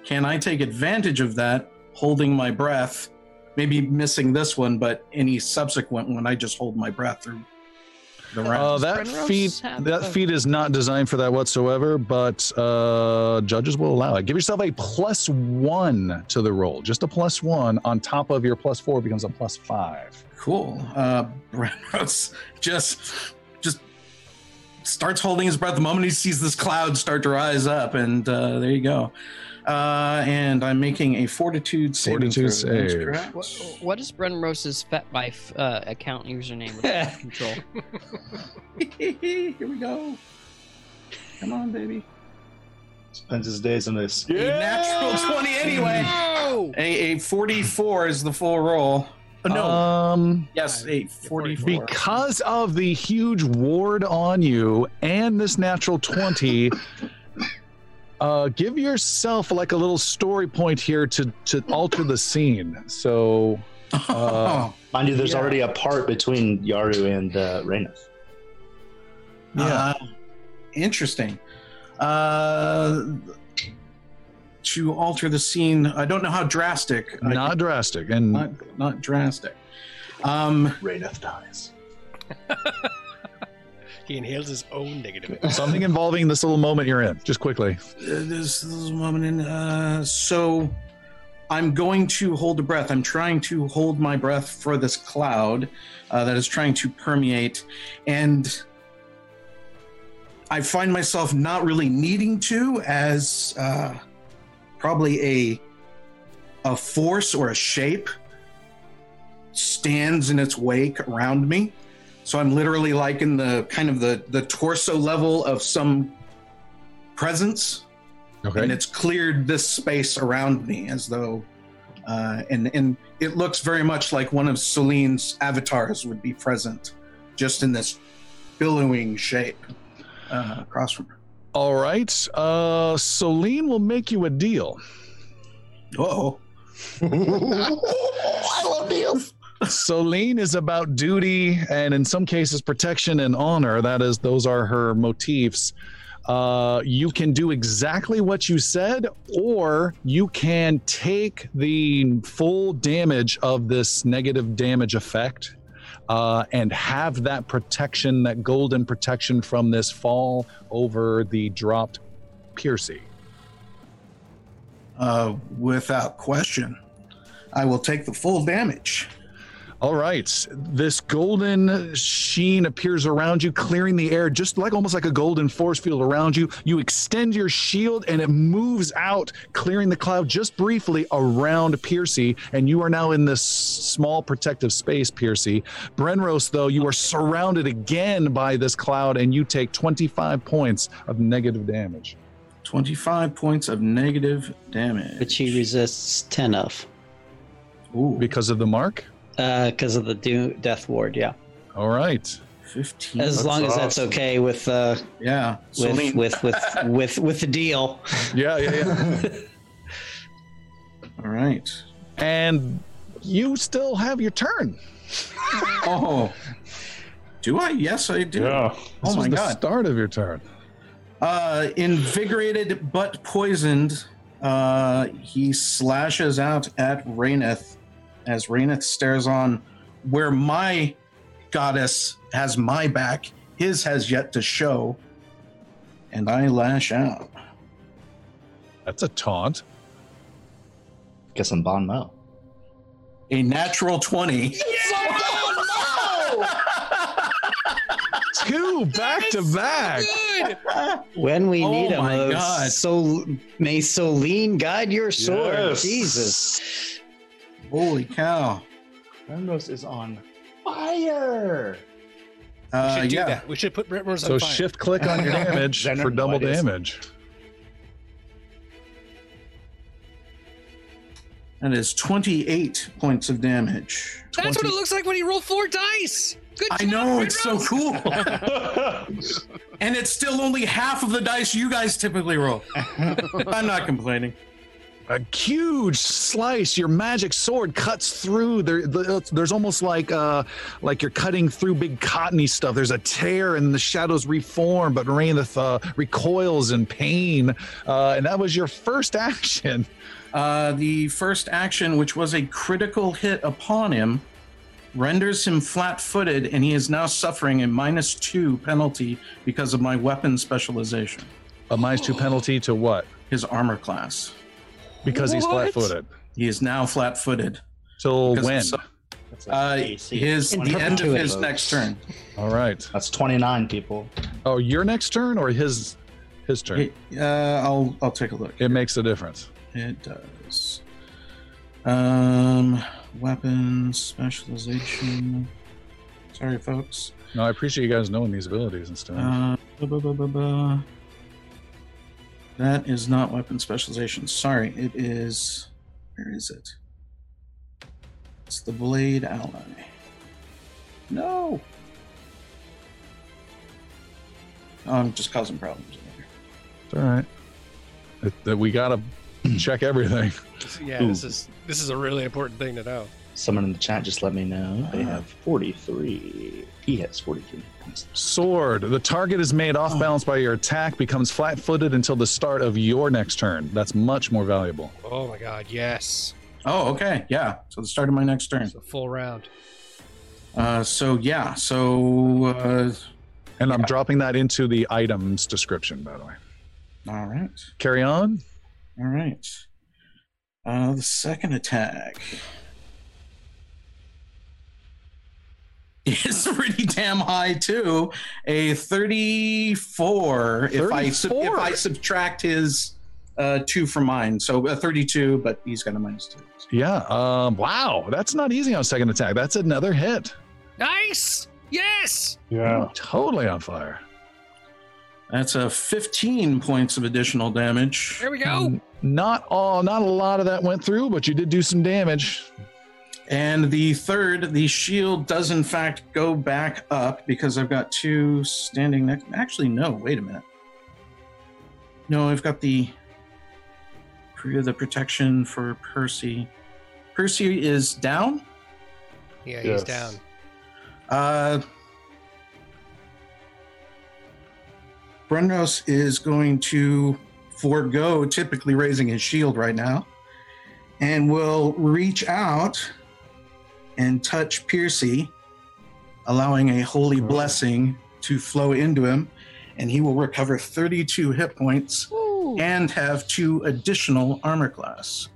Can I take advantage of that, holding my breath? Maybe missing this one, but any subsequent one, I just hold my breath through the Uh, round. that Brenros feat have that a- feat is not designed for that whatsoever, but uh, judges will allow it. Give yourself a plus one to the roll. Just a plus one on top of your plus four becomes a plus five. Cool. Uh, Brenros just just starts holding his breath the moment he sees this cloud start to rise up, and uh, there you go. Uh, and I'm making a fortitude saving Fortitude throw. Save. What, what is Brenros's Fat Life uh, account username with control? Here we go. Come on, baby. Spends his days on this. A natural 20 anyway. A, a 44 is the full roll. Oh, no. Um, yes, a 44. because of the huge ward on you and this natural 20 uh give yourself like a little story point here to to alter the scene so uh, Mind you, there's Yeah. already a part between Yaru and uh, Raineth. yeah Uh, interesting. Uh, to alter the scene, I don't know how drastic. I- not drastic and not not drastic. Um, Raineth dies. He inhales his own negative. something involving this little moment you're in just quickly uh, this this moment in. Uh, so, I'm going to hold a breath. I'm trying to hold my breath for this cloud uh, that is trying to permeate, and I find myself not really needing to, as uh, probably a a force or a shape stands in its wake around me. So I'm literally like in the kind of the the torso level of some presence and it's cleared this space around me as though uh, and and it looks very much like one of Celine's avatars would be present just in this billowing shape uh, across from her. All right uh celine will make you a deal Oh, I love deals. Celine is about duty and in some cases protection and honor. That is, those are her motifs. Uh, you can do exactly what you said, or you can take the full damage of this negative damage effect uh, and have that protection, that golden protection from this fall over the dropped Piercy. uh, without question, I will take the full damage. All right. This golden sheen appears around you, clearing the air, just like almost like a golden force field around you. You extend your shield and it moves out, clearing the cloud just briefly around Piercy. And you are now in this small protective space, Piercy. Brenros, though, you are surrounded again by this cloud and you take 25 points of negative damage. 25 points of negative damage. Which he resists 10 of. Ooh, Because of the mark? Because of the do- death ward, yeah. All right. 15. As long as that's okay with uh, yeah. with, Celine. with with with with the deal. Yeah, yeah, yeah. All right. and you still have your turn. Oh. Do I? Yes, I do. Yeah. This Oh was my the god. start of your turn. Uh, invigorated but poisoned, uh, he slashes out at Raineth as Raineth stares on where my goddess has my back. His has yet to show. And I lash out. That's a taunt. Guess I'm Bon Mot. A natural 20. Two back to back. When we Oh need him, my oh, God. so may Celine guide your sword. Yes. Jesus. Holy cow! Brenros is on fire. We Uh, should do yeah. that. We should put Britmers So on fire. So shift click on your damage for double what is- damage. That is 28 points of damage. That's what it looks like when you roll four dice. Good I job, know, it's so cool. and it's still only half of the dice you guys typically roll. I'm not complaining. A huge slice. Your magic sword cuts through. There, there's almost like uh, like you're cutting through big cottony stuff. There's a tear, and the shadows reform. But Raineth uh, recoils in pain, uh, and that was your first action. Uh, the first action, which was a critical hit upon him, renders him flat footed, and he is now suffering a minus two penalty because of my weapon specialization. A minus two penalty to what? His armor class. Because he's What? flat-footed. He is now flat footed. Till Because of when? some- Uh, his In the end of his folks. next turn. All right. That's 29 people. Oh, your next turn or his his turn? Uh, I'll I'll take a look. It makes a difference. It does. Um, weapons specialization. Sorry, folks. No, I appreciate you guys knowing these abilities and stuff. Uh, ba, ba, ba, ba, ba. That is not weapon specialization. Sorry, it is. Where is it? It's the blade ally. No. Oh, I'm just causing problems. over here. It's all right. It- that we gotta check everything. Yeah, Ooh. this is this is a really important thing to know. Someone in the chat just let me know they Uh-huh. have 43. He has 43 points. Sword. The target is made off balance by your attack, becomes flat footed until the start of your next turn. That's much more valuable. Oh my god, yes. Oh, okay. Yeah. So the start of my next turn. It's a full round. Uh, so yeah. So uh, And I'm dropping that into the items description, by the way. all right. Carry on. All right. Uh, the second attack is pretty damn high too. A thirty-four. If I sub- if I subtract his uh, two from mine, so a thirty-two, but he's got a minus two. Yeah. Um, wow. That's not easy on second attack. That's another hit. Nice! Yes! Yeah. Totally on fire. That's a fifteen points of additional damage. There we go. Not all, not a lot of that went through, but you did do some damage. And the third, the shield does in fact go back up because I've got two standing next. Actually, no. Wait a minute. No, I've got the the protection for Piercy. Piercy is down. Yeah, he's Yes. down. Uh, Brenros is going to forego typically raising his shield right now and will reach out and touch Piercy, allowing a holy Oh. blessing to flow into him. And he will recover 32 hit points Woo. and have two additional armor class.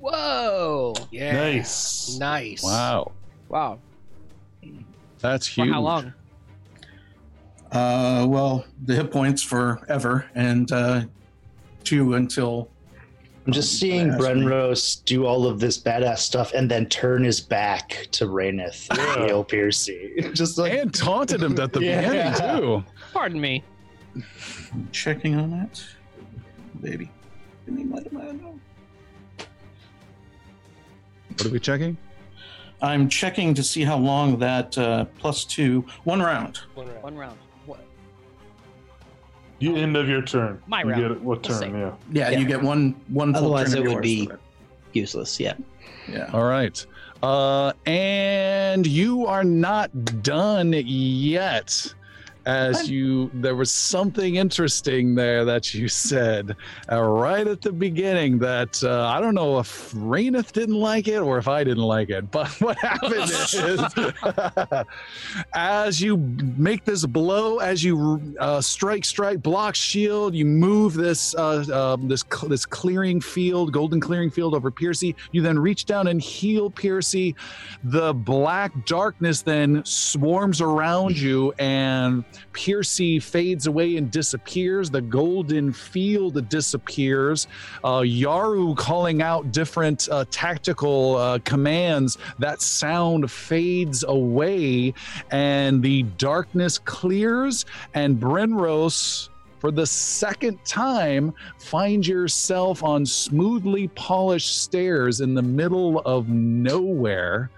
Whoa! Yeah. Nice. Nice. Wow. Wow. That's For huge. how long? Uh, well, the hit points forever and uh, two until I'm just seeing Badass, Brenros do all of this badass stuff and then turn his back to Raineth Yeah. and Piercy. Just like And taunted him at the Yeah. beginning, too. Pardon me. checking on that. Baby. Give me my demand. What are we checking? I'm checking to see how long that uh, plus two, one round. One round. One round. What? You end of your turn. My you round. Get it. What Let's turn? see. Yeah. Yeah, Yeah. you get one one. full Otherwise, turn it of would yours be- it. Useless. Yeah. Yeah. All right. Uh, and you are not done yet. As you, there was something interesting there that you said uh, right at the beginning that uh, I don't know if Raineth didn't like it or if I didn't like it, but what happened is as you make this blow, as you uh, strike, strike, block, shield, you move this uh, um, this cl- this clearing field, golden clearing field over Piercy. You then reach down and heal Piercy. The black darkness then swarms around you and Piercy fades away and disappears. The golden field disappears. Uh, Yaru calling out different uh, tactical uh, commands. That sound fades away, and the darkness clears. And Brenros for the second time, find yourself on smoothly polished stairs in the middle of nowhere.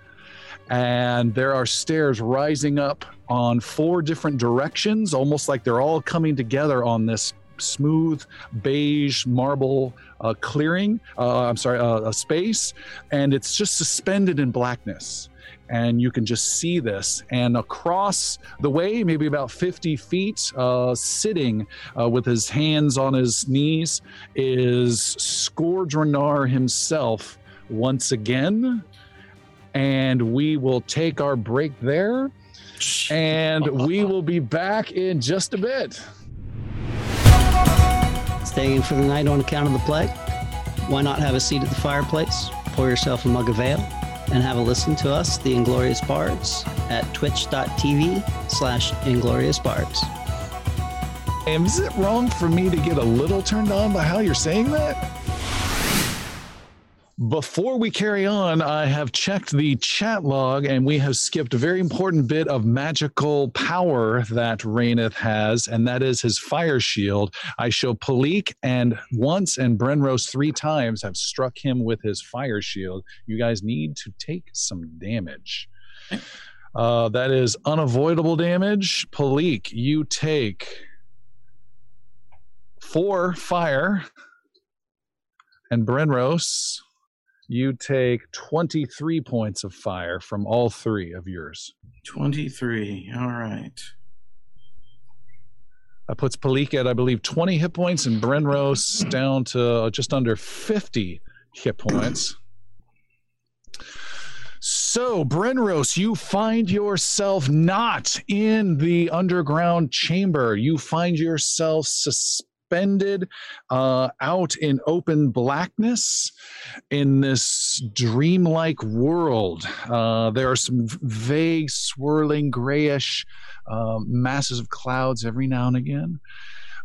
And there are stairs rising up on four different directions, almost like they're all coming together on this smooth beige marble uh, clearing. Uh, I'm sorry, uh, a space, and it's just suspended in blackness and you can just see this. And across the way, maybe about 50 feet, uh, sitting uh, with his hands on his knees, is Scourdranar himself once again. And we will take our break there. And we will be back in just a bit. Staying for the night on account of the plague? Why not have a seat at the fireplace? Pour yourself a mug of ale and have a listen to us, the Inglorious Bards, at twitch.tv slash Inglorious Bards. And is it wrong for me to get a little turned on by how you're saying that? Before we carry on, I have checked the chat log and we have skipped a very important bit of magical power that Raineth has, and that is his fire shield. I show Palik and once and Brenros three times have struck him with his fire shield. You guys need to take some damage. Uh, that is unavoidable damage. Palik, you take four fire. And Brenros, you take 23 points of fire from all three of yours. 23. All right. That puts Palik at, I believe, 20 hit points and Brenros down to uh, just under 50 hit points. So, Brenros, you find yourself not in the underground chamber. You find yourself suspended uh, out in open blackness in this dreamlike world. Uh, there are some vague, swirling, grayish um, masses of clouds every now and again.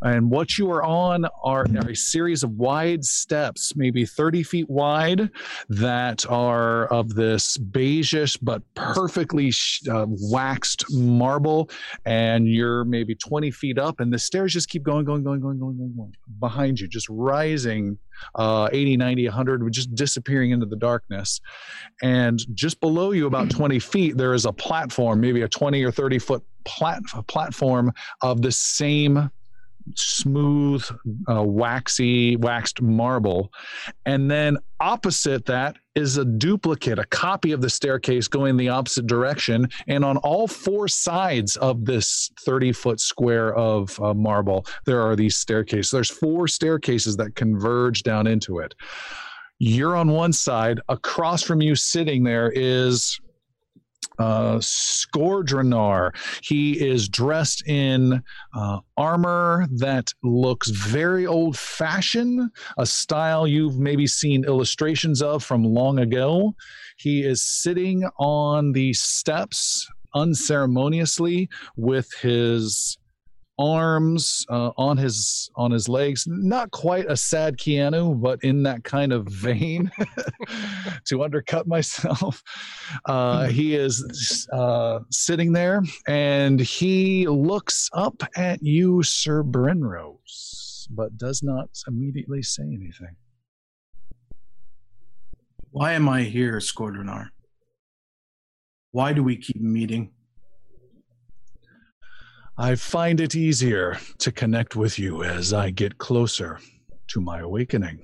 And what you are on are, are a series of wide steps, maybe 30 feet wide, that are of this beigeish but perfectly uh, waxed marble. And you're maybe 20 feet up, and the stairs just keep going, going, going, going, going, going, going behind you, just rising uh, 80, 90, 100, just disappearing into the darkness. And just below you, about 20 feet, there is a platform, maybe a 20 or 30 foot plat- platform of the same smooth, uh, waxy, waxed marble. And then opposite that is a duplicate, a copy of the staircase going the opposite direction. And on all four sides of this 30 foot square of uh, marble, there are these staircases. There's four staircases that converge down into it. You're on one side, across from you sitting there is uh, Scourdranar. He is dressed in uh, armor that looks very old fashioned, a style you've maybe seen illustrations of from long ago. He is sitting on the steps unceremoniously with his arms uh, on his on his legs not quite a sad keanu but in that kind of vein to undercut myself uh, he is uh, sitting there and he looks up at you sir Brenros but does not immediately say anything Why am I here, Scordonar? Why do we keep meeting? I find it easier to connect with you as I get closer to my awakening.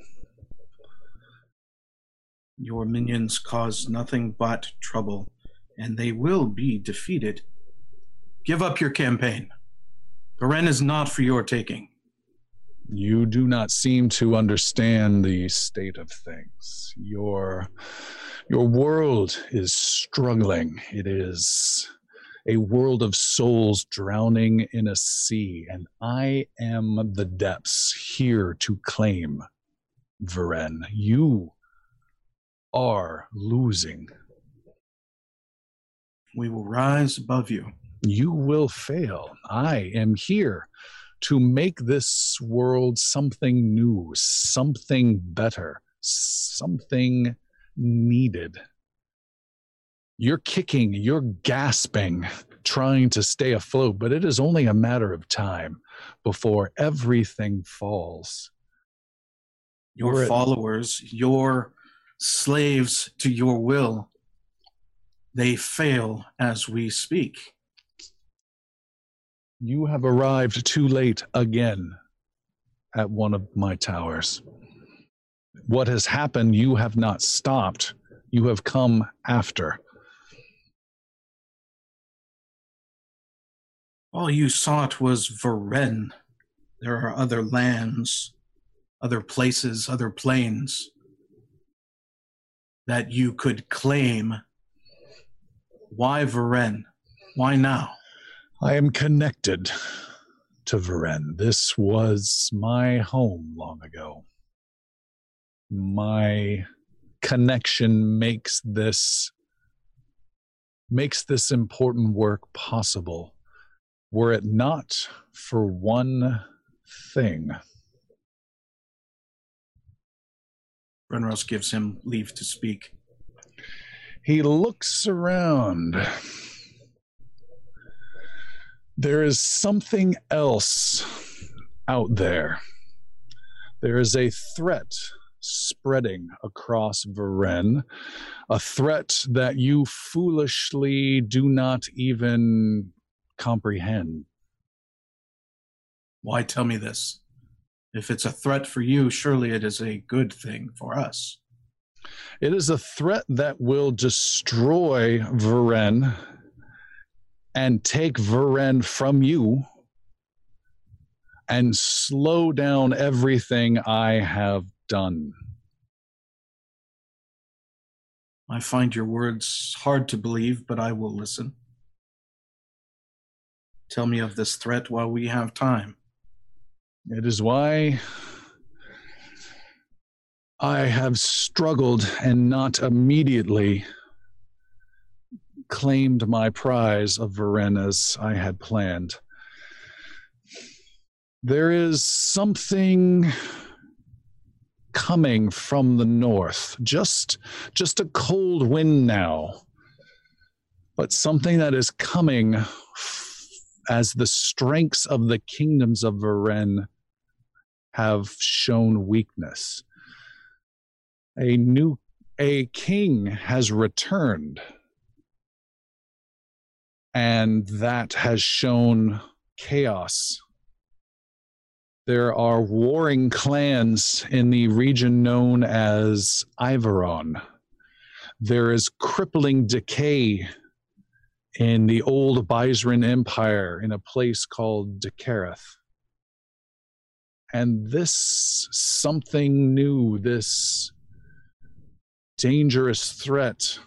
Your minions cause nothing but trouble, and they will be defeated. Give up your campaign. Garen is not for your taking. You do not seem to understand the state of things. Your your world is struggling. It is a world of souls drowning in a sea, and I am the depths here to claim. Varen, you are losing. We will rise above you. you will fail. I am here to make this world something new, something better, something needed. You're kicking, you're gasping, trying to stay afloat, but it is only a matter of time before everything falls. Your We're at- followers, your slaves to your will, they fail as we speak. You have arrived too late again at one of my towers. What has happened, you have not stopped. You have come after. All you sought was Varen. There are other lands, other places, other planes that you could claim. Why Varen? Why now? I am connected to Varen. This was my home long ago. My connection makes this makes this important work possible. Were it not for one thing, Brenros gives him leave to speak. he looks around. There is something else out there. There is a threat spreading across Varen, a threat that you foolishly do not even comprehend. Why tell me this? If it's a threat for you, surely it is a good thing for us. It is a threat that will destroy Varen and take Varen from you and slow down everything I have done. I find your words hard to believe, but I will listen. Tell me of this threat while we have time. It is why I have struggled and not immediately claimed my prize of Varen as I had planned. There is something coming from the north, just just a cold wind now, but something that is coming as the strengths of the kingdoms of Varen have shown weakness. A new a king has returned and that has shown chaos. There are warring clans in the region known as Iveron. There is crippling decay in the old Byzrin Empire in a place called Dekareth. And this something new, this dangerous threat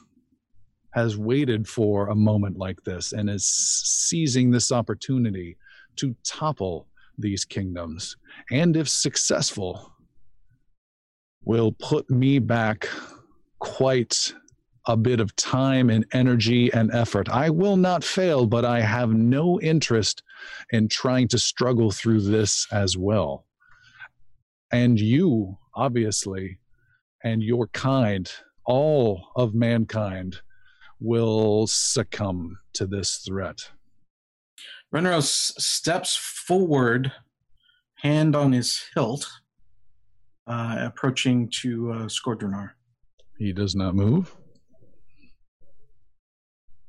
has waited for a moment like this and is seizing this opportunity to topple these kingdoms. And if successful, will put me back quite a bit of time and energy and effort. I will not fail, but I have no interest in trying to struggle through this as well. And you, obviously, and your kind, all of mankind, will succumb to this threat. Brenros steps forward, hand on his hilt, uh, approaching to uh. He does not move.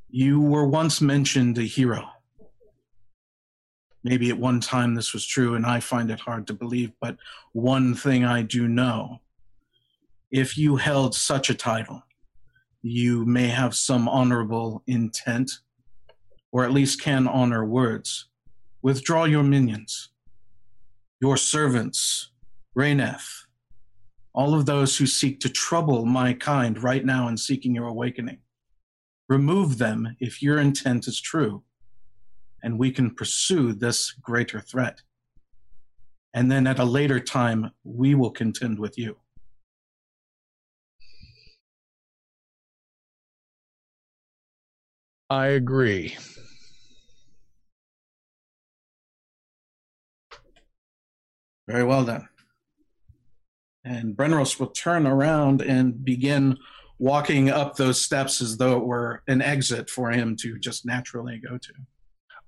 You were once mentioned a hero. Maybe at one time this was true, and I find it hard to believe, but one thing I do know if you held such a title, you may have some honorable intent, or at least can honor words. Withdraw your minions, your servants, Raineth, all of those who seek to trouble my kind right now in seeking your awakening. Remove them if your intent is true, and we can pursue this greater threat. And then at a later time, we will contend with you. I agree. Very well then. And Brenros will turn around and begin walking up those steps as though it were an exit for him to just naturally go to.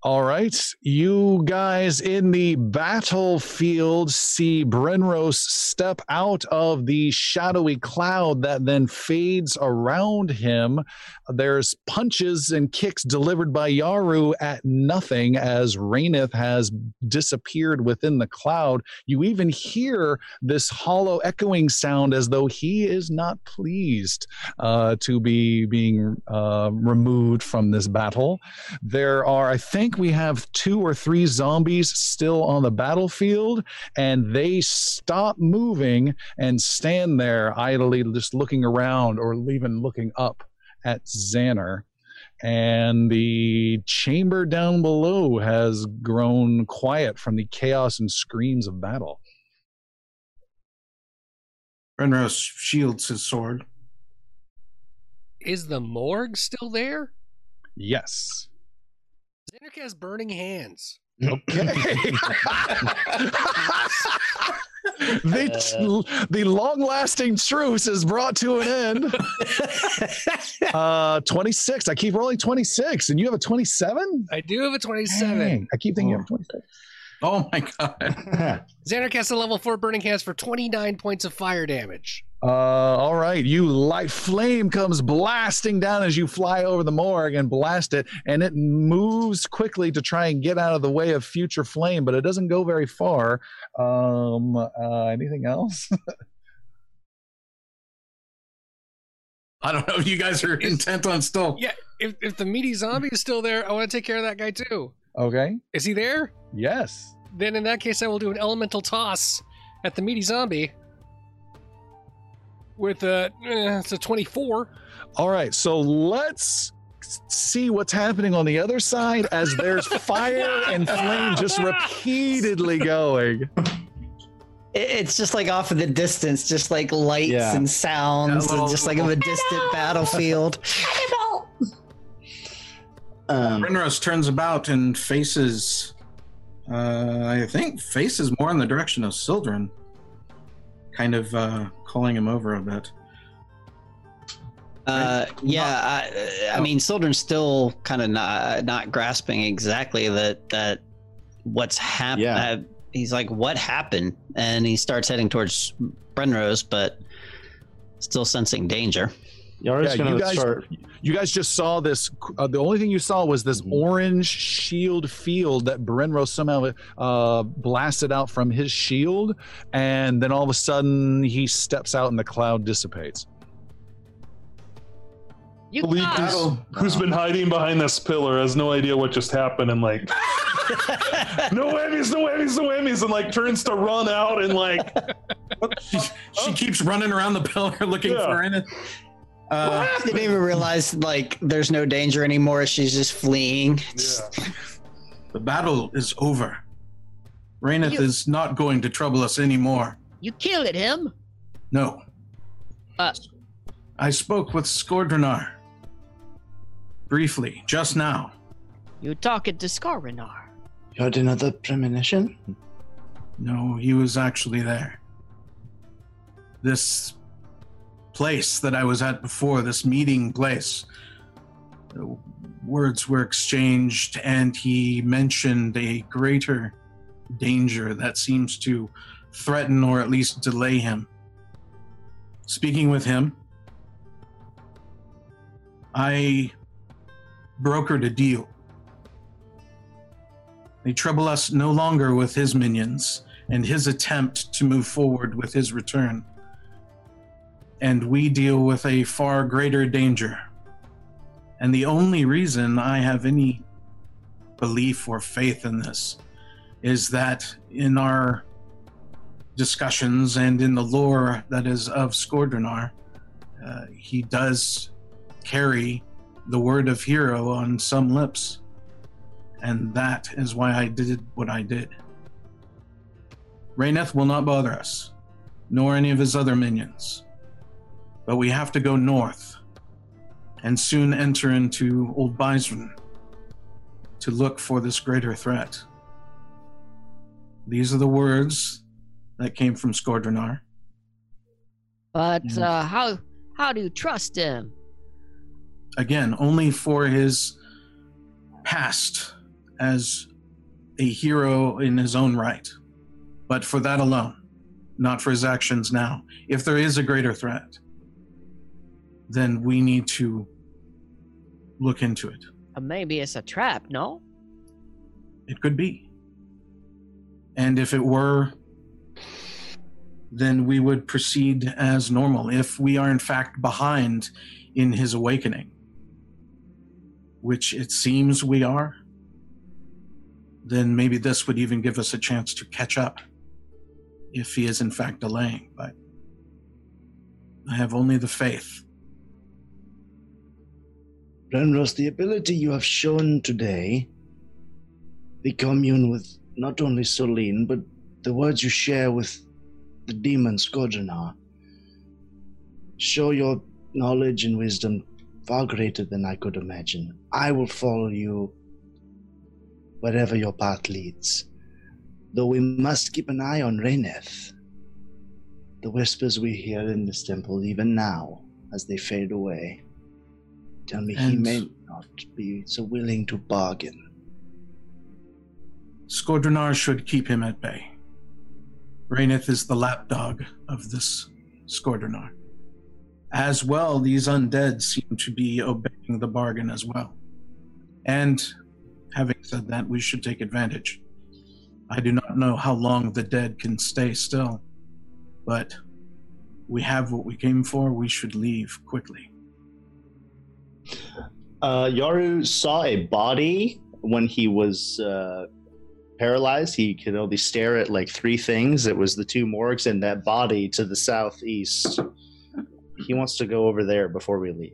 All right. You guys in the battlefield see Brenros step out of the shadowy cloud that then fades around him. There's punches and kicks delivered by Yaru at nothing as Raineth has disappeared within the cloud. You even hear this hollow echoing sound as though he is not pleased uh, to be being uh, removed from this battle. There are, I think, we have two or three zombies still on the battlefield, and they stop moving and stand there idly, just looking around or even looking up at Xander. And the chamber down below has grown quiet from the chaos and screams of battle. Brenros shields his sword. Is the Moarg still there? Yes. Xander has burning hands. Okay. the, the long lasting truce is brought to an end. Uh, 26. I keep rolling 26, and you have a 27? I do have a 27. Dang, I keep thinking you have 26. Oh my god. Xander has a level 4 burning hands for 29 points of fire damage. Uh, all right. You light flame comes blasting down as you fly over the Moarg and blast it, and it moves quickly to try and get out of the way of future flame, but it doesn't go very far. Um, uh, anything else? I don't know if you guys are intent on still. Yeah, if, if the meaty zombie is still there, I want to take care of that guy too. Okay. Is he there? Yes. Then in that case, I will do an elemental toss at the meaty zombie with a eh, it's a 24. All right, so let's see what's happening on the other side as there's fire and flame just repeatedly going. It's just like off in the distance, just like lights Yeah. and sounds, Yeah, little- and just like of a distant battlefield. Um, Brenros turns about and faces, uh, I think, faces more in the direction of Sildren, kind of uh, calling him over a bit. Uh, yeah, I, I mean, Sildren's still kind of not not grasping exactly that that what's happened. Yeah. Uh, he's like, "What happened?" And he starts heading towards Brenros, but still sensing danger. Yara's Yeah, gonna you guys- start. You guys just saw this. Uh, the only thing you saw was this Mhm. orange shield field that Brenro somehow uh, blasted out from his shield, and then all of a sudden he steps out and the cloud dissipates. You Philippe, guys- who's, who's been hiding behind this pillar, has no idea what just happened, and like, no whammies, no whammies, no whammies, and like turns to run out and like, She keeps running around the pillar looking Yeah. for it. Uh, Didn't even realize like there's no danger anymore. She's just fleeing. yeah. the battle is over. Raineth You- is not going to trouble us anymore. You killed him. No. Uh. I spoke with Skordrenar briefly just now. You talking to Scarrenar. You had another premonition? No, he was actually there. This place that I was at before, this meeting place, words were exchanged, and he mentioned a greater danger that seems to threaten or at least delay him. Speaking with him, I brokered a deal. They trouble us no longer with his minions and his attempt to move forward with his return. And we deal with a far greater danger. And the only reason I have any belief or faith in this is that in our discussions and in the lore that is of Skordrenar, uh, he does carry the word of hero on some lips. And that is why I did what I did. Raineth will not bother us, nor any of his other minions. But we have to go north and soon enter into Old Bison to look for this greater threat. These are the words that came from Skordrenar. But uh, how how do you trust him? Again, only for his past as a hero in his own right, but for that alone, not for his actions now. If there is a greater threat, then we need to look into it. Uh, maybe it's a trap, no? It could be. And if it were, then we would proceed as normal. If we are in fact behind in his awakening, which it seems we are, then maybe this would even give us a chance to catch up if he is in fact delaying. But I have only the faith. Brenros, the ability you have shown today, the commune with not only Celine, but the words you share with the demon Scourgeonar, show your knowledge and wisdom far greater than I could imagine. I will follow you wherever your path leads. Though we must keep an eye on Raineth. The whispers we hear in this temple even now, as they fade away, tell me he may not be so willing to bargain. Skordrenar should keep him at bay. Raineth is the lapdog of this Skordrenar. As well, these undead seem to be obeying the bargain as well. And having said that, we should take advantage. I do not know how long the dead can stay still, but we have what we came for. We should leave quickly. Uh, Yaru saw a body when he was uh, paralyzed. He could only stare at like three things. It was the two Moargs and that body to the southeast. He wants to go over there before we leave.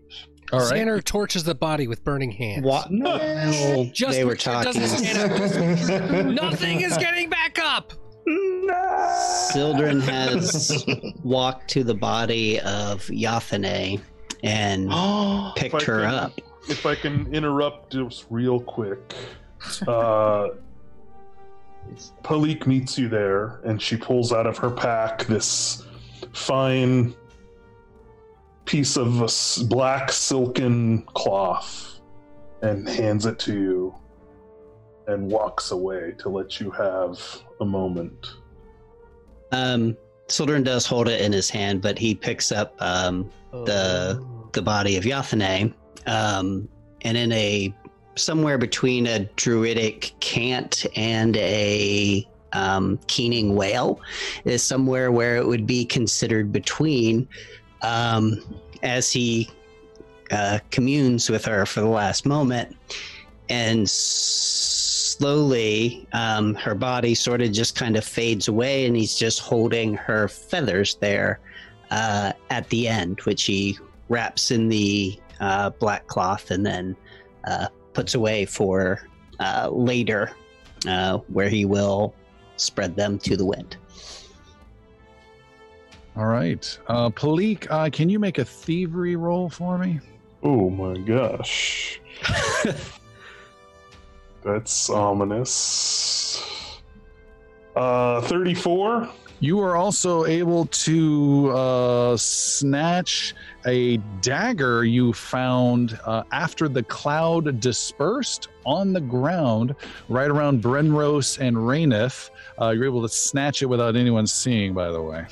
All right. Xander torches the body with burning hands. What? No. Just they were make sure it talking. doesn't stand up. Nothing is getting back up. No. Sildren has walked to the body of Yathane and picked her can- up. If I can interrupt just real quick. Uh, Palik meets you there, and she pulls out of her pack this fine piece of a black silken cloth and hands it to you and walks away to let you have a moment. Um, Sildren does hold it in his hand, but he picks up um, the the body of Yathane, um, and in a somewhere between a druidic cant and a um, keening wail is somewhere where it would be considered between. Um, as he uh, communes with her for the last moment, and slowly um, her body sort of just kind of fades away, and he's just holding her feathers there uh, at the end, which he wraps in the uh, black cloth and then uh, puts away for uh, later, uh, where he will spread them to the wind. All right. Uh, Palik, uh, can you make a thievery roll for me? Oh my gosh. That's ominous. Uh, 34? You are also able to uh, snatch a dagger you found uh, after the cloud dispersed on the ground right around Brenros and Raineth. Uh, you're able to snatch it without anyone seeing, by the way.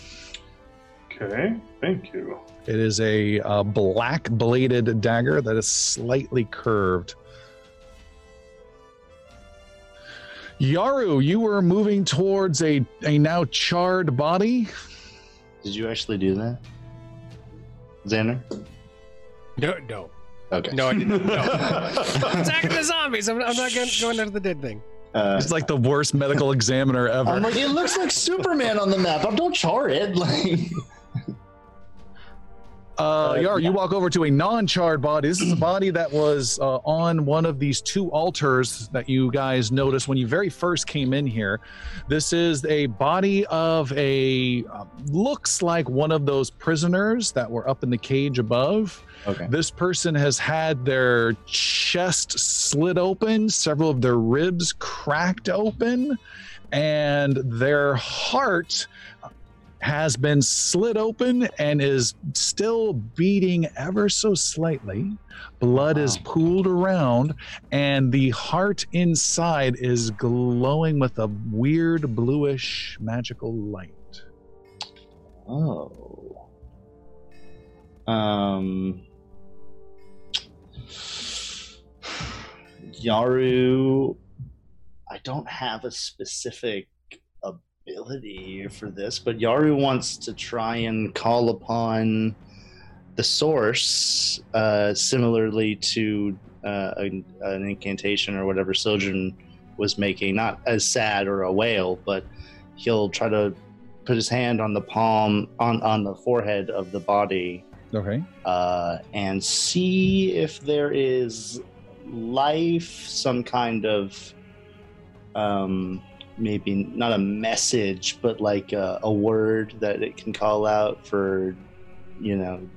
Okay, thank you. It is a uh, black bladed dagger that is slightly curved. Yaru, you were moving towards a, a now charred body. Did you actually do that, Xander? No, no, Okay. no, I didn't. No. Attacking the zombies. I'm, I'm not going, going under the dead thing. Uh, It's like the worst medical examiner ever. I'm like, it looks like Superman on the map. Oh, don't char it. Like, Uh, Yar, you walk over to a non-charred body. This is a body that was uh, on one of these two altars that you guys noticed when you very first came in here. This is a body of a uh, looks like one of those prisoners that were up in the cage above. okay. This person has had their chest slit open, several of their ribs cracked open, and their heart has been slit open and is still beating ever so slightly. Blood is pooled around, and the heart inside is glowing with a weird bluish magical light. Oh. Um. Yaru, I don't have a specific ability for this, but Yaru wants to try and call upon the source, uh, similarly to uh, an, an incantation or whatever Sojourn was making. Not as sad or a wail, but he'll try to put his hand on the palm on on the forehead of the body Okay. uh, and see if there is life, some kind of um, maybe not a message, but like a, a word that it can call out for, you know.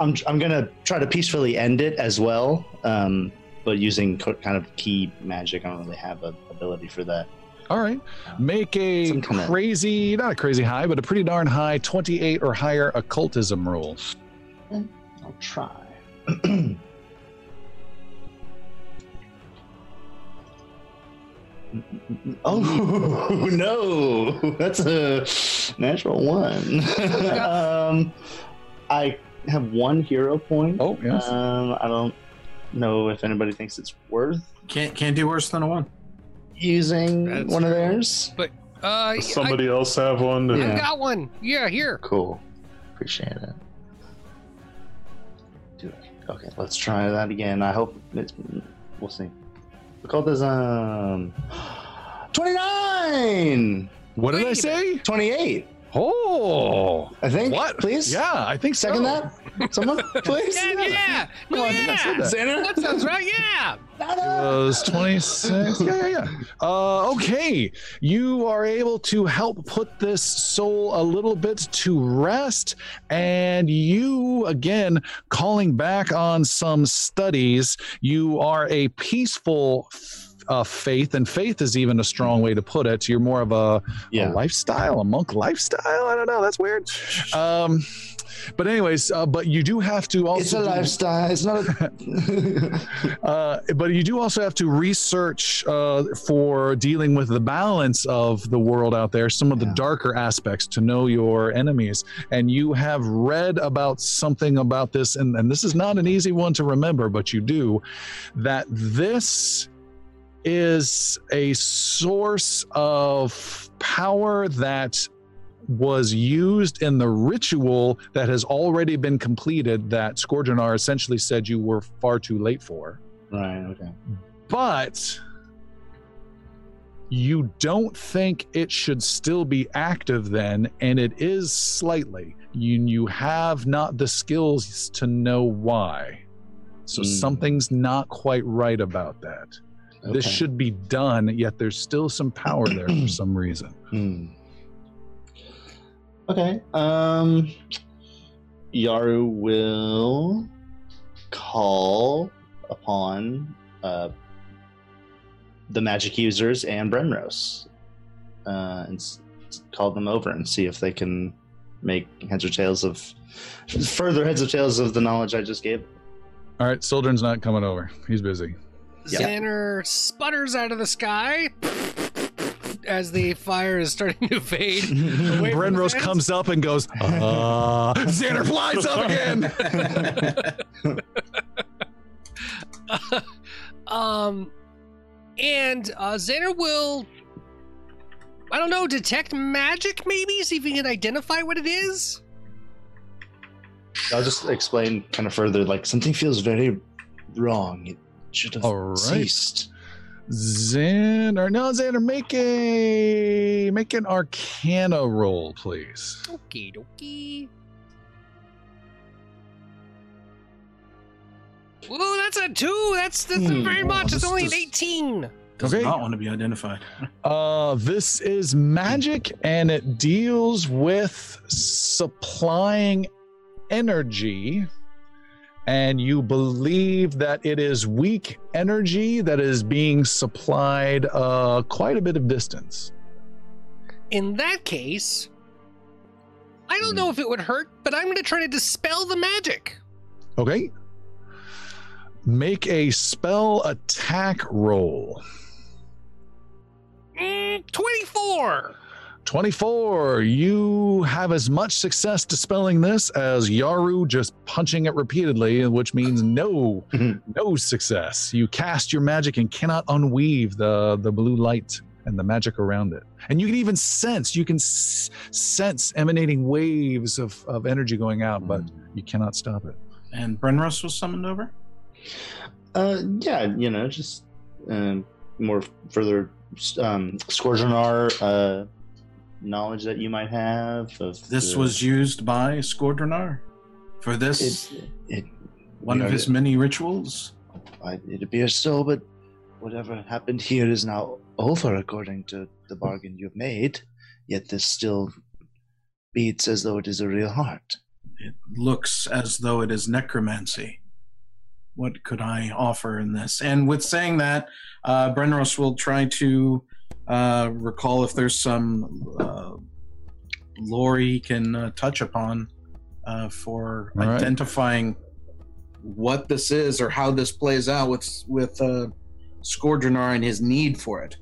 I'm I'm gonna try to peacefully end it as well, um, but using co- kind of key magic. I don't really have a ability for that. All right. Make a crazy, not a crazy high, but a pretty darn high 28 or higher occultism roll. I'll try. oh no, that's a natural one. um, I have one hero point. Oh, yes. Um, I don't know if anybody thinks it's worth Can't can't do worse than a one. using That's one of true. theirs. Uh, Does somebody else have one? I, Yeah. I got one. Yeah, here. Cool. Appreciate it. Do it. Okay, let's try that again. I hope it's. We'll see. Occultism. Um, 29! What did I say? 28, Oh. I think. What? Please? Yeah, I think Second so. that? Someone? Please? Yeah, yeah. Come on, I think I said yeah. that. Xander? That sounds right. Yeah. It was 26. Yeah, yeah, yeah. Uh, okay. You are able to help put this soul a little bit to rest. And you, again, calling back on some studies, you are a peaceful uh, faith, and faith is even a strong way to put it. You're more of a, Yeah. a lifestyle, a monk lifestyle. I don't know. That's weird. Um, but anyways, uh, but you do have to also It's a lifestyle. It's not a. uh, but you do also have to research uh, for dealing with the balance of the world out there, some of the darker aspects to know your enemies. And you have read about something about this, and, and this is not an easy one to remember, but you do, that this is a source of power that was used in the ritual that has already been completed that Scourgeonar essentially said you were far too late for. right, okay. But you don't think it should still be active then, and it is slightly. You, you have not the skills to know why. So Hmm. something's not quite right about that. This should be done, yet there's still some power there for some reason. Hmm. Okay. Um, Yaru will call upon uh, the magic users and Brenros, uh, and s- call them over and see if they can make heads or tails of further heads or tails of the knowledge I just gave. All right, Sildren's not coming over. He's busy. Yeah. Xander sputters out of the sky as the fire is starting to fade. Brenros comes up and goes, uh, Xander flies up again. um, and uh, Xander will, I don't know, detect magic maybe? See if he can identify what it is? I'll just explain kind of further. Like something feels very wrong. It should have All right. ceased. Xander, no, Xander, make a make an Arcana roll, please. Okie dokie. Whoa, that's a two. That's that's Hmm. very much. It's this only an 18. Does Okay. not want to be identified. Uh, this is magic, and it deals with supplying energy and you believe that it is weak energy that is being supplied uh, quite a bit of distance. In that case, I don't know if it would hurt, but I'm going to try to dispel the magic. Okay. Make a spell attack roll. Mm, 24. 24. You have as much success dispelling this as Yaru just punching it repeatedly, which means no, no success. You cast your magic and cannot unweave the, the blue light and the magic around it. And you can even sense, you can s- sense emanating waves of, of energy going out, but you cannot stop it. And Brenros was summoned over? Uh, yeah, you know, just um, more further um, Scourgeonar uh, knowledge that you might have of This the- was used by Skordronar for this it. it one of his many rituals. I, it appears so, but whatever happened here is now over according to the bargain you've made. Yet this still beats as though it is a real heart. It looks as though it is necromancy. What could I offer in this? And with saying that, uh, Brenros will try to uh, recall if there's some uh, lore he can uh, touch upon uh, for All right. identifying what this is or how this plays out with with uh, Skordronar and his need for it.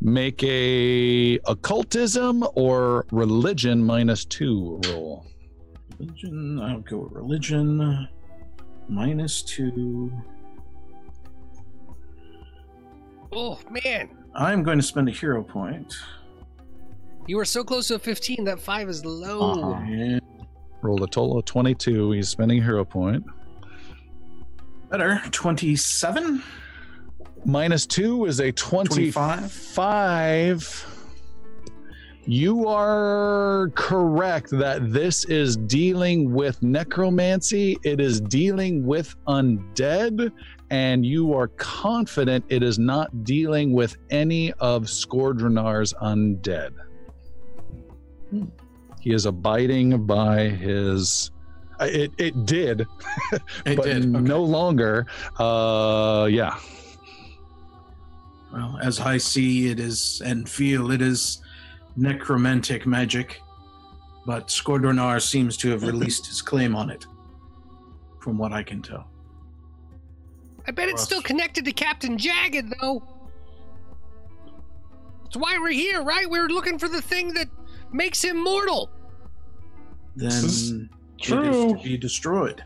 Make a occultism or religion minus two roll. Religion, I'll go with religion minus two. Oh, man. I'm going to spend a hero point. You were so close to a 15. That 5 is low. Uh-huh. Yeah, Rolled a total of 22. He's spending a hero point. better. 27? Minus two is a 25. 25. You are correct that this is dealing with necromancy. It is dealing with undead, and you are confident it is not dealing with any of Skordronar's undead. He is abiding by his. uh, It it did, It but did. Okay. no longer. Uh, yeah. Well, as I see it is and feel, it is necromantic magic, but Skordronar seems to have released his claim on it, from what I can tell. I bet it's still connected to Captain Jagged, though. That's why we're here, right? We're looking for the thing that makes him mortal. Then This is true. to be destroyed.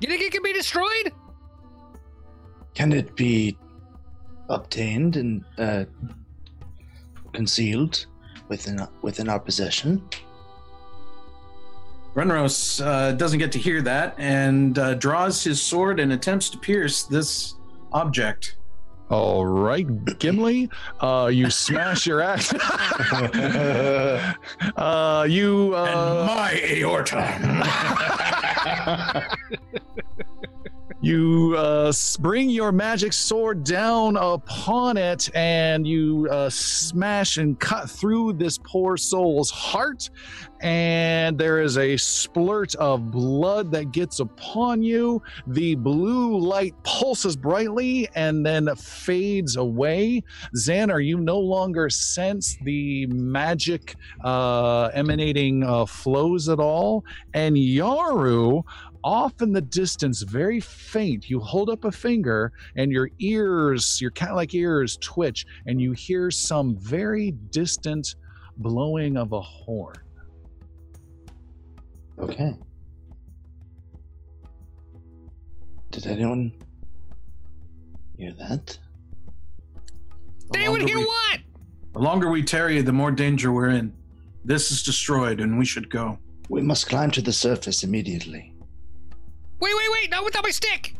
You think it can be destroyed? Can it be obtained and uh, concealed within within our possession? Brenros uh, doesn't get to hear that and uh, draws his sword and attempts to pierce this object. All right, Gimli, uh, you smash your axe. uh, you uh, my aorta. you uh, bring your magic sword down upon it, and you uh, smash and cut through this poor soul's heart. And there is a splurt of blood that gets upon you. The blue light pulses brightly and then fades away. Xander, you no longer sense the magic uh, emanating uh, flows at all. And Yaru, off in the distance, very faint, you hold up a finger and your ears, your cat like ears, twitch, and you hear some very distant blowing of a horn. Okay. Did anyone hear that? The They would longer hear we- what? The longer we tarry, the more danger we're in. This is destroyed, and we should go. We must climb to the surface immediately. Wait, wait, wait! Not without my stick.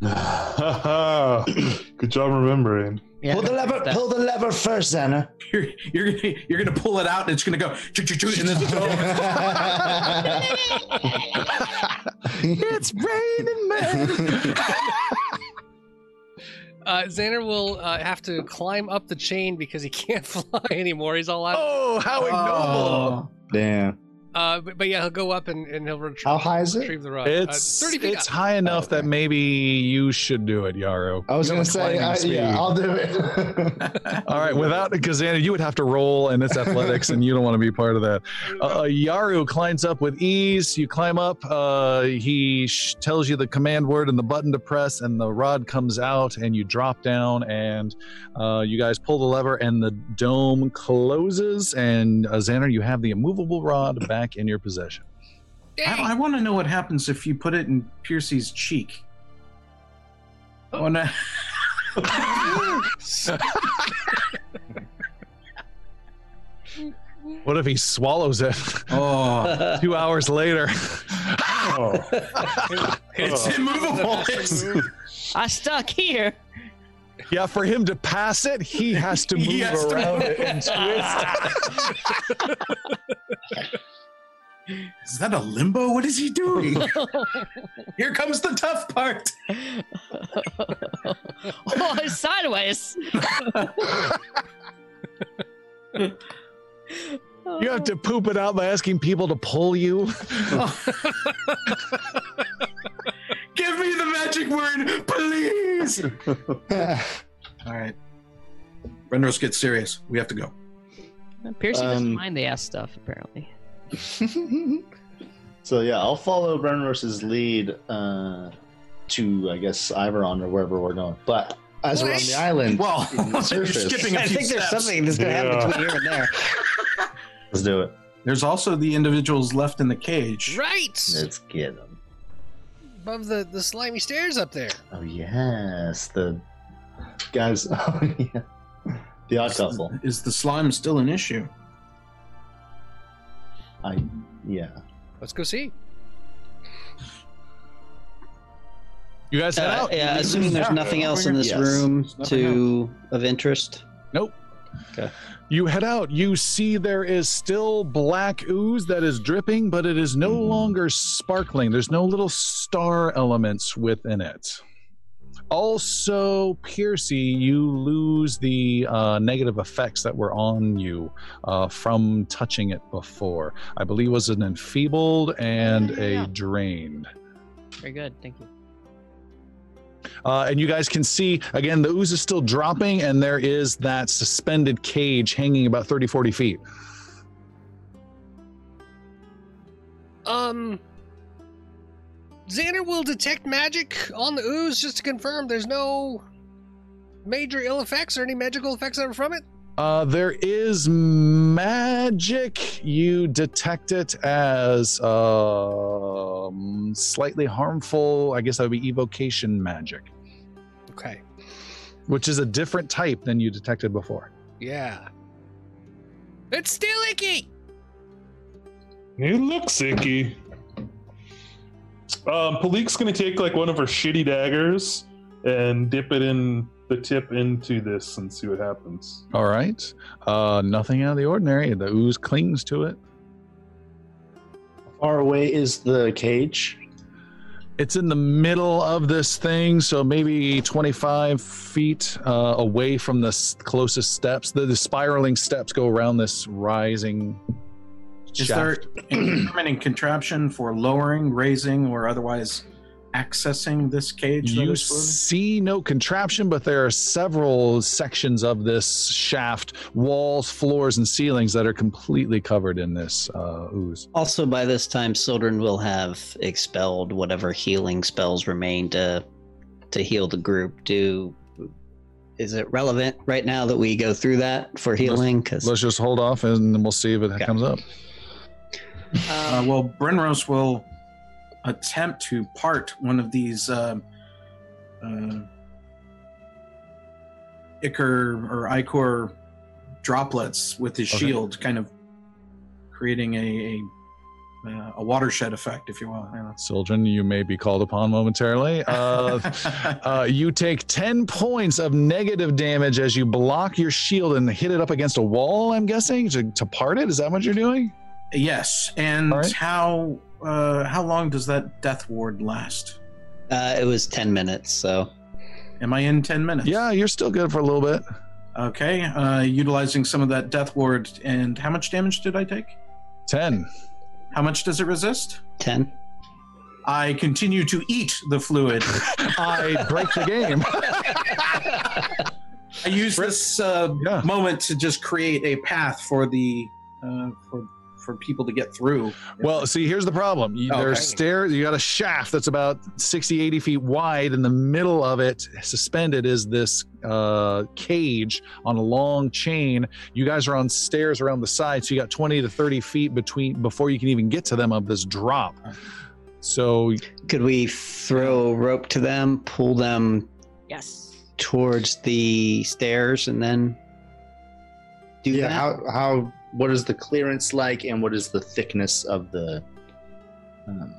Good job remembering. Yeah, pull the lever. that- Pull the lever first, Xana. You're, you're, gonna, you're gonna pull it out, and it's gonna go, choo, choo, choo, and then it's it's raining men. Uh, Xander will uh, have to climb up the chain because he can't fly anymore. He's all out. oh, how ignoble! Oh. Damn. Uh, but, but yeah, he'll go up and, and he'll retrie- How high is it? retrieve the rod. It's uh, 30 feet it's up. high enough that Okay. maybe you should do it, Yaru. I was gonna say, I, yeah, I'll do it. All right, without because Anna, you would have to roll, and it's athletics, and you don't want to be part of that. Uh, Yaru climbs up with ease. You climb up. Uh, he sh- tells you the command word and the button to press, and the rod comes out, and you drop down, and uh, you guys pull the lever, and the dome closes. And uh, Xander, you have the immovable rod back in your possession. I, I want to know what happens if you put it in Piercy's cheek. I wanna- What if he swallows it oh, two hours later? Oh. it's oh. immovable. It's, I stuck here. yeah, for him to pass it, he has to move He has to around move. it and twist. Is that a limbo? What is he doing? Here comes the tough part. oh, it's sideways. You have to poop it out by asking people to pull you. Give me the magic word, please. All right. Brenros, get serious. We have to go. Piercy doesn't Um, mind the ass stuff, apparently. so yeah, I'll follow Brenros's lead uh, to I guess Iveron or wherever we're going. But as we're on the island, Well, in the you're surface, skipping a I few think there's steps. something that's going to Yeah. happen between here and there. let's do it. There's also the individuals left in the cage. Right Let's get them. above the, the slimy stairs up there. Oh yes, the guys. Oh yeah, the odd couple. Is the slime still an issue? I yeah. Let's go see. You guys head Uh, out. yeah, assuming there's Yeah. nothing else in this Yes. room There's nothing to of interest. Nope. Okay. You head out. You see there is still black ooze that is dripping, but it is no Mhm. longer sparkling. There's no little star elements within it. Also, Piercy, you lose the uh, negative effects that were on you uh, from touching it before. I believe was an enfeebled and Yeah. a drained. Very good, thank you. Uh, and you guys can see again the ooze is still dropping, and there is that suspended cage hanging about 30, 40 feet. Um, Xander will detect magic on the ooze just to confirm there's no major ill effects or any magical effects that are from it. Uh, there is magic. You detect it as um, slightly harmful. I guess that would be evocation magic, Okay. which is a different type than you detected before. Yeah. It's still icky. It looks icky. Um, Palik's gonna take like one of her shitty daggers and dip it in the tip into this and see what happens. All right. Uh, nothing out of the ordinary. The ooze clings to it. Far away is the cage. It's in the middle of this thing, so maybe 25 feet uh, away from the s- closest steps. The, the spiraling steps go around this rising. Is shaft. there any determining contraption for lowering, raising, or otherwise accessing this cage? that You see no contraption, but there are several sections of this shaft, walls, floors, and ceilings that are completely covered in this uh, ooze. Also, by this time, Sildren will have expelled whatever healing spells remain to to heal the group. Do is it relevant right now that we go through that for healing? Because Let's just hold off and then we'll see if it Okay. comes up. Uh, well, Brenros will attempt to part one of these uh, uh, Ichor or Icor droplets with his Okay. shield, kind of creating a a, uh, a watershed effect, if you will. Yeah. Sildren, you may be called upon momentarily. Uh, uh, you take 10 points of negative damage as you block your shield and hit it up against a wall, I'm guessing, to, to part it. Is that what you're doing? Yes, and All right. how uh, how long does that death ward last? uh, it was ten minutes, so Am I in ten minutes? Yeah, you're still good for a little bit. Okay, uh, utilizing some of that death ward, and how much damage did I take? 10. How much does it resist? 10. I continue to eat the fluid. I break the game. I use this uh, Yeah. moment to just create a path for the uh, for for people to get through. Well, see, here's the problem. You, Okay. There's stairs. You got a shaft that's about 60, 80 feet wide. In the middle of it, suspended, is this uh, cage on a long chain. You guys are on stairs around the side, so you got 20 to 30 feet between before you can even get to them of this drop. So Could we throw a rope to them, pull them Yes. towards the stairs, and then do yeah. that? How how what is the clearance like, and what is the thickness of the? Um,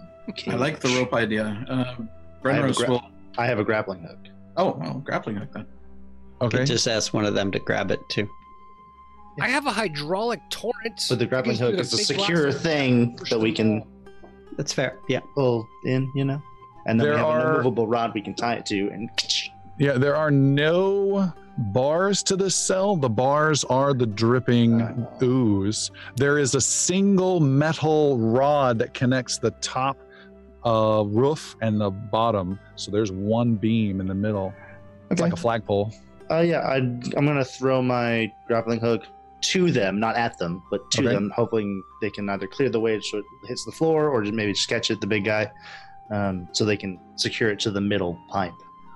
I like the rope idea. Uh, I have a Brenros gra- will. I have a grappling hook. Oh, well, grappling hook then. okay, just ask one of them to grab it too. I have a hydraulic torrent. But the grappling hook is a secure thing that we can. That's fair. Yeah. pull in, you know. And then There we have are- a movable rod we can tie it to, and yeah, there are no bars to this cell. The bars are the dripping Uh. ooze. There is a single metal rod that connects the top uh, roof and the bottom. So there's one beam in the middle. It's like a flagpole. Uh, yeah, I, I'm gonna throw my grappling hook to them, not at them, but to Okay. them, hoping they can either clear the way so it hits the floor, or just maybe just catch it, the big guy, um, so they can secure it to the middle pipe.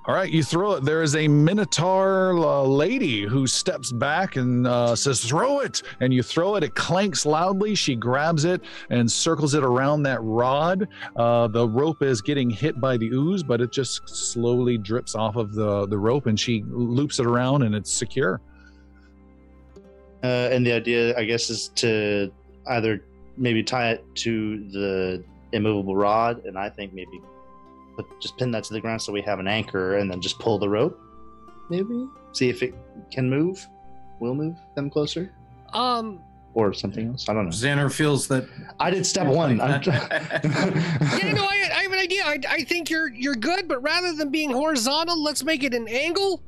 All right, you throw it. There is a Minotaur uh, lady who steps back and uh, says, Throw it. And you throw it. It clanks loudly. She grabs it and circles it around that rod. Uh, the rope is getting hit by the ooze, but it just slowly drips off of the, the rope and she loops it around and it's secure. Uh, and the idea, I guess, is to either maybe tie it to the immovable rod, and I think maybe put, just pin that to the ground so we have an anchor, and then just pull the rope. Maybe see if it can move, We'll move them closer, Um, or something else. I don't know. Xander feels that. I did step one. I'm yeah, no, I, I have an idea. I, I think you're you're good, but rather than being horizontal, let's make it an angle.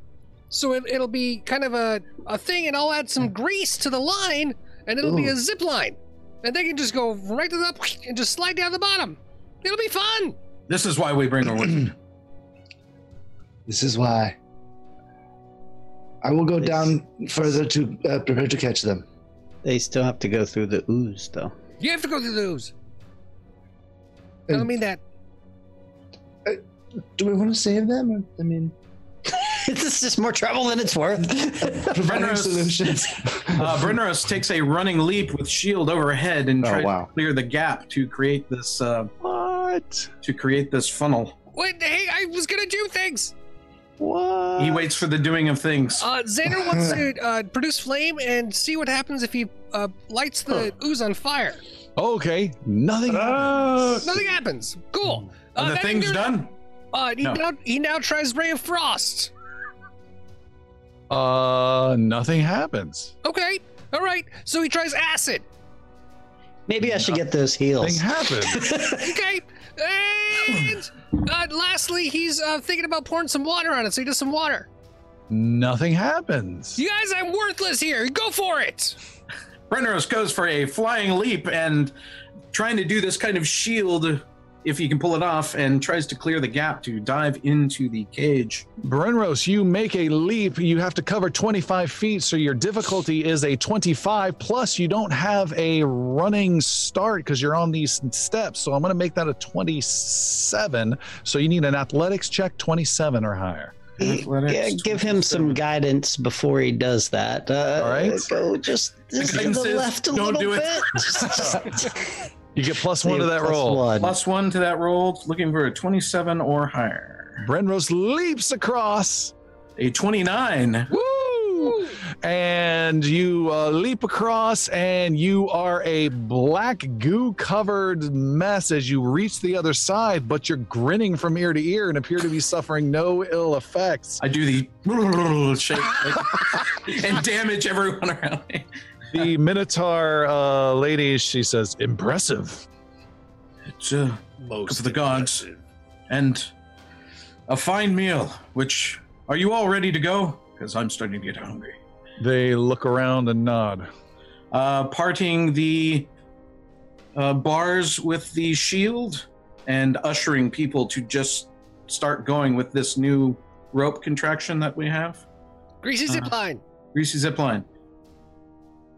So it, it'll be kind of a, a thing, and I'll add some grease to the line, and it'll be a zip line. And they can just go right to the top and just slide down the bottom. It'll be fun. This is why we bring our wizard. This is why. I will go This- down further to uh, prepare to catch them. They still have to go through the ooze, though. You have to go through those. I don't mean that. Do we want to save them? Or, I mean, this is just more trouble than it's worth. providing Brenros- solutions. Uh, Brenros takes a running leap with shield overhead and Oh, tries wow. to clear the gap to create this uh, What? to create this funnel. Wait, hey, I was gonna do things. What? He waits for the doing of things. Uh, Xander wants to uh, produce flame and see what happens if he uh, lights the ooze on fire. Okay, nothing. Ah, Nothing happens. Cool. Uh, the thing's there- done. Uh, he No. now he now tries ray of frost. Uh, nothing happens. Okay, all right. So he tries acid. Maybe I should get those heals. Nothing happens. Okay, and uh, lastly, he's uh, thinking about pouring some water on it. So he does some water. nothing happens. You guys, I'm worthless here. Go for it. Brenros goes for a flying leap and trying to do this kind of shield, if he can pull it off, and tries to clear the gap to dive into the cage. Brenros, you make a leap. You have to cover 25 feet, so your difficulty is a 25. Plus, you don't have a running start because you're on these steps. So I'm going to make that a 27. So you need an athletics check 27 or higher. Athletics, Yeah, give him some guidance before he does that. Uh, All right. Go just, just to the left a don't little do it. bit. Just- just- You get plus one to that Plus roll. one. Plus one to that roll, looking for a 27 or higher. Brenros leaps across. A 29. Woo! And you uh, leap across, and you are a black goo covered mess as you reach the other side, but you're grinning from ear to ear and appear to be suffering no ill effects. I do the shake and damage everyone around me. The Minotaur uh, lady, she says, impressive. It's uh, because of the gods and a fine meal. Which are you all ready to go? Because I'm starting to get hungry. They look around and nod. Uh, parting the uh, bars with the shield and ushering people to just start going with this new rope contraction that we have. Greasy Uh, zip line. Greasy zip line.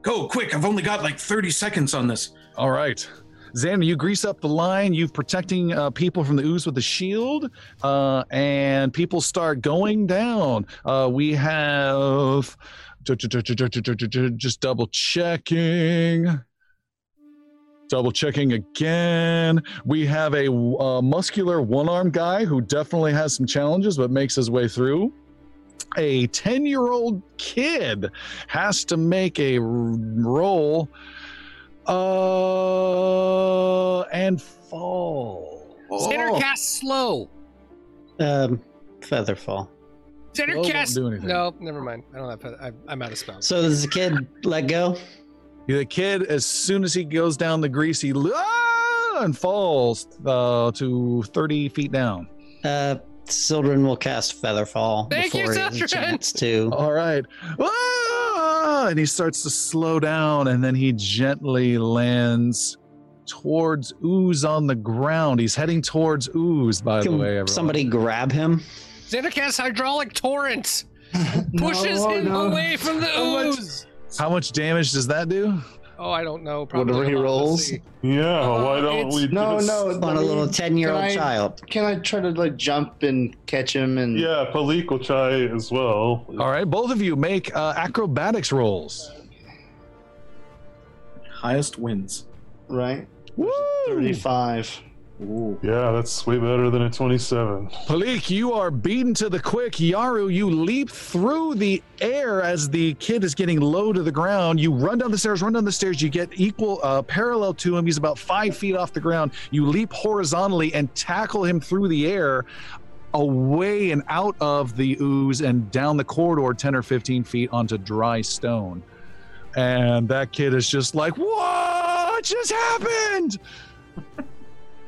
Go quick! I've only got like 30 seconds on this. All right. Xander, you grease up the line. You're protecting uh, people from the ooze with the shield, uh, and people start going down. Uh, we have just double checking. Double checking again. We have a uh, muscular one armed guy who definitely has some challenges, but makes his way through. A 10 year old kid has to make a r- roll uh, and fall. Xander Oh. cast slow. Um, Featherfall. Xander Slow won't cast. do anything. No, never mind. I don't have. I, I'm out of spells. So does the kid let go? The kid, as soon as he goes down the greasy, ah, and falls uh, to 30 feet down. Uh, Sildren will cast Featherfall Thank you, before he has a chance to. All right. Ah! And he starts to slow down, and then he gently lands towards ooze on the ground. He's heading towards ooze, by the way. Everyone. somebody grab him? Xander cast hydraulic torrent pushes No, him no. away from the How much- ooze. How much damage does that do? Oh, I don't know. Probably Whatever he a rolls. Yeah, Uh, why don't we No, just- no. On a little 10 year old child. Can I try to like jump and catch him and? Yeah, Palik will try as well. All right, both of you make uh, acrobatics rolls. Highest wins. Right. Woo! Thirty-five. Ooh. Yeah, that's way better than a 27. Palik, you are beaten to the quick. Yaru, you leap through the air as the kid is getting low to the ground. You run down the stairs, run down the stairs. You get equal, uh, parallel to him. He's about five feet off the ground. You leap horizontally and tackle him through the air, away and out of the ooze and down the corridor 10 or 15 feet onto dry stone. And that kid is just like, what just happened?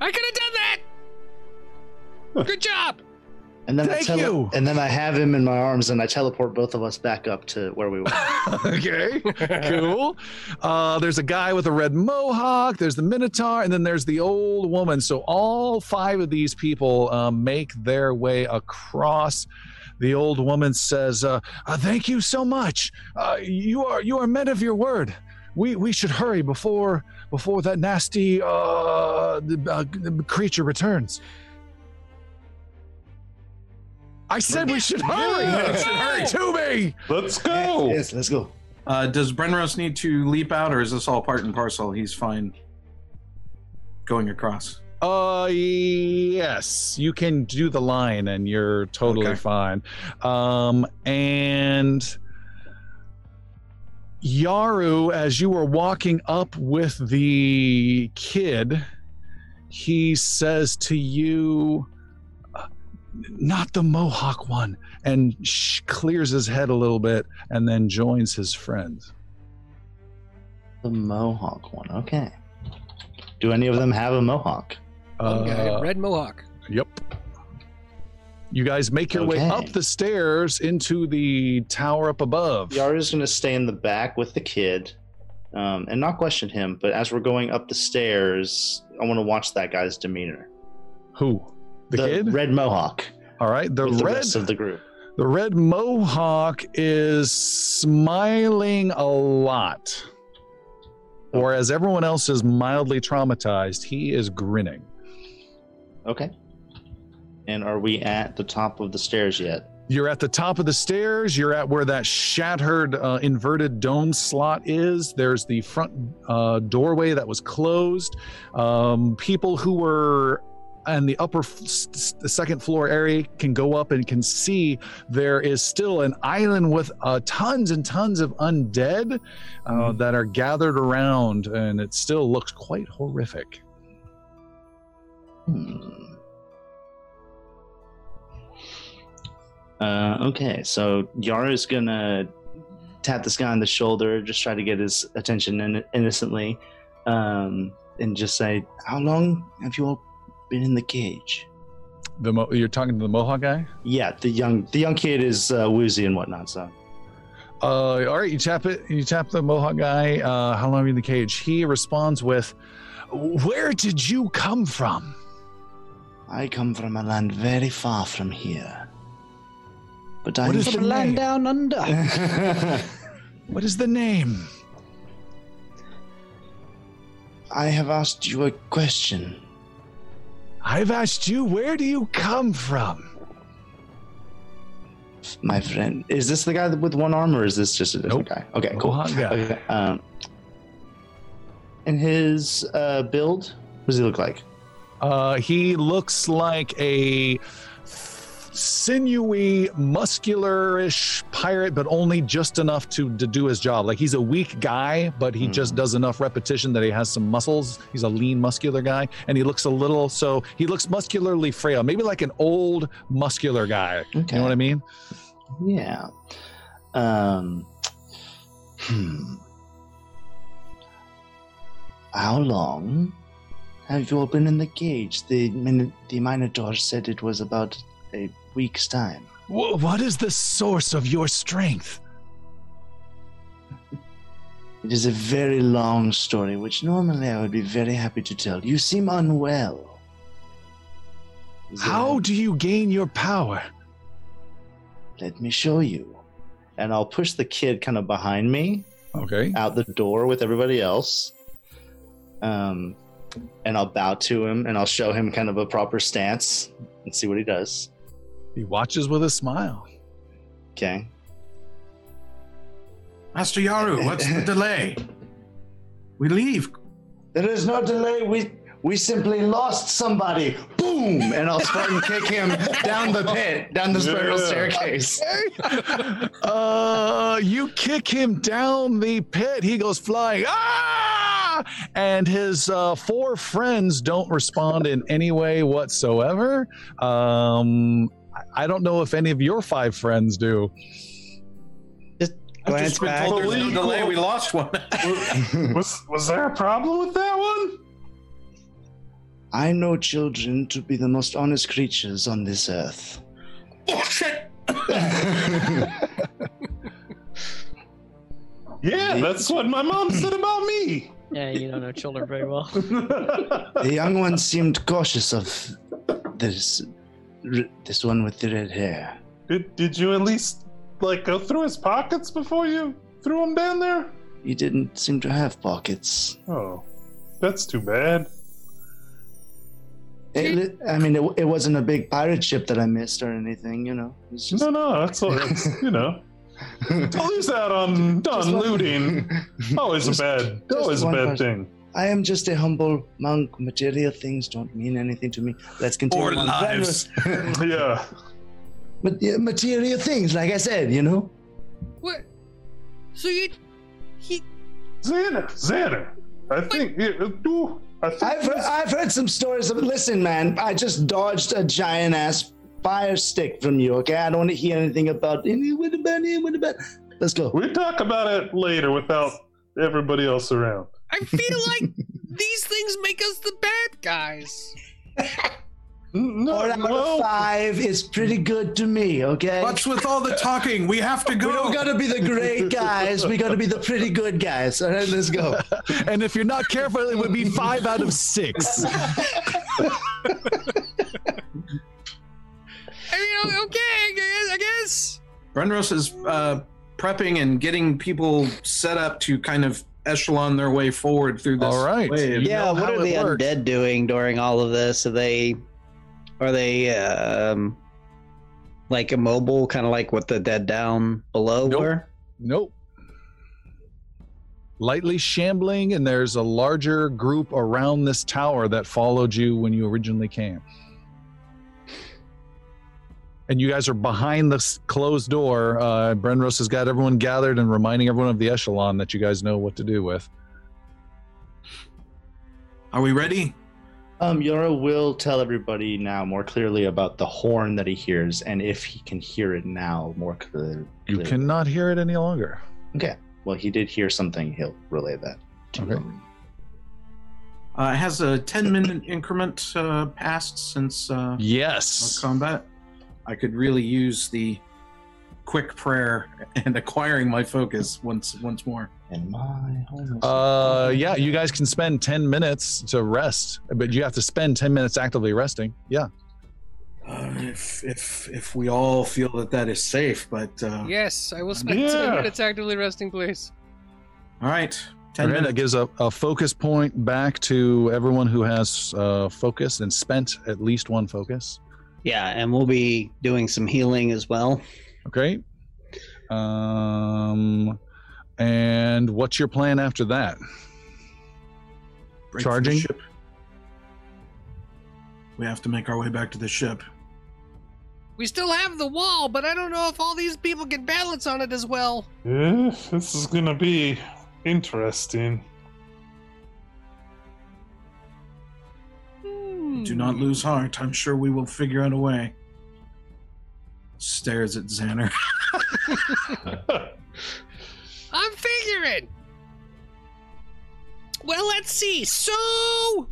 I could have done that. Good job. And then I tele- you. and then I have him in my arms and I teleport both of us back up to where we were. okay, cool. Uh, there's a guy with a red mohawk. There's the Minotaur, and then there's the old woman. So all five of these people um, make their way across. The old woman says, uh, uh, "Thank you so much. Uh, you are you are men of your word. We we should hurry before before that nasty uh, uh, creature returns." I said we should hurry. Yeah. We should hurry to me. Let's go! yes, let's go. Uh, does Brenros need to leap out, or is this all part and parcel? He's fine going across. Uh, yes, you can do the line, and you're totally Okay. fine. Um, and Yaru, as you were walking up with the kid, he says to you, "Uh, "Not the Mohawk one," and sh- clears his head a little bit, and then joins his friends. The Mohawk one. Okay. Do any of them have a Mohawk? One guy, Uh, red mohawk. Yep. You guys make your way up the stairs into the tower up above. Yaru's going to stay in the back with the kid um, and not question him. But as we're going up the stairs, I want to watch that guy's demeanor. Who? The, kid? Red Mohawk. All right. The the red rest of the group. the red mohawk is smiling a lot. Whereas everyone else is mildly traumatized, he is grinning. Okay. And are we at the top of the stairs yet? You're at the top of the stairs. You're at where that shattered uh, inverted dome slot is. There's the front uh, doorway that was closed. Um, people who were in the upper f- s- s- the second floor area can go up and can see there is still an island with uh, tons and tons of undead uh, that are gathered around, and it still looks quite horrific. Hmm. Uh, okay, so Yaru's gonna tap this guy on the shoulder, just try to get his attention in- innocently, um, and just say, "How long have you all been in the cage?" The Mo- you're talking to the Mohawk guy. Yeah, the young the young kid is uh, woozy and whatnot. So Uh, all right, you tap it. You tap the Mohawk guy. Uh, how long are you in the cage? He responds with, Where did you come from? I come from a land very far from here. But I'm What is From the land name? down under. What is the name? I have asked you a question. I've asked you, where do you come from? My friend, is this the guy with one arm, or is this just a different Nope. guy? Okay, cool. Rohan guy. Okay, um, and his uh, build, what does he look like? Uh, he looks like a sinewy, muscular-ish pirate, but only just enough to, to do his job. Like he's a weak guy, but he just does enough repetition that he has some muscles. He's a lean, muscular guy, and he looks a little so he looks muscularly frail, maybe like an old muscular guy. Okay. You know what I mean? Yeah. Um. Hmm. How long have you all been in the cage? The Min- the Minotaur said it was about a week's time. Wh- what is the source of your strength? It is a very long story, which normally I would be very happy to tell. You seem unwell. Is How do you gain your power? Let me show you. and I'll push the kid kind of behind me Okay. out the door with everybody else. Um, and I'll bow to him and I'll show him kind of a proper stance and see what he does. He watches with a smile. Okay. Master Yaru, what's the delay? We leave. There is no delay. We we simply lost somebody. Boom! And I'll Spartan kick him down the pit, down the spiral Yeah. staircase. uh, you kick him down the pit. He goes flying. Ah! And his uh, four friends don't respond in any way whatsoever. Um, I- I don't know if any of your five friends do. I've Glance just been back. told there's no delay. We lost one. was was there a problem with that one? I know children to be the most honest creatures on this earth. Bullshit. Yeah, that's what my mom said about me. Yeah, you don't know children very well. The young one seemed cautious of this this one with the red hair. did did you at least like go through his pockets before you threw him down there? He didn't seem to have pockets. Oh, that's too bad. It I mean, it, it wasn't a big pirate ship that I missed or anything, you know. It's just No, no, that's all. It's, you know, to lose out on Just on looting. Always a bad, always a bad person. thing. I am just a humble monk. Material things don't mean anything to me. Let's continue. Or on. lives. Yeah. But yeah, material things, like I said, you know. What? So you, he, Xander, Xander. I think you. Uh, you- I think I've heard, I've heard some stories of. Listen, man, I just dodged a giant ass fire stick from you. Okay, I don't want to hear anything about. What about it? What about? Let's go. we talk about it later without everybody else around. I feel like these things make us the bad guys. No, Four out well, of five is pretty good to me. Okay. What's with all the talking? We have to go. we don't gotta be the great guys. We gotta be the pretty good guys. All right, let's go. And if you're not careful, it would be five out of six. I mean, okay, I guess. I guess. Brenros is uh, prepping and getting people set up to kind of echelon their way forward through this All right. wave. You yeah, know what are the works. undead doing during all of this? Are they are they um like immobile, kind of like what the dead down below Nope. were? Nope. Lightly shambling, and there's a larger group around this tower that followed you when you originally came. And you guys are behind this closed door. Uh, Brenros has got everyone gathered and reminding everyone of the echelon that you guys know what to do with. Are we ready? Um, Yaru will tell everybody now more clearly about the horn that he hears and if he can hear it now more clearly. You cannot hear it any longer. Okay. Well, he did hear something. He'll relay that. to Okay. him. Uh, has a 10 minute increment uh, passed since uh, Yes. combat? I could really use the quick prayer and acquiring my focus once once more. And my home. Uh, yeah, you guys can spend 10 minutes to rest, but you have to spend 10 minutes actively resting. Yeah. Uh, if if if we all feel that that is safe, but uh, Yes, I will spend Yeah. 10 minutes actively resting, please. all right, ten Okay, that minutes. gives a, a focus point back to everyone who has uh, focus and spent at least one focus. Yeah, and we'll be doing some healing as well. Okay. Um, and what's your plan after that? Break for the charging? ship. We have to make our way back to the ship. We still have the wall, but I don't know if all these people can balance on it as well. Yeah, this is gonna be interesting. Hmm. Do not lose heart. I'm sure we will figure out a way. Stares at Xander. I'm figuring. Well, let's see. So,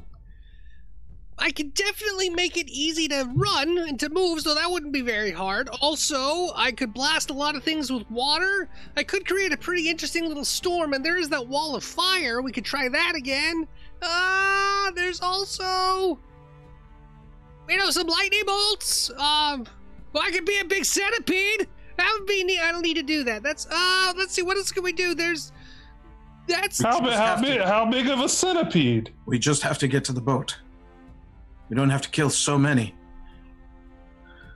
I could definitely make it easy to run and to move, so that wouldn't be very hard. Also, I could blast a lot of things with water. I could create a pretty interesting little storm, and there is that wall of fire. We could try that again. Ah, there's also, you know, some lightning bolts. Um, well, I could be a big centipede. That would be neat. I don't need to do that. That's uh, let's see. What else can we do? There's, that's how, big, how, have to- big, how big of a centipede? We just have to get to the boat. We don't have to kill so many.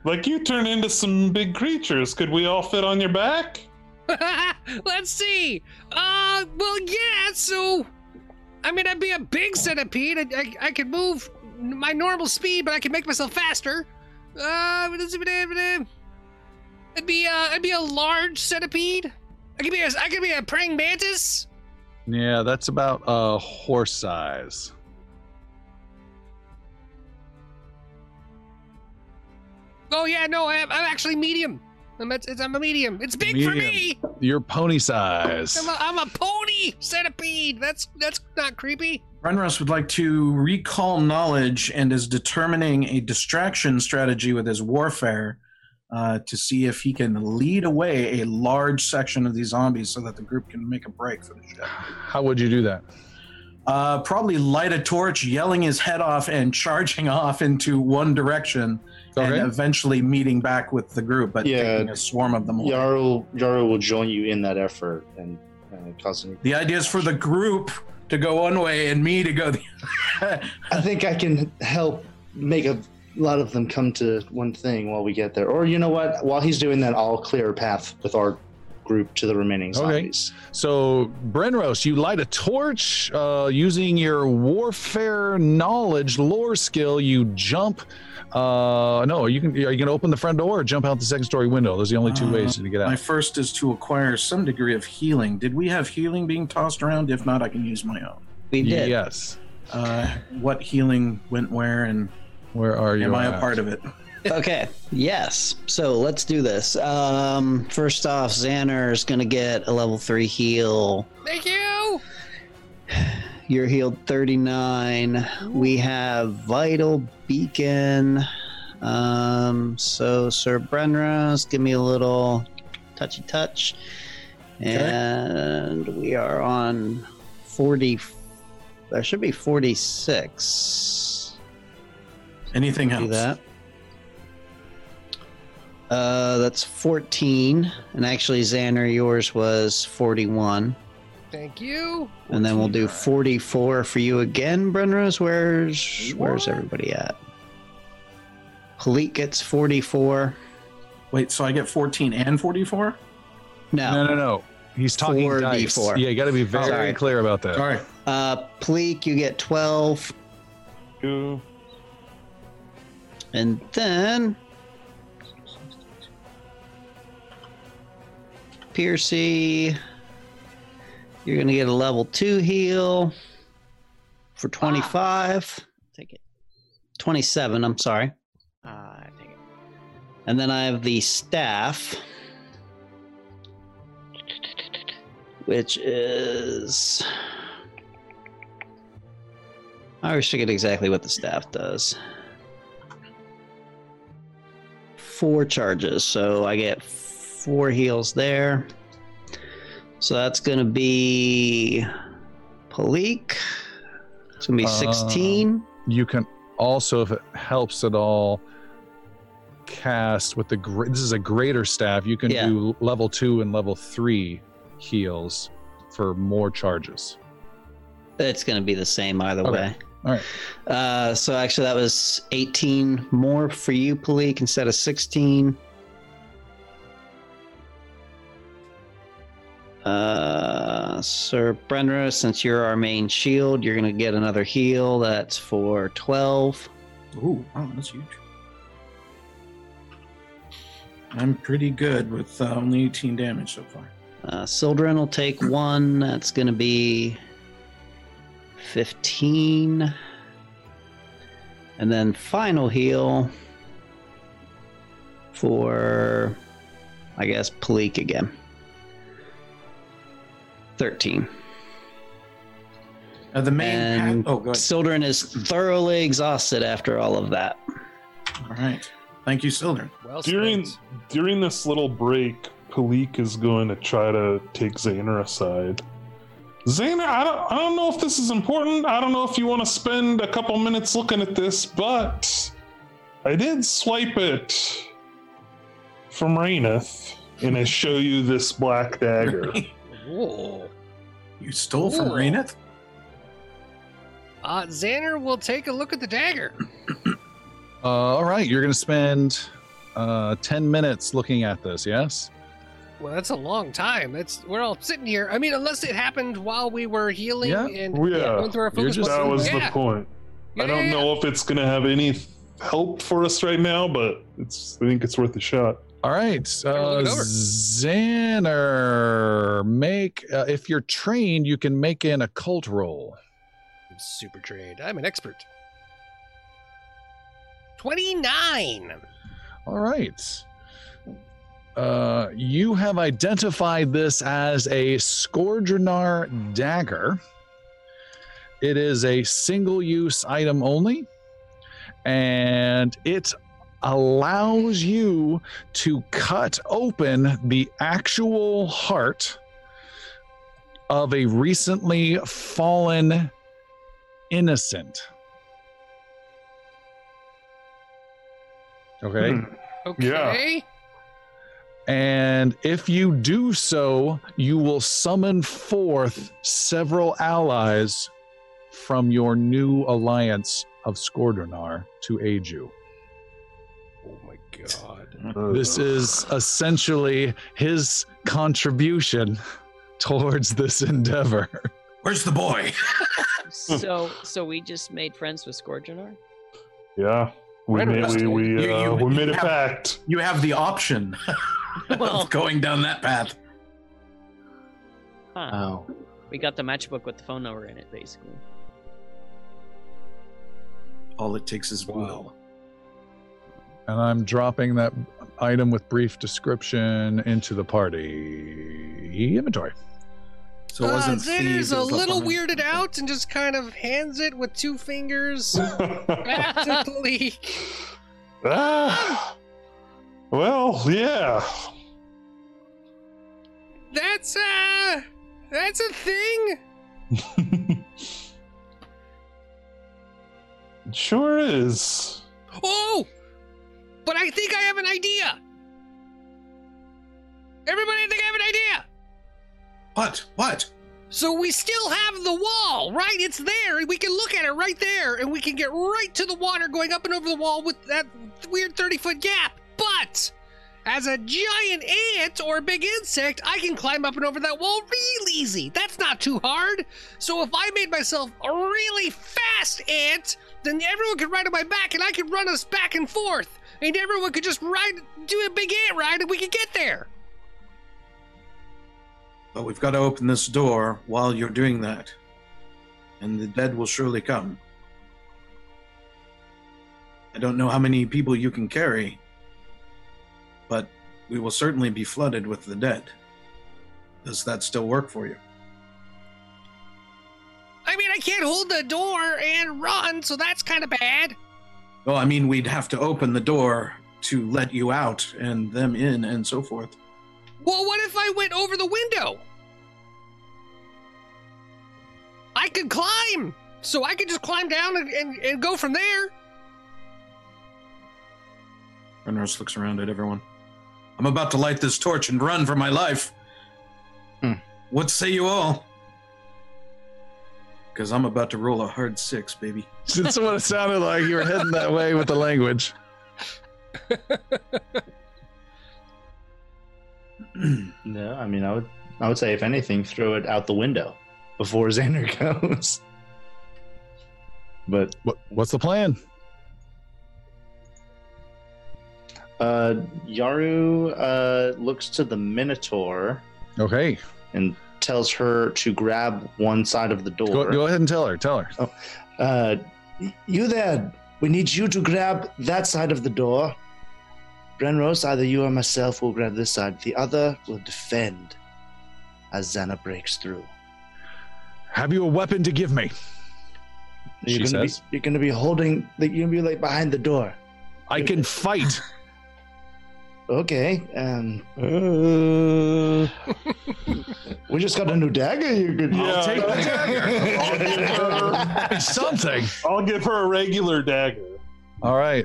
Like you turn into some big creatures. Could we all fit on your back? Let's see. Uh, well, yeah. So, I mean, I'd be a big centipede. I, I, I could move my normal speed, but I can make myself faster. Uh, it'd be uh, it'd be a large centipede. I could be a, I could be a praying mantis. Yeah, that's about uh, horse size. Oh yeah, no, I'm, I'm actually medium. I'm a, it's, I'm a medium. It's big for me. You're pony size. I'm a, I'm a pony centipede. That's that's not creepy. Brenros would like to recall knowledge and is determining a distraction strategy with his warfare uh, to see if he can lead away a large section of these zombies so that the group can make a break for the ship. How would you do that? Uh, probably light a torch, yelling his head off, and charging off into one direction, Okay. and eventually meeting back with the group, but Yeah. taking a swarm of them away. Yaru Yaru will join you in that effort and uh, causing. The idea is for the group to go one way and me to go the I think I can help make a lot of them come to one thing while we get there. Or you know what? While he's doing that, I'll clear a path with our group to the remaining zombies. Okay. So, Brenros, you light a torch uh, using your warfare knowledge, lore skill. You jump. Uh, no, you can. Are you going to open the front door or jump out the second story window? Those are the only two Uh, ways to get out. My first is to acquire some degree of healing. Did we have healing being tossed around? If not, I can use my own. We did. Yes. Uh, what healing went where, and Where are you? am I a at? part of it? Okay. Yes. So let's do this. Um, first off, Xander is gonna get a level three heal. Thank you. You're healed 39. We have Vital Beacon. Um, so Sir Brenros, give me a little touchy touch. And we are on 40. That should be 46. Anything Do else? that. Uh, that's 14. And actually, Xander, yours was 41. Thank you. And then we'll do 44 for you again, Brenros. Where's where's everybody at? Palik gets 44. Wait, so I get 14 and 44? No. No, no, no. He's talking dice. 4d4. Yeah, you got to be very Sorry. clear about that. All right. Uh, Pleek, you get 12. Two. And then. Piercy, you're going to get a level 2 heal for 25. Take it. 27, I'm sorry. Uh, take it. And then I have the staff, which is. I always forget exactly what the staff does. Four charges, so I get four heals there. So that's going to be Palik. It's going to be Uh, 16. You can also, if it helps at all, cast with the gr- this is a greater staff. You can Yeah. do level two and level three heals for more charges. It's going to be the same either Okay. way. All right. Uh, so actually, that was 18 more for you, Palik, instead of 16. Uh, Sir Brenra, since you're our main shield, you're going to get another heal. That's for 12. Ooh, wow, that's huge. I'm pretty good with uh, only 18 damage so far. Uh, Sildren will take one. That's going to be 15. And then final heal for, I guess, Palik again. 13. Uh, the main. And oh, go ahead. Sildren is thoroughly exhausted after all of that. All right. Thank you, Sildren. Well During spent. during this little break, Palik is going to try to take Xander aside. Xander, I don't, I don't know if this is important. I don't know if you want to spend a couple minutes looking at this, but I did swipe it from Raineth, and I show you this black dagger. Whoa. You stole from Ooh. Raineth? Uh, Xander will take a look at the dagger. Uh, all right, you're going to spend uh, 10 minutes looking at this, yes? Well, that's a long time. That's we're all sitting here. I mean, unless it happened while we were healing Yeah. and Well, yeah. going through our You're focus. just- points. that was yeah. the point. Yeah, I don't know if it's going to have any help for us right now, but it's. I think it's worth a shot. All right, uh, look it over. Xander, make uh, if you're trained, you can make an occult roll. I'm super trained. I'm an expert. Twenty-nine. All right. Uh, you have identified this as a Scourgeonar dagger. It is a single use item only, and it allows you to cut open the actual heart of a recently fallen innocent. Okay. Hmm. Okay. And if you do so, you will summon forth several allies from your new alliance of Skordornar to aid you. My god. This is essentially his contribution towards this endeavor. Where's the boy? so, so we just made friends with Scourgeonar? Yeah, we Right, made we, we, You- uh, you- we made a have- pact. You have the option Well- of going down that path. Huh. Oh. We got the matchbook with the phone number in it, basically. All it takes is will. And I'm dropping that item with brief description into the party inventory. So it wasn't uh, Xander's thieves, a little behind. weirded out and just kind of hands it with two fingers back ah, well, yeah. That's uh that's a thing. Sure is. Oh! But I think I have an idea. Everybody, I think I have an idea. What? What? So we still have the wall, right? It's there, and we can look at it right there, and we can get right to the water going up and over the wall with that weird 30 foot gap. But as a giant ant or a big insect, I can climb up and over that wall real easy. That's not too hard. So if I made myself a really fast ant, then everyone could ride on my back, and I could run us back and forth, and everyone could just ride, do a big ant ride, and we could get there. But we've got to open this door while you're doing that. And the dead will surely come. I don't know how many people you can carry, but we will certainly be flooded with the dead. Does that still work for you? I mean, I can't hold the door and run, so that's kind of bad. Well, I mean, we'd have to open the door to let you out and them in and so forth. Well, what if I went over the window? I could climb, so I could just climb down and, and, and go from there. Brenros looks around at everyone. I'm about to light this torch and run for my life. Hmm. What say you all? Because I'm about to roll a hard six, baby. That's what it sounded like. You were heading that way with the language. No, I mean, I would, I would say, if anything, throw it out the window before Xander goes. But What, what's the plan? uh, Yaru uh, looks to the Minotaur Okay, and tells her to grab one side of the door. go, go ahead and tell her. Tell her. Uh, you there. We need you to grab that side of the door. Brenros, either you or myself will grab this side. The other will defend as Xander breaks through. Have you a weapon to give me? You're She gonna says. be you're gonna be holding like you're gonna be like behind the door. I can fight. Okay. Um we just got a new dagger. You could I'll take the dagger. Something. I'll give her a regular dagger. All right.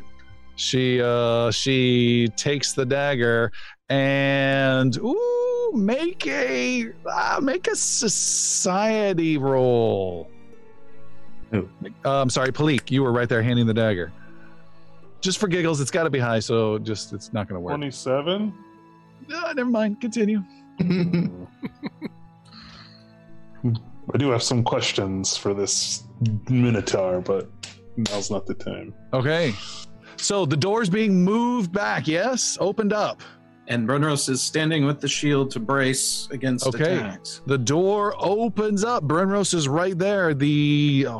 She uh she takes the dagger and ooh make a uh, make a society roll. Who? Uh, I'm sorry, Palik, you were right there handing the dagger. Just for giggles, it's got to be high, so just it's not going to work. 27? No, never mind. Continue. I do have some questions for this Minotaur, but now's not the time. Okay. So the door's being moved back. Yes, opened up. And Brenros is standing with the shield to brace against Okay. attacks. The door opens up. Brenros is right there. The uh,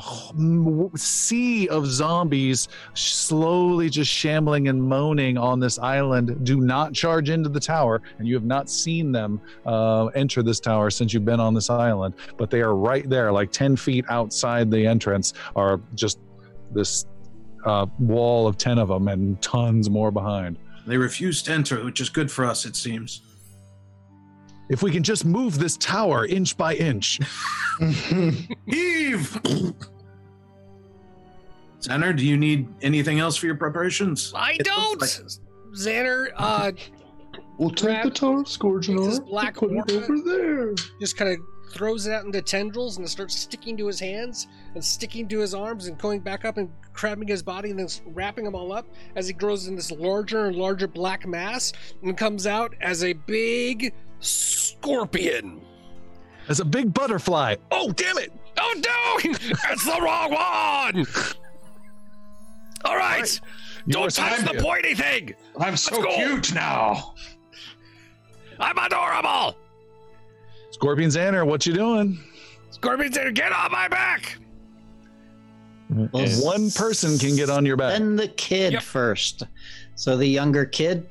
sea of zombies slowly just shambling and moaning on this island do not charge into the tower. And you have not seen them uh, enter this tower since you've been on this island. But they are right there, like 10 feet outside the entrance, are just this uh, wall of 10 of them and tons more behind. They refuse to enter, which is good for us, it seems. If we can just move this tower inch by inch. Eve! Xander, do you need anything else for your preparations? I It don't. like- Xander, uh, We'll take the tower scourging takes his black put it over there. just kind of throws it out into tendrils and it starts sticking to his hands and sticking to his arms and going back up and grabbing his body and then wrapping them all up as he grows in this larger and larger black mass and comes out as a big scorpion. As a big butterfly. Oh, damn it! Oh no! it's the wrong one! All right, don't Yours touch the pointy thing! I'm so cute now. I'm adorable! Scorpion Xander, what you doing? Scorpion Xander, get on my back! One person can get on your back. Then the kid Yep. first. So the younger kid.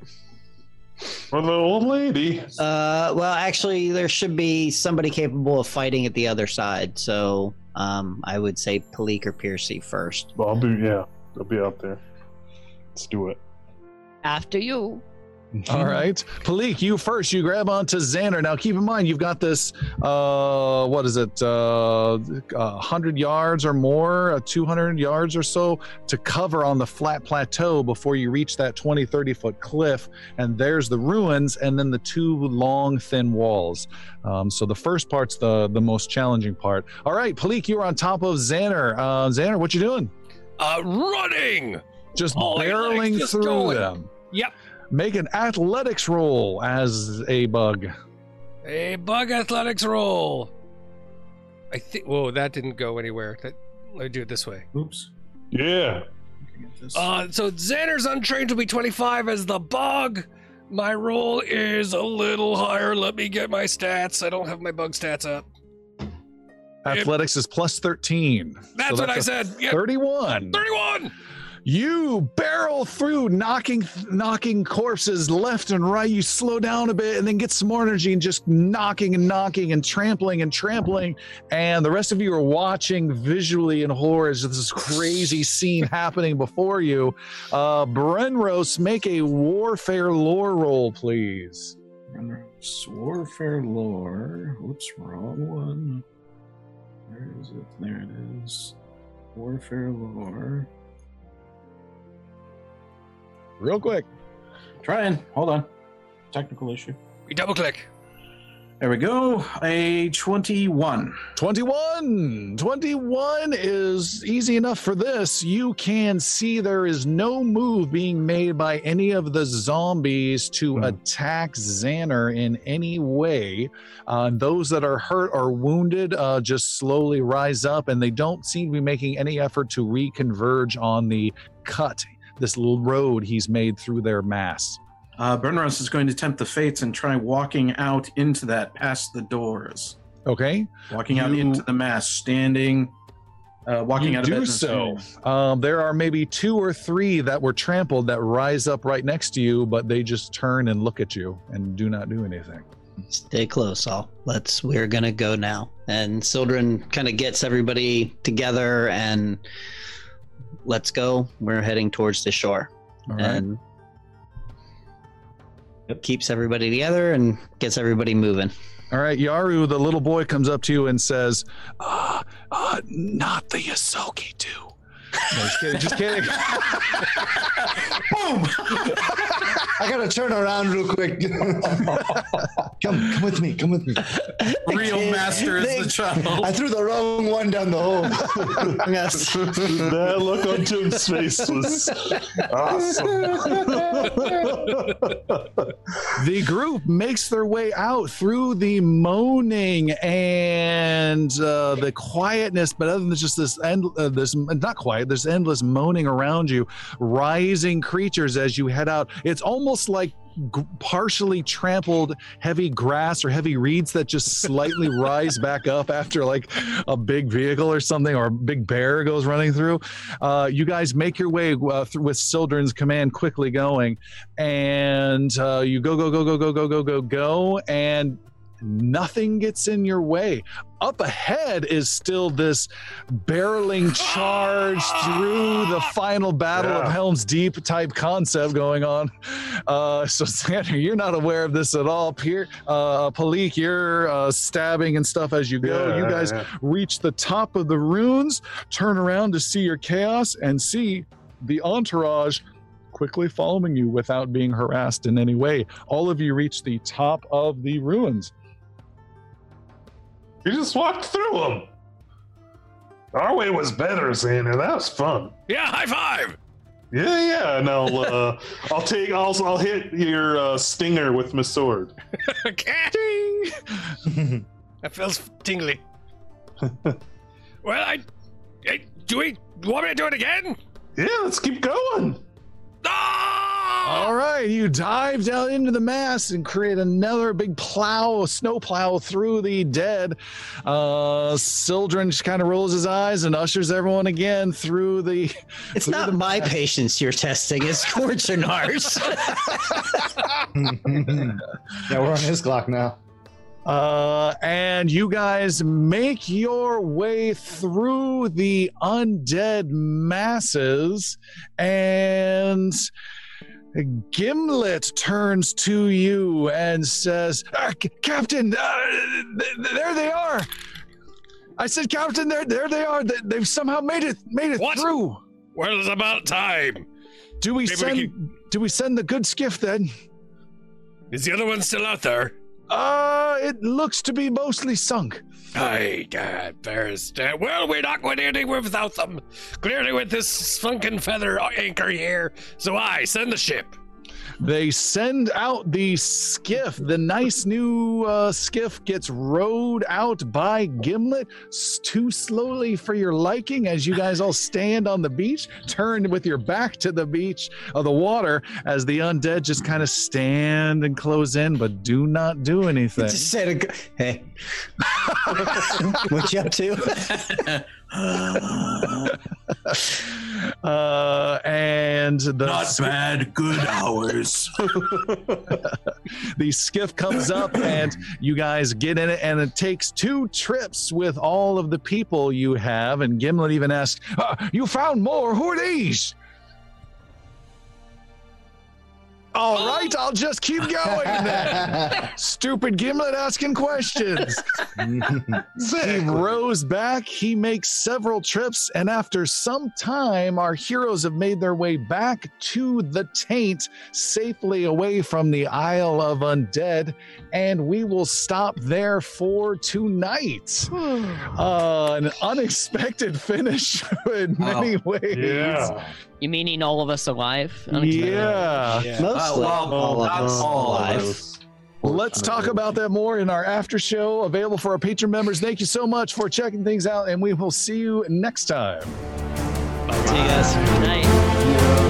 Or the old lady. Uh, well, actually, there should be somebody capable of fighting at the other side. So um, I would say Palik or Piercy first. Well, I'll be, yeah, I'll be out there. Let's do it. After you. All right. Palik, you first. You grab onto Xander. Now, keep in mind, you've got this, uh, what is it, uh, 100 yards or more, uh, 200 yards or so to cover on the flat plateau before you reach that 20, 30 foot cliff. And there's the ruins and then the two long, thin walls. Um, so the first part's the, the most challenging part. All right, Palik, you're on top of Xander. Uh, Xander, what you doing? Uh, running! Just Oh, barreling leg's just through going. them. Yep. Make an athletics roll as a bug. A bug athletics roll. I think. Whoa, that didn't go anywhere. That, let me do it this way. Oops. Yeah. Uh, so Xander's untrained will be 25 as the bug. My roll is a little higher. Let me get my stats. I don't have my bug stats up. Athletics is plus 13. That's So what I said. Yep. 31. 31. You barrel through, knocking knocking corpses left and right. You slow down a bit and then get some more energy and just knocking and knocking and trampling and trampling. And the rest of you are watching visually in horror as this crazy scene happening before you. Uh, Brenros, make a warfare lore roll, please. Warfare lore. Whoops, wrong one. Where is it? There it is. Warfare lore. Real quick. Trying. Hold on. Technical issue. We double click. There we go. A 21. 21. 21 is easy enough for this. You can see there is no move being made by any of the zombies to Hmm. attack Xander in any way. Uh, those that are hurt or wounded uh, just slowly rise up, and they don't seem to be making any effort to reconverge on the cut, this little road he's made through their mass. Uh, Brenros is going to tempt the fates and try walking out into that past the doors. Okay? Walking out into the mass, standing, uh, walking you out of do it. so. Um, there are maybe two or three that were trampled that rise up right next to you, but they just turn and look at you and do not do anything. Stay close, all. Let's. We're gonna go now. And Sildren kind of gets everybody together and let's go. We're heading towards the shore. All right. and keeps everybody together and gets everybody moving. All right, Yaru, the little boy comes up to you and says, uh, uh, not the Yosoki do. No, just kidding, just kidding. Boom! I gotta turn around real quick. come, come with me. Come with me. Real master is the I threw the wrong one down the hole. Yes. That look on Tim's face was awesome. the group makes their way out through the moaning and uh, the quietness, but other than just this end, uh, this not quiet, there's endless moaning around you, rising creatures as you head out. It's almost like g- partially trampled heavy grass or heavy reeds that just slightly rise back up after like a big vehicle or something or a big bear goes running through. Uh, you guys make your way uh, through, with Sildren's command quickly going, and uh, you go go go go go go go go go, and nothing gets in your way. Up ahead is still this barreling charge through the final battle of Helm's Deep type concept going on. Uh, so, Xander, you're not aware of this at all. Pier, uh, Palik, you're uh, stabbing and stuff as you go. Yeah, you guys yeah. reach the top of the runes, turn around to see your chaos, and see the entourage quickly following you without being harassed in any way. All of you reach the top of the ruins. You just walked through them. Our way was better, Xander. That was fun. Yeah, high five. Yeah, yeah. And I'll, uh, I'll take, I'll, I'll hit your uh, stinger with my sword. Okay. That feels tingly. well, I, I do we want me to do it again? Yeah, let's keep going. Ah! All right, you dive down into the mass and create another big plow, snow plow through the dead. Uh, Sildren just kind of rolls his eyes and ushers everyone again through the. It's through not the my mass. patience you're testing, it's Scorchinar's. yeah, we're on his clock now. Uh, and you guys make your way through the undead masses, and Gimlet turns to you and says, "Uh, C- "Captain, uh, th- th- there they are." I said, "Captain, there, there they are. They, they've somehow made it, made it What? through." Well, it's about time. Do we Maybe we send? Do we send the good skiff then? Is the other one still out there? Uh, it looks to be mostly sunk. I uh, there's uh, well, we're not going anywhere without them. Clearly, with this funkin' feather anchor here. So I send the ship. They send out the skiff. The nice new uh, skiff gets rowed out by Gimlet too slowly for your liking as you guys all stand on the beach, turned with your back to the beach of the water as the undead just kind of stand and close in but do not do anything. Just said a g- hey. what you up to? Uh, and the Not sk- bad, good hours. the skiff comes up and you guys get in it and it takes two trips with all of the people you have. And gimlet even asks uh, you found more? Who are these All right, I'll just keep going then. Stupid Gimlet asking questions. He rows back, he makes several trips, and after some time, our heroes have made their way back to the taint, safely away from the Isle of Undead, and we will stop there for tonight. Uh, an unexpected finish in many ways. Yeah. You meaning all of us alive? Yeah. Yeah. Mostly well, all of not us all alive. us. Let's talk about that more in our after show available for our patron members. Thank you so much for checking things out, and we will see you next time. See you guys. Good night.